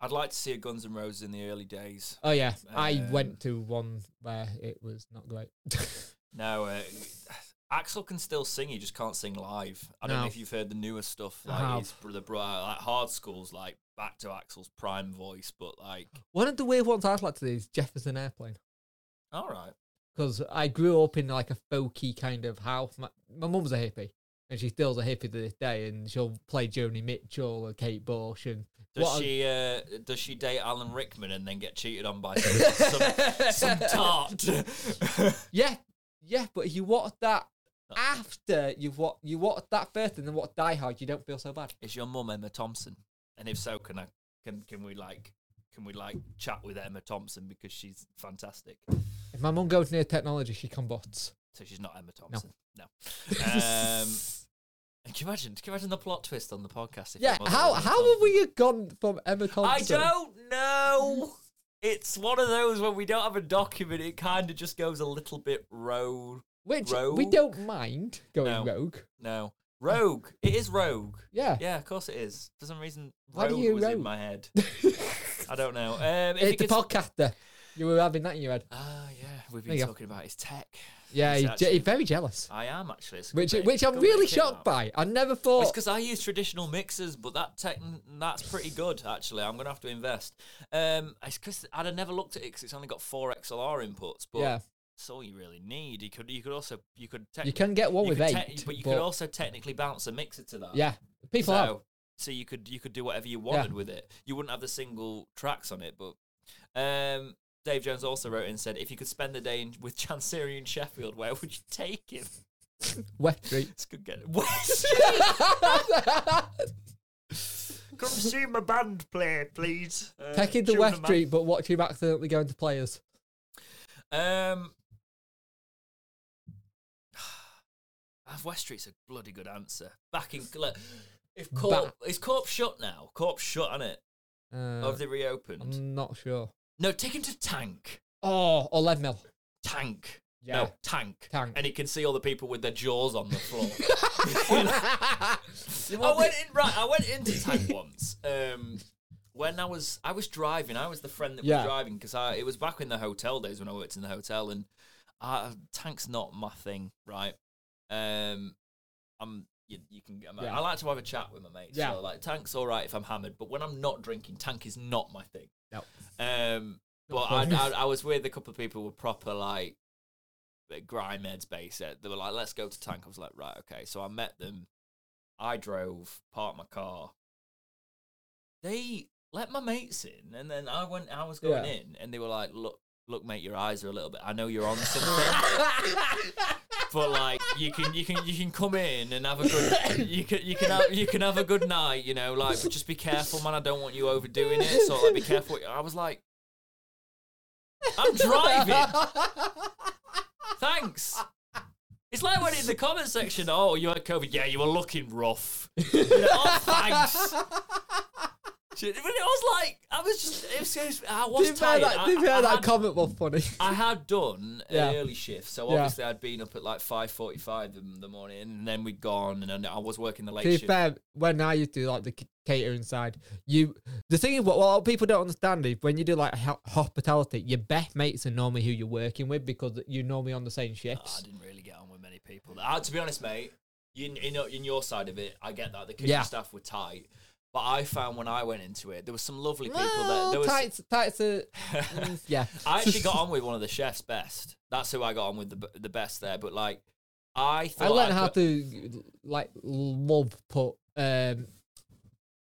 I'd like to see a Guns N' Roses in the early days.
Oh yeah, I
Um,
went to one where it was not great.
No, uh, Axl can still sing. He just can't sing live. I don't know if you've heard the newer stuff.
I
Like
have.
his bro, like hard schools, like back to Axl's prime voice. But like,
one of the weird ones I'd like to see is Jefferson Airplane
all right,
because I grew up in like a folky kind of house. My, my mum's a hippie. And she still's a hippie to this day, and she'll play Joni Mitchell or Kate Bush, and
does
What a-
she uh, does she date Alan Rickman and then get cheated on by some, some, some tart?
Yeah, yeah, but if you watch that after you've watched you watch that first and then watch Die Hard, you don't feel so bad.
Is your mum Emma Thompson? And if so, can I can can we like can we like chat with Emma Thompson because she's fantastic?
If my mum goes near technology, she combusts.
So she's not Emma Thompson. No. Um, can you imagine? Can you imagine the plot twist on the podcast?
Yeah, how how
Thompson?
have we gone from Emma Thompson?
I don't know. It's one of those when we don't have a document, it kind of just goes a little bit rogue.
Which we don't mind going
No.
rogue.
No, rogue. It is rogue.
Yeah.
Yeah, of course it is. For some reason, rogue was in my head. I don't know. Um,
it's
the
podcaster. You were having that in your head.
Ah, yeah, we've
There
been
you go.
talking about his tech.
Yeah,
It's
he's,
actually-
he's very jealous.
I am actually. It's a good
Which
bit-
which I'm
good bit of
really
kit,
shocked
that.
by. I never
It's
thought.
because I use traditional mixers, but that tech that's pretty good actually. I'm gonna have to invest. Um, it's because I'd have never looked at it because it's only got four XLR inputs, but
yeah,
that's all you really need. You could you could also you could tech-
you can get one
you
with
could
eight,
te- but you could also technically bounce a mixer to that.
yeah, people have.
so, so you could you could do whatever you wanted with it. You wouldn't have the single tracks on it, but um, Dave Jones also wrote and said, if you could spend the day in, with Chansiri in Sheffield, where would you take him?
Wet Street.
This could get West. Come see my band play, please. Uh,
Taking the
tune
West. Street, but watch him accidentally go into players.
Um, West Street's a bloody good answer. Back in like, If Corp is Corp shut now? Corp shut on it.
Uh,
Or have they reopened?
I'm not sure.
No, take him to Tank.
Oh, or Leadmill.
Tank.
Yeah.
No, Tank.
Tank.
And he can see all the people with their jaws on the floor. I went in right. I went into Tank once. Um, when I was I was driving. I was the friend that
Yeah.
was driving because I it was back in the hotel days when I worked in the hotel and uh, Tank's not my thing, right? Um, I'm you, you can. I'm,
Yeah.
I like to have a chat with my mates.
Yeah.
So like Tank's all right if I'm hammered, but when I'm not drinking, Tank is not my thing.
No.
Um, but I. I, I was with a couple of people who were proper like grime heads base. They were like, let's go to Tank. I was like, right, okay. So I met them. I drove, parked my car. They let my mates in, and then I went. I was going
Yeah.
in, and they were like, look, look, mate, your eyes are a little bit. I know you're on something, but like, you can, you can, you can come in and have a good. You can, you can have, you can have a good night, you know. Like, but just be careful, man. I don't want you overdoing it. So like, be careful. I was like, I'm driving. Thanks. It's like when in the comment section, oh, you had COVID. Yeah, you were looking rough. You know, oh, thanks. But it was like, I was just, it was, it was- I was
be
tired.
that,
I,
be fair,
I
that
had,
comment was funny.
I had done
Yeah.
an early shift, so
Yeah.
obviously I'd been up at like 5.45 in the morning, and then we'd gone, and then I was working the late
to be
shift.
fair, when I used to do like the catering side, you the thing is what, what people don't understand is when you do like hospitality, your best mates are normally who you're working with because you're normally on the same
Oh,
shifts.
I didn't really get on with many people. Uh, to be honest, mate, you, in, in your side of it, I get that the kitchen
Yeah.
staff were tight, but I found when I went into it, there was some lovely people
Well,
that there was.
tights, tights are, yeah.
I actually got on with one of the chefs best. That's who I got on with the the best there. But like, I
I learned
I
how to like love put um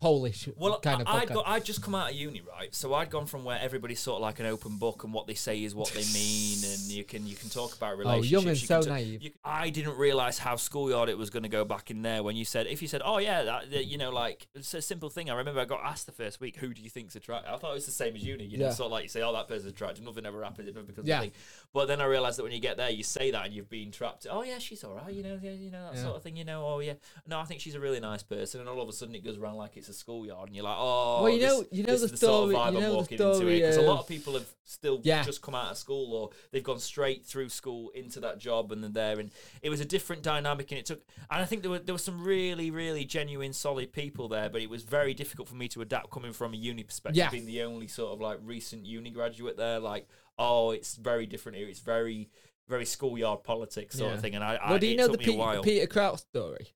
Polish
Well,
kind of
I'd, got, I'd just come out of uni, right? So I'd gone from where everybody's sort of like an open book, and what they say is what they mean, and you can you can talk about relationships.
Oh,
relationships.
young and
you
so naive.
you- I didn't realize how schoolyard it was going to go back in there when you said if you said, oh yeah, that, that, you know, like it's a simple thing. I remember I got asked the first week, who do you think's attractive? I thought it was the same as uni, you know,
Yeah.
sort of like you say, oh that person's attractive, nothing ever happens, it never becomes
Yeah.
a thing. But then I realized that when you get there, you say that and you've been trapped. Oh yeah, she's all right, you know, yeah, you know that
Yeah.
sort of thing, you know. Oh yeah, no, I think she's a really nice person, and all of a sudden it goes around like it's a schoolyard, and you're like, oh,
Well, you
this-
know- you know the
is sort of
story-
vibe
you
I'm
know the
walking into it
story
because a lot
of-
people have still
Yeah.
just come out of school or they've gone straight through school into that job and then there and it was a different dynamic and it took and I think there were there were some really really genuine solid people there but it was very difficult for me to adapt coming from a uni perspective
Yeah.
being the only sort of like recent uni graduate there like oh it's very different here it's very very schoolyard politics sort
Yeah.
of thing and I, I
well, do you
it
know
took
the Peter, Peter Crouch story?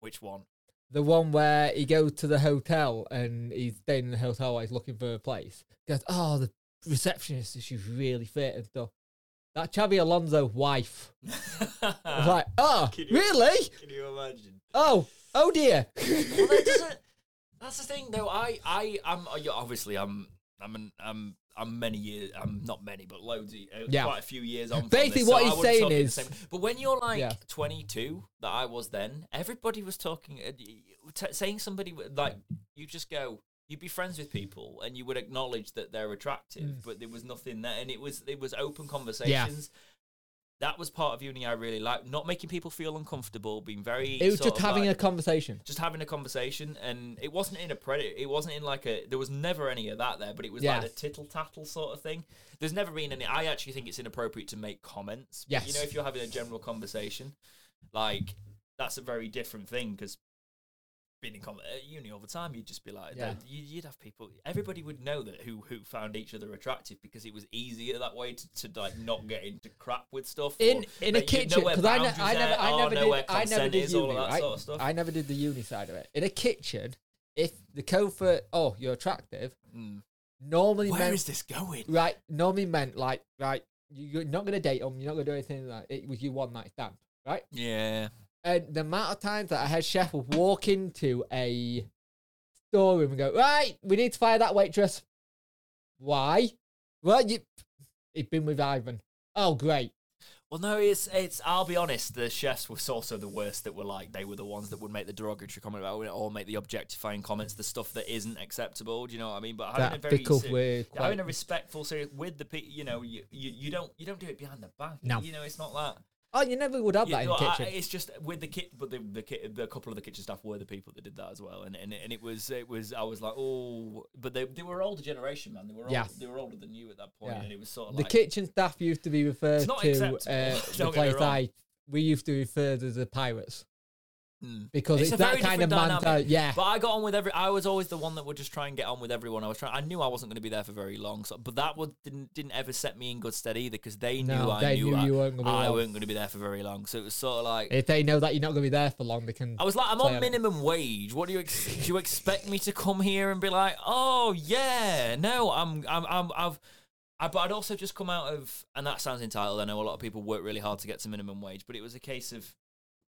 which one
The one where he goes to the hotel and he's staying in the hotel while he's looking for a place. Goes, oh, the receptionist, is she's really fit and stuff. That Xabi Alonso wife. I was like, oh,
Can you-
really?
can you imagine
Oh, oh dear.
well, that. That's the thing, though. I, I, I'm uh, obviously I'm, I'm, an, I'm, I'm many years. I'm not many, but loads. Of, uh,
Yeah.
quite a few years on.
Basically
this,
what
I
he's saying
talk in the
is-
same- but when you're like
Yeah.
22, that I was then, everybody was talking, uh, t- saying somebody like you just go. You'd be friends with people, and you would acknowledge that they're attractive,
Mm.
but there was nothing there, and it was it was open conversations. That was part of uni I really liked. Not making people feel uncomfortable, being very.
It was just having
like-
a conversation.
just having a conversation and it wasn't in a predator it wasn't in like a there was never any of that there but it was
Yeah.
like a tittle tattle sort of thing there's never been any i actually think it's inappropriate to make comments but, you know if you're having a general conversation like that's a very different thing because being in com- at uni all the time you'd just be like
Yeah.
you- you'd have people everybody would know that who who found each other attractive because it was easier that way to, to like not get into crap with stuff
In in a
that you'd know
kitchen because I, ne- I never I never did I never did
is,
uni right?
sort of stuff
I never did the uni side of it. In a kitchen, if the code oh you're attractive,
Mm.
normally
Where
meant
is this going?
right normally meant like right you- you're not gonna date them, you're not gonna do anything like it was your one night stand, right?
Yeah.
And the amount of times that I had chef walk into a storeroom and go, right, we need to fire that waitress. Why? Well, you, he'd been with Ivan. Oh, great.
Well, no, it's it's. I'll be honest. The chefs were also the worst. That were like they were the ones that would make the derogatory comment about it, or make the objectifying comments, the stuff that isn't acceptable. Do you know what I mean? But having a very ser-
way.
having a respectful, serious with the pe- you know, you, you you don't you don't do it behind the back.
No.
you know, it's not that.
Oh, you never would have
Yeah,
that in the
I-
kitchen.
it's just with the kit, but the the, kit, the couple of the kitchen staff were the people that did that as well, and and, and it was it was I was like oh, but they they were older generation man, they were
Yeah.
old, they were older than you at that point,
Yeah.
and it was sort of
the
like
kitchen staff used to be referred to uh, the place. I we used to refer to the pirates
Mm.
because
It's
it's,
a
that
very
kind of
different dynamic.
mentality. Yeah,
But I got on with every. I was always the one that would just try and get on with everyone. I was trying. I knew I wasn't going to be there for very long. So, but that would didn't didn't ever set me in good stead either because they knew
No,
I
they
knew,
knew
I,
you weren't gonna be
I weren't going to be there for very long. So it was sort of like
if they know that you're not going to be there for long, they can.
I was like, I'm on
on it.
minimum wage. What do you ex- do? You expect me to come here and be like, oh yeah, no, I'm, I'm, I'm, I've. I, but I'd also just come out of, and that sounds entitled. I know a lot of people work really hard to get to minimum wage, but it was a case of,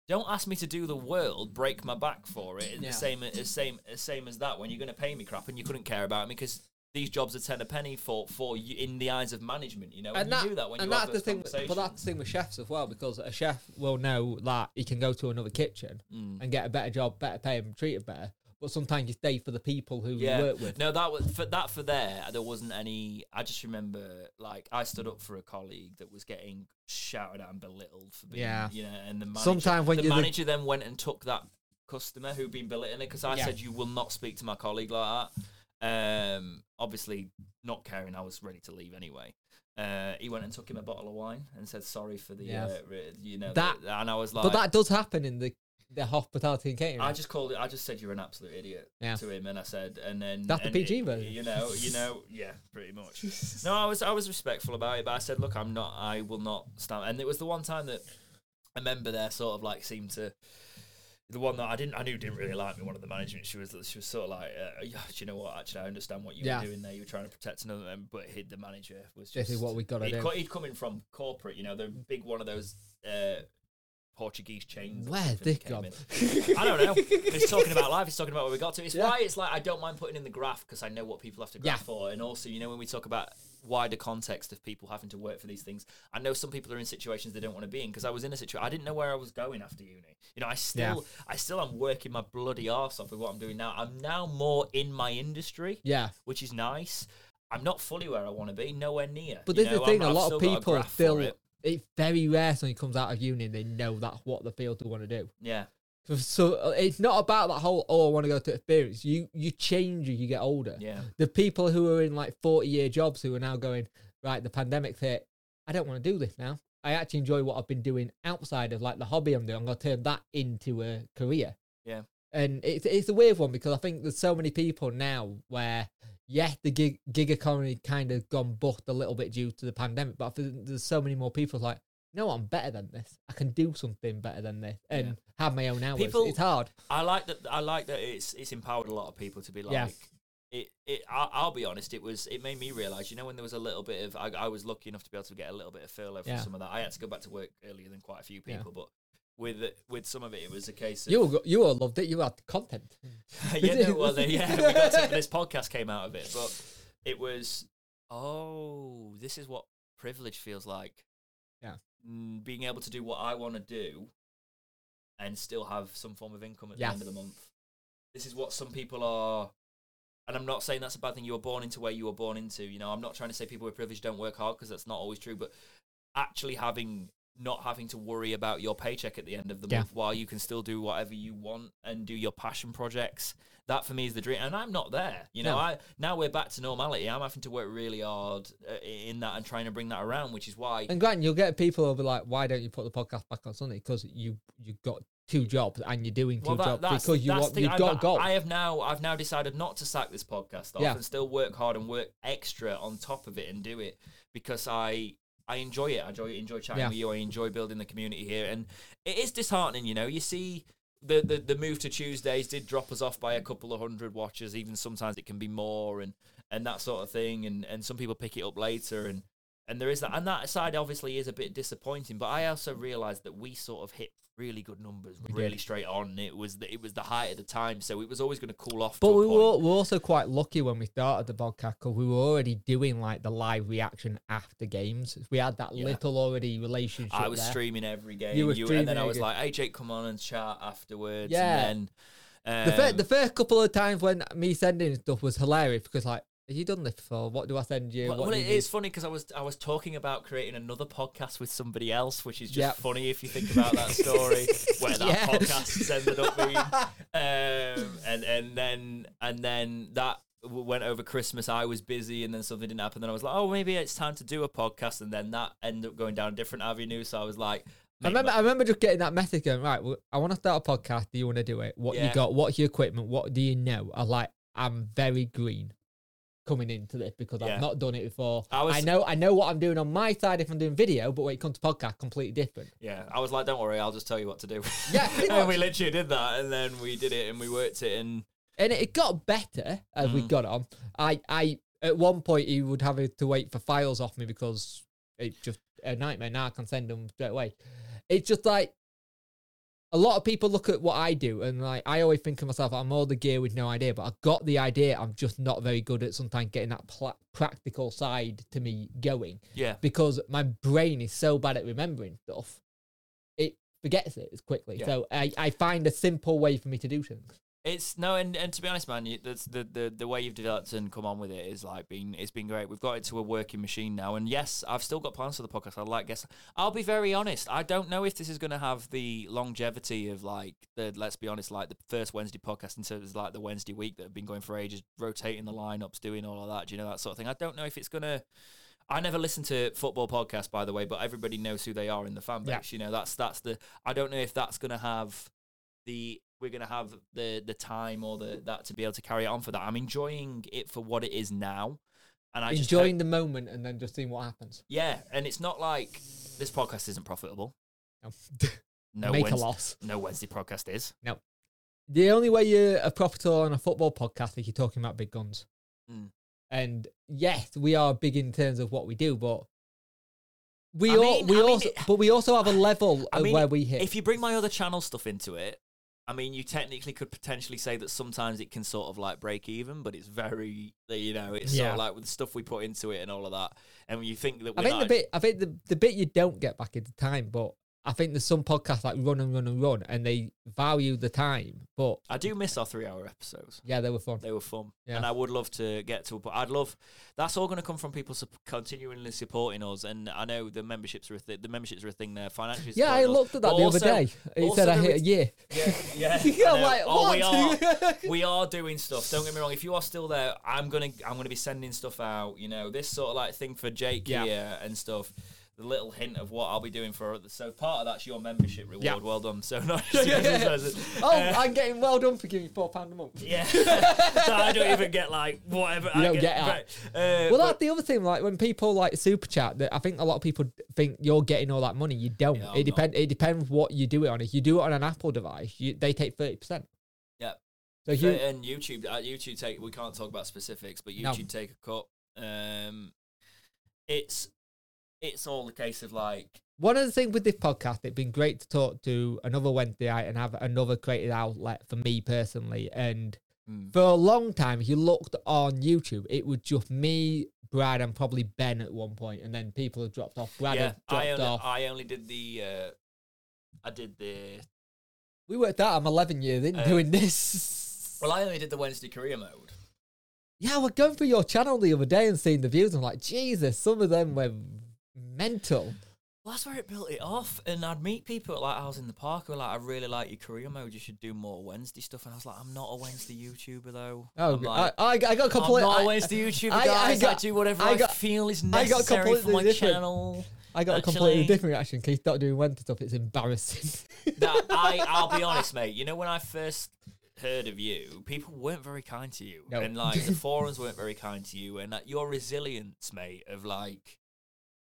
don't ask me to do the world, break my back for it.
Yeah.
The same, as same, as same as that. When you're going to pay me crap and you couldn't care about me because these jobs are ten a penny for for you in the eyes of management. You know,
and
you
that,
do that when
and
you
that's the thing. But that's the thing with chefs as well, because a chef will know that he can go to another kitchen
Mm.
and get a better job, better pay, and treated better. But sometimes it's day for the people who
yeah.
you work with.
No, that was for that for there. There wasn't any. I just remember like I stood up for a colleague that was getting shouted at and belittled for being,
Yeah.
you know, and the manager,
Sometimes when
the
you're the-
manager then went and took that customer who'd been belittling it because I
Yeah.
said you will not speak to my colleague like that. Um, obviously not caring, I was ready to leave anyway. Uh, he went and took him a bottle of wine and said sorry for the,
Yeah.
uh, you know,
That-
the- and I was like,
but that does happen in the the hospitality and catering.
I just called it. I just said you're an absolute idiot
Yeah.
to him, and I said, and then
That's the PG
it-
version.
You know, you know, yeah, pretty much. no, I was I was respectful about it, but I said, look, I'm not. I will not stand. And it was the one time that a member there sort of like seemed to. The one that I didn't, I knew didn't really like me. One of the management, she was, she was sort of like, uh, yeah, do you know what? Actually, I understand what you
Yeah.
were doing there. You were trying to protect another member, but he, the manager was
This
just.
is what we gotta
he'd,
do.
co- he'd come in from corporate, you know, the big one of those uh, Portuguese chains. Where
this gone?
I don't know. He's talking about life. He's talking about where we got to. It's
Yeah.
why it's like I don't mind putting in the graph because I know what people have to graph
Yeah.
for, and also you know when we talk about wider context of people having to work for these things, I know some people are in situations they don't want to be in. Because I was in a situation I didn't know where I was going after uni. You know, I still, I still am working my bloody arse off with what I'm doing now. I'm now more in my industry,
yeah,
which is nice. I'm not fully where I want to be, nowhere near.
but is the thing.
I'm-
a lot of people
graph for
still.
it.
It's very rare he comes out of uni and they know that's what the field they want to do.
Yeah,
So, so it's not about that whole oh I want to go to experience. You you change as you get older.
yeah.
The people who are in like forty year jobs who are now going right. The pandemic hit. I don't want to do this now. I actually enjoy what I've been doing outside of like the hobby I'm doing. I'm gonna turn that into a career.
Yeah.
And it's it's a weird one because I think there's so many people now where yeah the gig gig economy kind of gone bust a little bit due to the pandemic, but there's so many more people like. No, I'm better than this. I can do something better than this, and
Yeah.
have my own hours.
People-
it's hard.
I like that. I like that it's it's empowered a lot of people to be like.
Yeah.
It, it I, I'll be honest. It was. It made me realize. You know, when there was a little bit of, I, I was lucky enough to be able to get a little bit of furlough from
Yeah.
some of that. I had to go back to work earlier than quite a few people, but with with some of it, it was a case of.
You all, you all loved it. You had content.
yeah, no, well, yeah, we got this podcast came out of it, but it was. Oh, this is what privilege feels like.
Yeah.
Mm, being able to do what I want to do, and still have some form of income at
Yeah.
the end of the month. This is what some people are. And I'm not saying that's a bad thing. You were born into where you were born into. You know, I'm not trying to say people with privilege don't work hard because that's not always true. But actually having not having to worry about your paycheck at the end of the
Yeah.
month while you can still do whatever you want and do your passion projects that for me is the dream and i'm not there you know
No.
i now we're back to normality i'm having to work really hard uh, in that and trying to bring that around which is why
And Grant, you'll get people who'll be like, "Why don't you put the podcast back on Sunday? Because you you got two jobs and you're doing two
Well, that,
jobs because you want you've
I,
got goals."
I have now I've now decided not to sack this podcast off
Yeah.
and still work hard and work extra on top of it and do it because I I enjoy it. I enjoy enjoy chatting
Yeah.
with you. I enjoy building the community here, and it is disheartening. You know, you see. The, the the move to Tuesdays did drop us off by a couple of hundred watchers. Even sometimes it can be more, and and that sort of thing. And and some people pick it up later, and and there is that. And that side obviously is a bit disappointing. But I also realised that we sort of hit really good numbers really straight on. It was the, it was the height of the time, so it was always going to cool off.
but we were, we're also quite lucky when we started the podcast we were already doing like the live reaction after games. We had that
Yeah.
little already relationship.
I was
there.
streaming every game.
You were
and then I was like, "Hey Jake, come on and chat afterwards."
Yeah.
And then,
The,
um,
the first couple of times when me sending stuff was hilarious because like Have you done this before? What do I send you?
Well, well it is funny because I was I was talking about creating another podcast with somebody else, which is just
Yep.
funny if you think about that story where that
Yeah.
podcast has ended up being. Um, and and then and then that went over Christmas. I was busy, and then something didn't happen. Then I was like, oh, maybe it's time to do a podcast, and then that ended up going down a different avenue. So I was like,
I remember, I remember just getting that message going, right, well, I want to start a podcast. Do you want to do it? What
Yeah.
you got? What's your equipment? What do you know? I like, I'm very green coming into this because
Yeah.
I've not done it before.
I was-
I know, I know what I'm doing on my side if I'm doing video, but when it comes to podcast, completely different.
Yeah, I was like, don't worry, I'll just tell you what to do.
Yeah,
and we literally did that, and then we did it, and we worked it, and
And it got better as we
Mhm.
got on. I, I, at one point, he would have to wait for files off me because it's just a nightmare. Now I can send them straight away. It's just like a lot of people look at what I do, and like I always think of myself, I'm all the gear with no idea, but I've got the idea. I'm just not very good at sometimes getting that pla- practical side to me going
yeah,
because my brain is so bad at remembering stuff. It forgets it as quickly.
Yeah.
So I, I find a simple way for me to do things.
It's no, and, and to be honest, man, you, that's the, the the way you've developed and come on with it is like been it's been great. We've got it to a working machine now, and yes, I've still got plans for the podcast. I like guess I'll be very honest. I don't know if this is going to have the longevity of like the let's be honest, like the first Wednesday podcast in terms of like the Wednesday week that have been going for ages, rotating the lineups, doing all of that. Do you know that sort of thing? I don't know if it's gonna. I never listen to football podcasts, by the way, but everybody knows who they are in the fan
Yeah.
You know, that's that's the. I don't know if that's gonna have the we're gonna have the the time or the that to be able to carry it on for that. I'm enjoying it for what it is now, and I just
Enjoying the moment and then just seeing what happens.
yeah, and it's not like this podcast isn't profitable.
No.
No,
Make a
Wednesday,
loss.
no Wednesday podcast is. No.
The only way you're a profitable on a football podcast is you're talking about big guns.
Mm.
And yes, we are big in terms of what we do, but we
I
all we
I mean,
also
it-
but we also have a level
I mean,
where we hit.
If you bring my other channel stuff into it, I mean, you technically could potentially say that sometimes it can sort of like break even, but it's very, you know, it's sort of like with the stuff we put into it and all of that. And when you think that we're
I think
not,
the bit I think the, the bit you don't get back the time, but I think there's some podcasts like run and run and run and they value the time. But
I do miss our three-hour episodes.
yeah, they were fun.
They were fun,
Yeah.
and I would love to get to. But I'd love that's all going to come from people sup- continually supporting us. And I know the memberships are a th- the memberships are a thing there financially.
Yeah, I looked at that the
also-
other day. It said I hit a year.
Yeah, yeah.
Yeah,
I
I'm
know.
like,
oh, we are. we are doing stuff. Don't get me wrong. If you are still there, I'm gonna I'm gonna be sending stuff out. You know, this sort of like thing for Jake
Yeah.
here and stuff. The little hint of what I'll be doing for others. So part of that's your membership reward.
Yeah.
Well done. So not it says
oh,
Uh,
I'm getting well done for giving four pound a month.
yeah. so I don't even get like whatever.
You
I
don't get that.
right. Uh,
Well, that's the other thing. Like when people like super chat, that I think a lot of people think you're getting all that money. You don't.
Yeah,
it depends. It depends what you do it on. If you do it on an Apple device, you, they take thirty percent.
Yeah.
So you,
and YouTube, uh, YouTube take. We can't talk about specifics, but
No.
YouTube take a cut. Um, it's it's all a case of like
one of the things with this podcast, it's been great to talk to another Wednesday night and have another creative outlet for me personally. And
mm,
for a long time, if you looked on YouTube, it was just me, Brad, and probably Ben at one point, and then people have dropped off. Brad
yeah.
dropped
I only
off.
I only did the uh, I did the
we worked out. I'm 11 years in
Uh,
doing this.
well I only did the Wednesday career mode.
Yeah, we're going through your channel the other day and seeing the views. I'm like, Jesus, some of them were mental.
Well, that's where it built it off, and I'd meet people like I was in the park who were like, "I really like your career mode. You should do more Wednesday stuff." And I was like, "I'm not a Wednesday YouTuber though.
Oh,
I'm like,
I, I, I got
I'm
complete.
not
I,
a Wednesday YouTuber,
I- I
guys. I,
got-
do whatever
I
I, feel is
I got
necessary for my
different.
channel."
I got a completely different reaction. Keith not doing Wednesday stuff. It's embarrassing.
that I, I'll be honest, mate. You know, when I first heard of you, people weren't very kind to you,
No.
and like the forums weren't very kind to you, and like, your resilience, mate, of like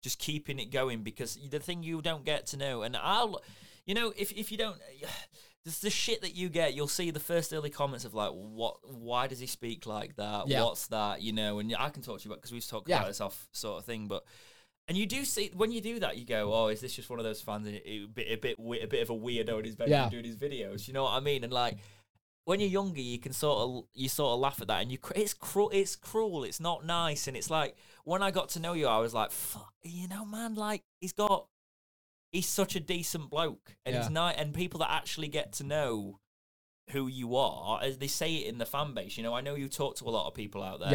just keeping it going because the thing you don't get to know, and I'll, you know, if if you don't. There's the shit that you get. You'll see the first early comments of like, "What? Why does he speak like that?
Yeah.
What's that?" You know, and I can talk to you about because we've talked
Yeah.
about this off sort of thing. But and you do see when you do that, you go, "Oh, is this just one of those fans? A, a bit, a bit, a bit of a weirdo in his bedroom
Yeah.
doing his videos." You know what I mean? And like, when you're younger, you can sort of you sort of laugh at that, and you it's cruel. It's cruel. It's not nice, and it's like when I got to know you, I was like, "Fuck, you know, man, like he's got." He's such a decent bloke, and he's
Yeah.
nice. And people that actually get to know who you are, as they say it in the fan base. You know, I know you talk to a lot of people out there,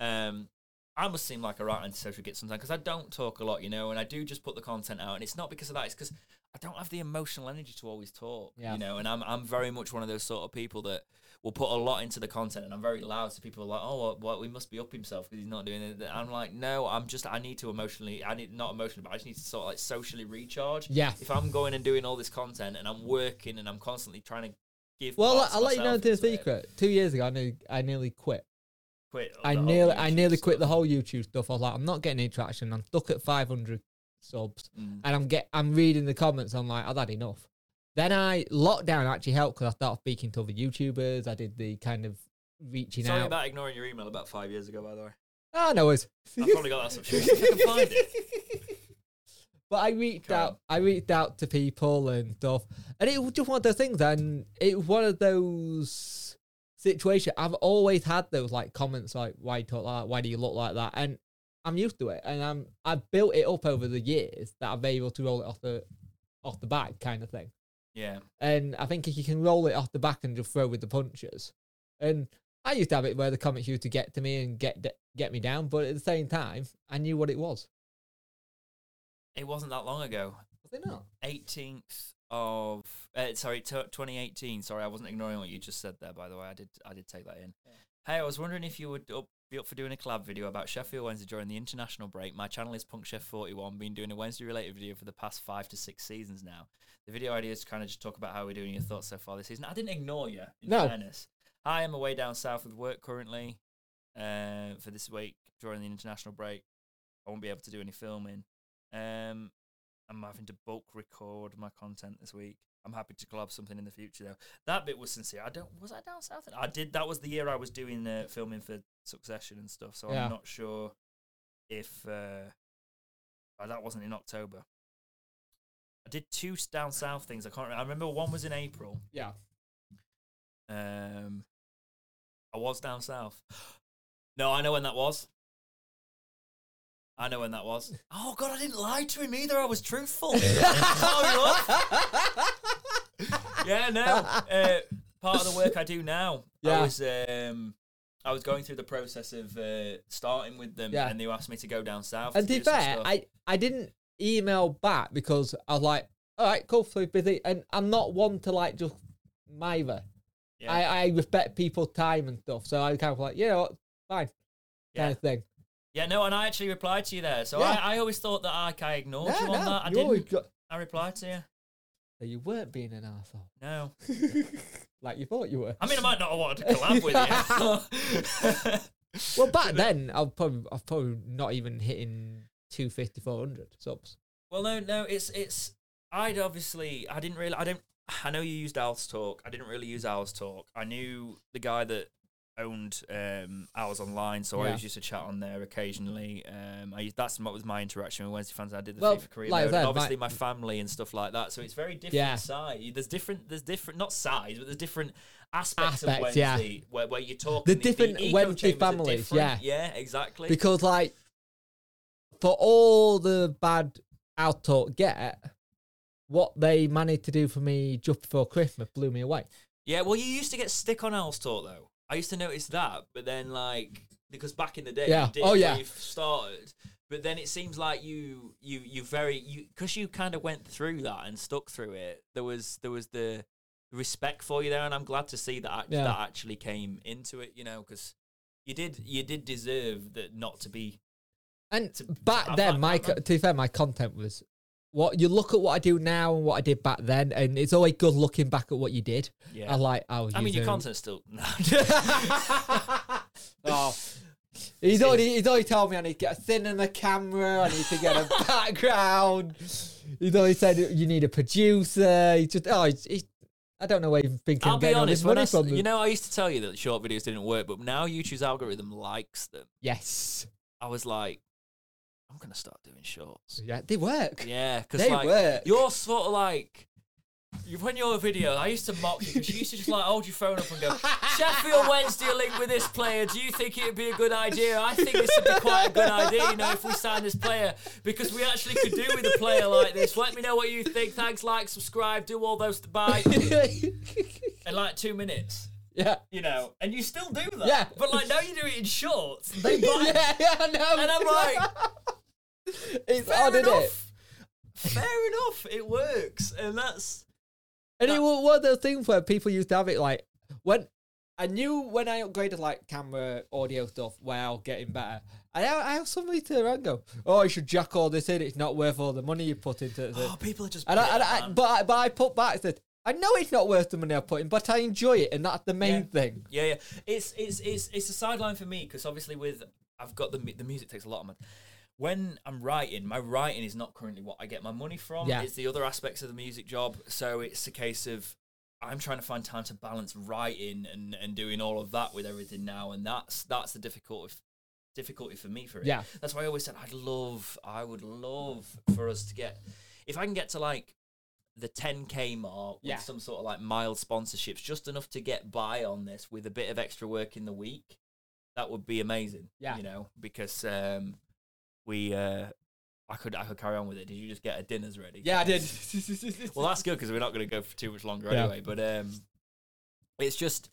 Yeah.
Um, I must seem like a right antisocial git sometimes because I don't talk a lot, you know, and I do just put the content out, and it's not because of that. It's because I don't have the emotional energy to always talk,
Yeah.
you know, and I'm I'm very much one of those sort of people that will put a lot into the content, and I'm very loud. So people are like, oh, well, well we must be up himself because he's not doing it. I'm like, no, I'm just I need to emotionally, I need not emotionally, but I just need to sort of like socially recharge.
Yeah.
If I'm going and doing all this content and I'm working and I'm constantly trying to give,
Well, I'll
of
let you know the
it,
secret. Two years ago, I nearly, I nearly quit.
Quit
I nearly, I nearly quit the whole YouTube stuff. I was like, I'm not getting any traction. I'm stuck at 500 subs,
Mm.
and I'm get, I'm reading the comments. I'm like, I've had enough. Then I lockdown actually helped because I started speaking to other YouTubers. I did the kind of reaching
Sorry
out.
about ignoring your email about five years ago, by the way.
Ah, no worries.
I've probably got that some shit. I can find it.
But I reached
Carry
out. I reached out to people and stuff, and it was just one of those things. And it was one of those situations. I've always had those like comments like, "Why you talk like that? Why do you look like that?" And I'm used to it, and I'm I've built it up over the years that I'm able to roll it off the off the back kind of thing.
Yeah.
And I think if you can roll it off the back and just throw with the punches, and I used to have it where the comments used to get to me and get get me down, but at the same time, I knew what it was.
It wasn't that long ago.
Was it not?
18th of uh, sorry, t- 2018. Sorry, I wasn't ignoring what you just said there. By the way, I did. I did take that in. Hey, I was wondering if you would up, be up for doing a collab video about Sheffield Wednesday during the international break. My channel is Punk Chef 41. Been doing a Wednesday related video for the past five to six seasons now. The video idea is to kind of just talk about how we're doing your thoughts so far this season. I didn't ignore you. In
No.
fairness, I am away down south with work currently. Uh, for this week during the international break, I won't be able to do any filming. Um, I'm having to bulk record my content this week. I'm happy to collab something in the future though. That bit was sincere. I don't was I down south? I did. That was the year I was doing uh, filming for Succession and stuff. So
Yeah.
I'm not sure if uh, uh, that wasn't in October. I did two down south things. I can't. Remember. I remember one was in April.
Yeah.
Um, I was down south. No, I know when that was. I know when that was. Oh God, I didn't lie to him either. I was truthful. Oh, yeah, no. Uh, part of the work I do now.
Yeah.
I was um, I was going through the process of uh, starting with them,
Yeah.
and they asked me to go down south.
And to
to
be fair,
stuff.
I, I didn't email back because I was like, all right, cool, so busy. And I'm not one to like just mither.
yeah.
I, I respect people's time and stuff. So I kind of like, you know what, fine,
yeah.
kind of thing.
yeah, no, and I actually replied to you there. So
Yeah.
I, I always thought that like, I ignored you on
no,
that. I didn't.
got-
I replied to you.
So you weren't being an asshole
No.
like you thought you were.
I mean, I might not have wanted to collab with you.
Well, back then, I'll probably, I've probably not even hitting 250, 400 subs.
well, no, no, it's it's. I'd obviously, I didn't really, I don't. I know you used Owlstalk. I didn't really use Owlstalk. I knew the guy that owned um, Owls Online, so I
Yeah.
always used to chat on there occasionally. Um, I used, that's what was my interaction with Wednesday fans. I did the
Well,
FIFA career
like I
mode, obviously
my-
my family and stuff like that. So it's very different
Yeah.
side. There's different, there's different, not size, but there's different aspects, of
Aspects, yeah.
Wednesday where, where you're talking.
The different
echo
Wednesday families,
different.
yeah.
yeah, exactly.
Because, like, for all the bad out talk get, what they managed to do for me just before Christmas blew me away.
Yeah, well, you used to get stick on Owlstalk though. I used to notice that, but then like because back in the day,
Yeah.
you did
Oh, yeah.
you started. But then it seems like you you you very you because you kind of went through that and stuck through it. There was there was the respect for you there, and I'm glad to see that
Yeah.
that actually came into it. You know, because you did you did deserve that not to be.
And
To-
back then, my to be fair, my content was what you look at what I do now and what I did back then, and it's always good looking back at what you did.
Yeah,
I like. Oh, I was.
I mean your content's still.
oh. He's already he's already told me I need to get a thin in the camera. I need to get a background. He's already said you need a producer. He just oh he's, he's I don't know where he's thinking
I'll be honest.
this
When I, you know, I used to tell you that short videos didn't work, but now YouTube's algorithm likes them.
yes,
I was like, I'm gonna start doing shorts.
yeah, they work.
Yeah, because
They
like
work.
you're sort of like you when you're a video. I used to mock you because you used to just like hold your phone up and go, Sheffield Wednesday are linked with this player. Do you think it would be a good idea? I think this would be quite a good idea. You know, if we sign this player because we actually could do with a player like this. Let me know what you think. Thanks, like, subscribe, do all those to buy in like two minutes.
Yeah.
you know, and you still do that.
Yeah.
But like now you do it in shorts. They buy
yeah, yeah, I know.
And I'm like,
it's
fair
odd, isn't it?
enough. Fair enough. It works. And that's
And it
That-
was one of those things where people used to have it like when I knew when I upgraded like camera audio stuff was getting better. I I have somebody turn around and go, "Oh, you should jack all this in. It's not worth all the money you put into it."
oh, people are just
and I, and I, but I, but I put back said, "I know it's not worth the money I put in, but I enjoy it, and that's the main thing."
Yeah, yeah. It's it's it's it's a sideline for me because obviously with I've got the the music takes a lot of my. When I'm writing, my writing is not currently what I get my money from.
Yeah.
It's the other aspects of the music job. So it's a case of I'm trying to find time to balance writing and and doing all of that with everything now, and that's that's the difficulty difficulty for me for it.
Yeah.
That's why I always said I'd love, I would love for us to get, if I can get to like the 10k mark with
Yeah.
some sort of like mild sponsorships, just enough to get by on this with a bit of extra work in the week, that would be amazing.
Yeah.
you know, because um, we, uh, I could, I could carry on with it. Did you just get a dinners ready?
Yeah, I did.
well, that's good because we're not going to go for too much longer
Yeah.
anyway. But um, it's just.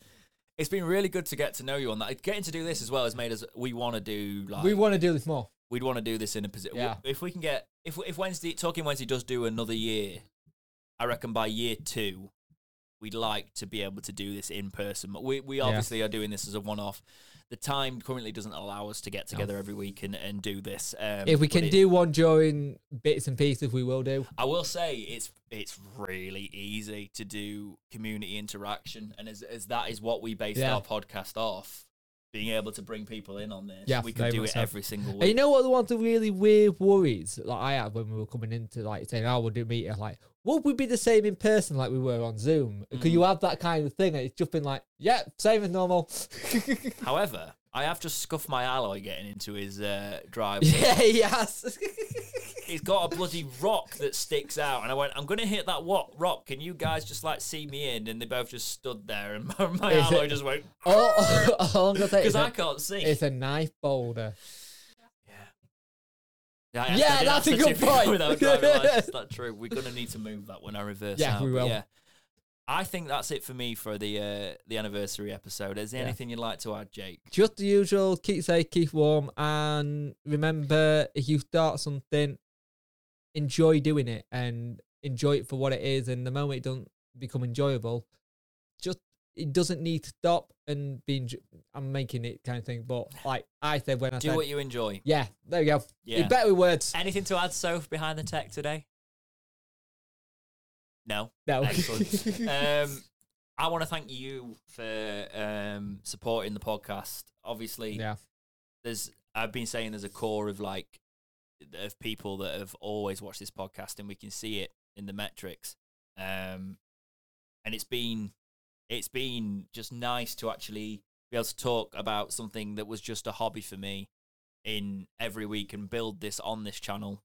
It's been really good to get to know you on that. Getting to do this as well has made us. We want to do like
we want to do this more.
we'd want to do this in a position.
Yeah.
If we can get if if Wednesday talking Wednesday does do another year, I reckon by year two, we'd like to be able to do this in person. But we we
Yeah.
obviously are doing this as a one off. The time currently doesn't allow us to get together every week and, and do this. Um,
If we can
it-
do one during bits and pieces, we will do.
I will say it's it's really easy to do community interaction, and as as that is what we based
Yeah.
our podcast off. Being able to bring people in on this,
Yeah,
we could do it every single
And you know what? One of the really weird worries that I had when we were coming into like saying, "Oh, we'll do meeting." Like, would we be the same in person like we were on Zoom? Because you have that kind of thing, and it's just been like, "Yeah, same as normal."
However, I have just scuffed my alloy getting into his uh, driveway.
yeah, yes.
He's got a bloody rock that sticks out, and I went, "I'm gonna hit that what rock? Can you guys just like see me in?" And they both just stood there, and my, my
Is
alloy
it-
just went
all, all I'm gonna say
because I can't see.
it's a knife boulder.
Yeah,
Yeah, that's a good point.
Without driving license, that's true. We're gonna need to move that when I reverse
Yeah,
out.
we
but
will.
Yeah, I think that's it for me for the uh, the anniversary episode. Is there
Yeah.
anything you'd like to add, Jake?
Just the usual. Keep safe, keep warm, and remember, if you start something, enjoy doing it and enjoy it for what it is. And the moment it doesn't become enjoyable, just it doesn't need to stop and be. Enjo- I'm making it kind of thing, but like I said when I
Do
said,
what you enjoy.
yeah, there you go.
Yeah.
It's better with words.
Anything to add, Soph, behind the tech today? No.
No.
Excellent. um, I want to thank you for um, supporting the podcast. Obviously,
yeah,
there's I've been saying there's a core of like of people that have always watched this podcast, and we can see it in the metrics. Um, and it's been it's been just nice to actually be able to talk about something that was just a hobby for me in every week and build this on this channel.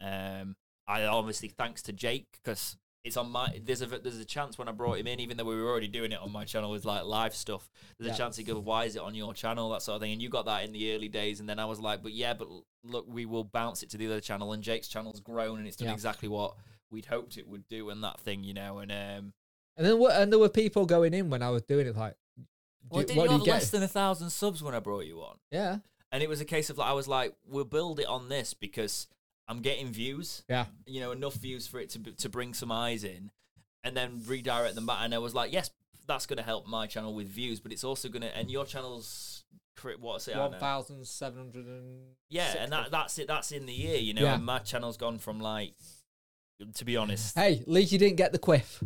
Um, I obviously thanks to Jake because it's on my there's a there's a chance when I brought him in, even though we were already doing it on my channel with like live stuff. There's
Yeah.
a chance he goes, "Why is it on your channel?" That sort of thing. And you got that in the early days, and then I was like, "But yeah, but look, we will bounce it to the other channel." And Jake's channel's grown, and it's done
Yeah.
exactly what we'd hoped it would do, and that thing, you know. And um,
and then what? And there were people going in when I was doing it. Like,
well,
do-
did
what
you
you get?
less than a thousand subs when I brought you on?
yeah,
And it was a case of like I was like, "We'll build it on this because I'm getting views."
yeah,
you know enough views for it to to bring some eyes in, and then redirect them back. And I was like, yes, that's going to help my channel with views, but it's also going to and your channel's what's it? I don't
one
know.
thousand seven hundred and
Yeah, and that that's it. That's in the year, you know.
Yeah.
And my channel's gone from like, to be honest,
Hey, at least you didn't get the quiff.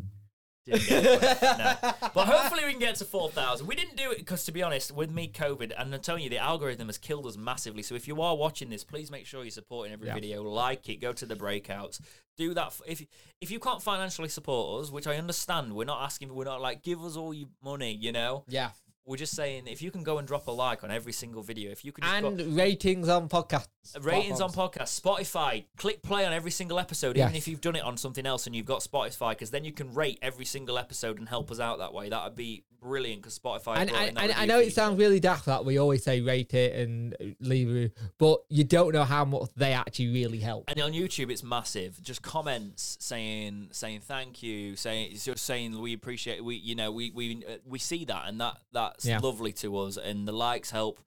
Didn't get it, no. But hopefully we can get to 4,000. We didn't do it because, to be honest, with me, COVID, and I'm telling you, the algorithm has killed us massively. So if you are watching this, please make sure you're supporting every
Yeah.
video, like it, go to the breakouts, do that. If if you can't financially support us, which I understand, we're not asking, we're not like, give us all your money, you know?
Yeah,
We're just saying, if you can go and drop a like on every single video, if you can just go,
and ratings on podcasts,
ratings on podcasts, Spotify. Click play on every single episode,
Yes.
even if you've done it on something else and you've got Spotify, because then you can rate every single episode and help us out that way. That would be brilliant because Spotify.
And,
brought in
and,
that
and I
review
know it
feature.
sounds really daft that we always say rate it and leave a review, but you don't know how much they actually really help.
And on YouTube, it's massive. Just comments saying saying thank you, saying it's just saying we appreciate we you know we we uh, we see that and that that that's
Yeah.
lovely to us. And the likes help.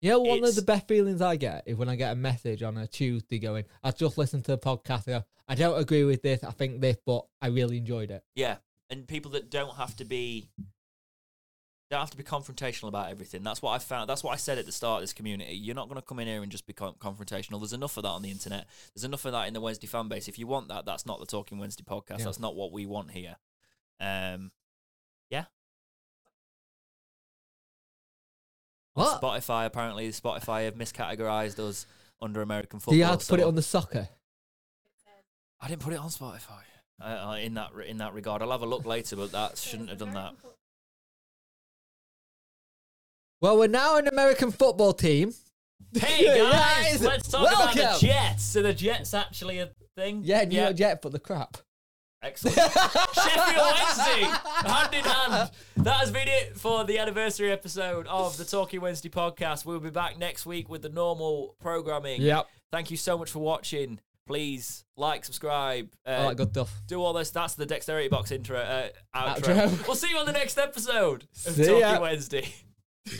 You know, one
It's-
of the best feelings I get is when I get a message on a Tuesday going, I just listened to the podcast. I, go, I don't agree with this. I think this, but I really enjoyed it.
Yeah, and people that don't have to be don't have to be confrontational about everything. That's what I found. That's what I said at the start of this community. You're not going to come in here and just be confrontational. There's enough of that on the internet. There's enough of that in the Wednesday fan base. If you want that, that's not the Talking Wednesday podcast.
Yeah.
That's not what we want here. Um,
What?
Spotify apparently Spotify have miscategorized us under American football.
Do you have to put it on the soccer?
I didn't put it on Spotify. Uh, uh, in that re- in that regard, I'll have a look later, but that shouldn't have done that.
Well, we're now an American football team.
Hey guys,
Guys,
let's talk about the. Jets. So the Jets actually a thing?
Yeah, New York Jet, but the crap.
Excellent. Sheffield Wednesday, hand in hand. That has been it for the anniversary episode of the Talking Wednesday podcast. We'll be back next week with the normal programming.
Yep.
Thank you so much for watching. Please like, subscribe, uh,
All that good stuff.
do all this. That's the Dexterity Box intro, uh, outro.
Outro.
We'll see you on the next episode of
See
Talking
ya.
Wednesday.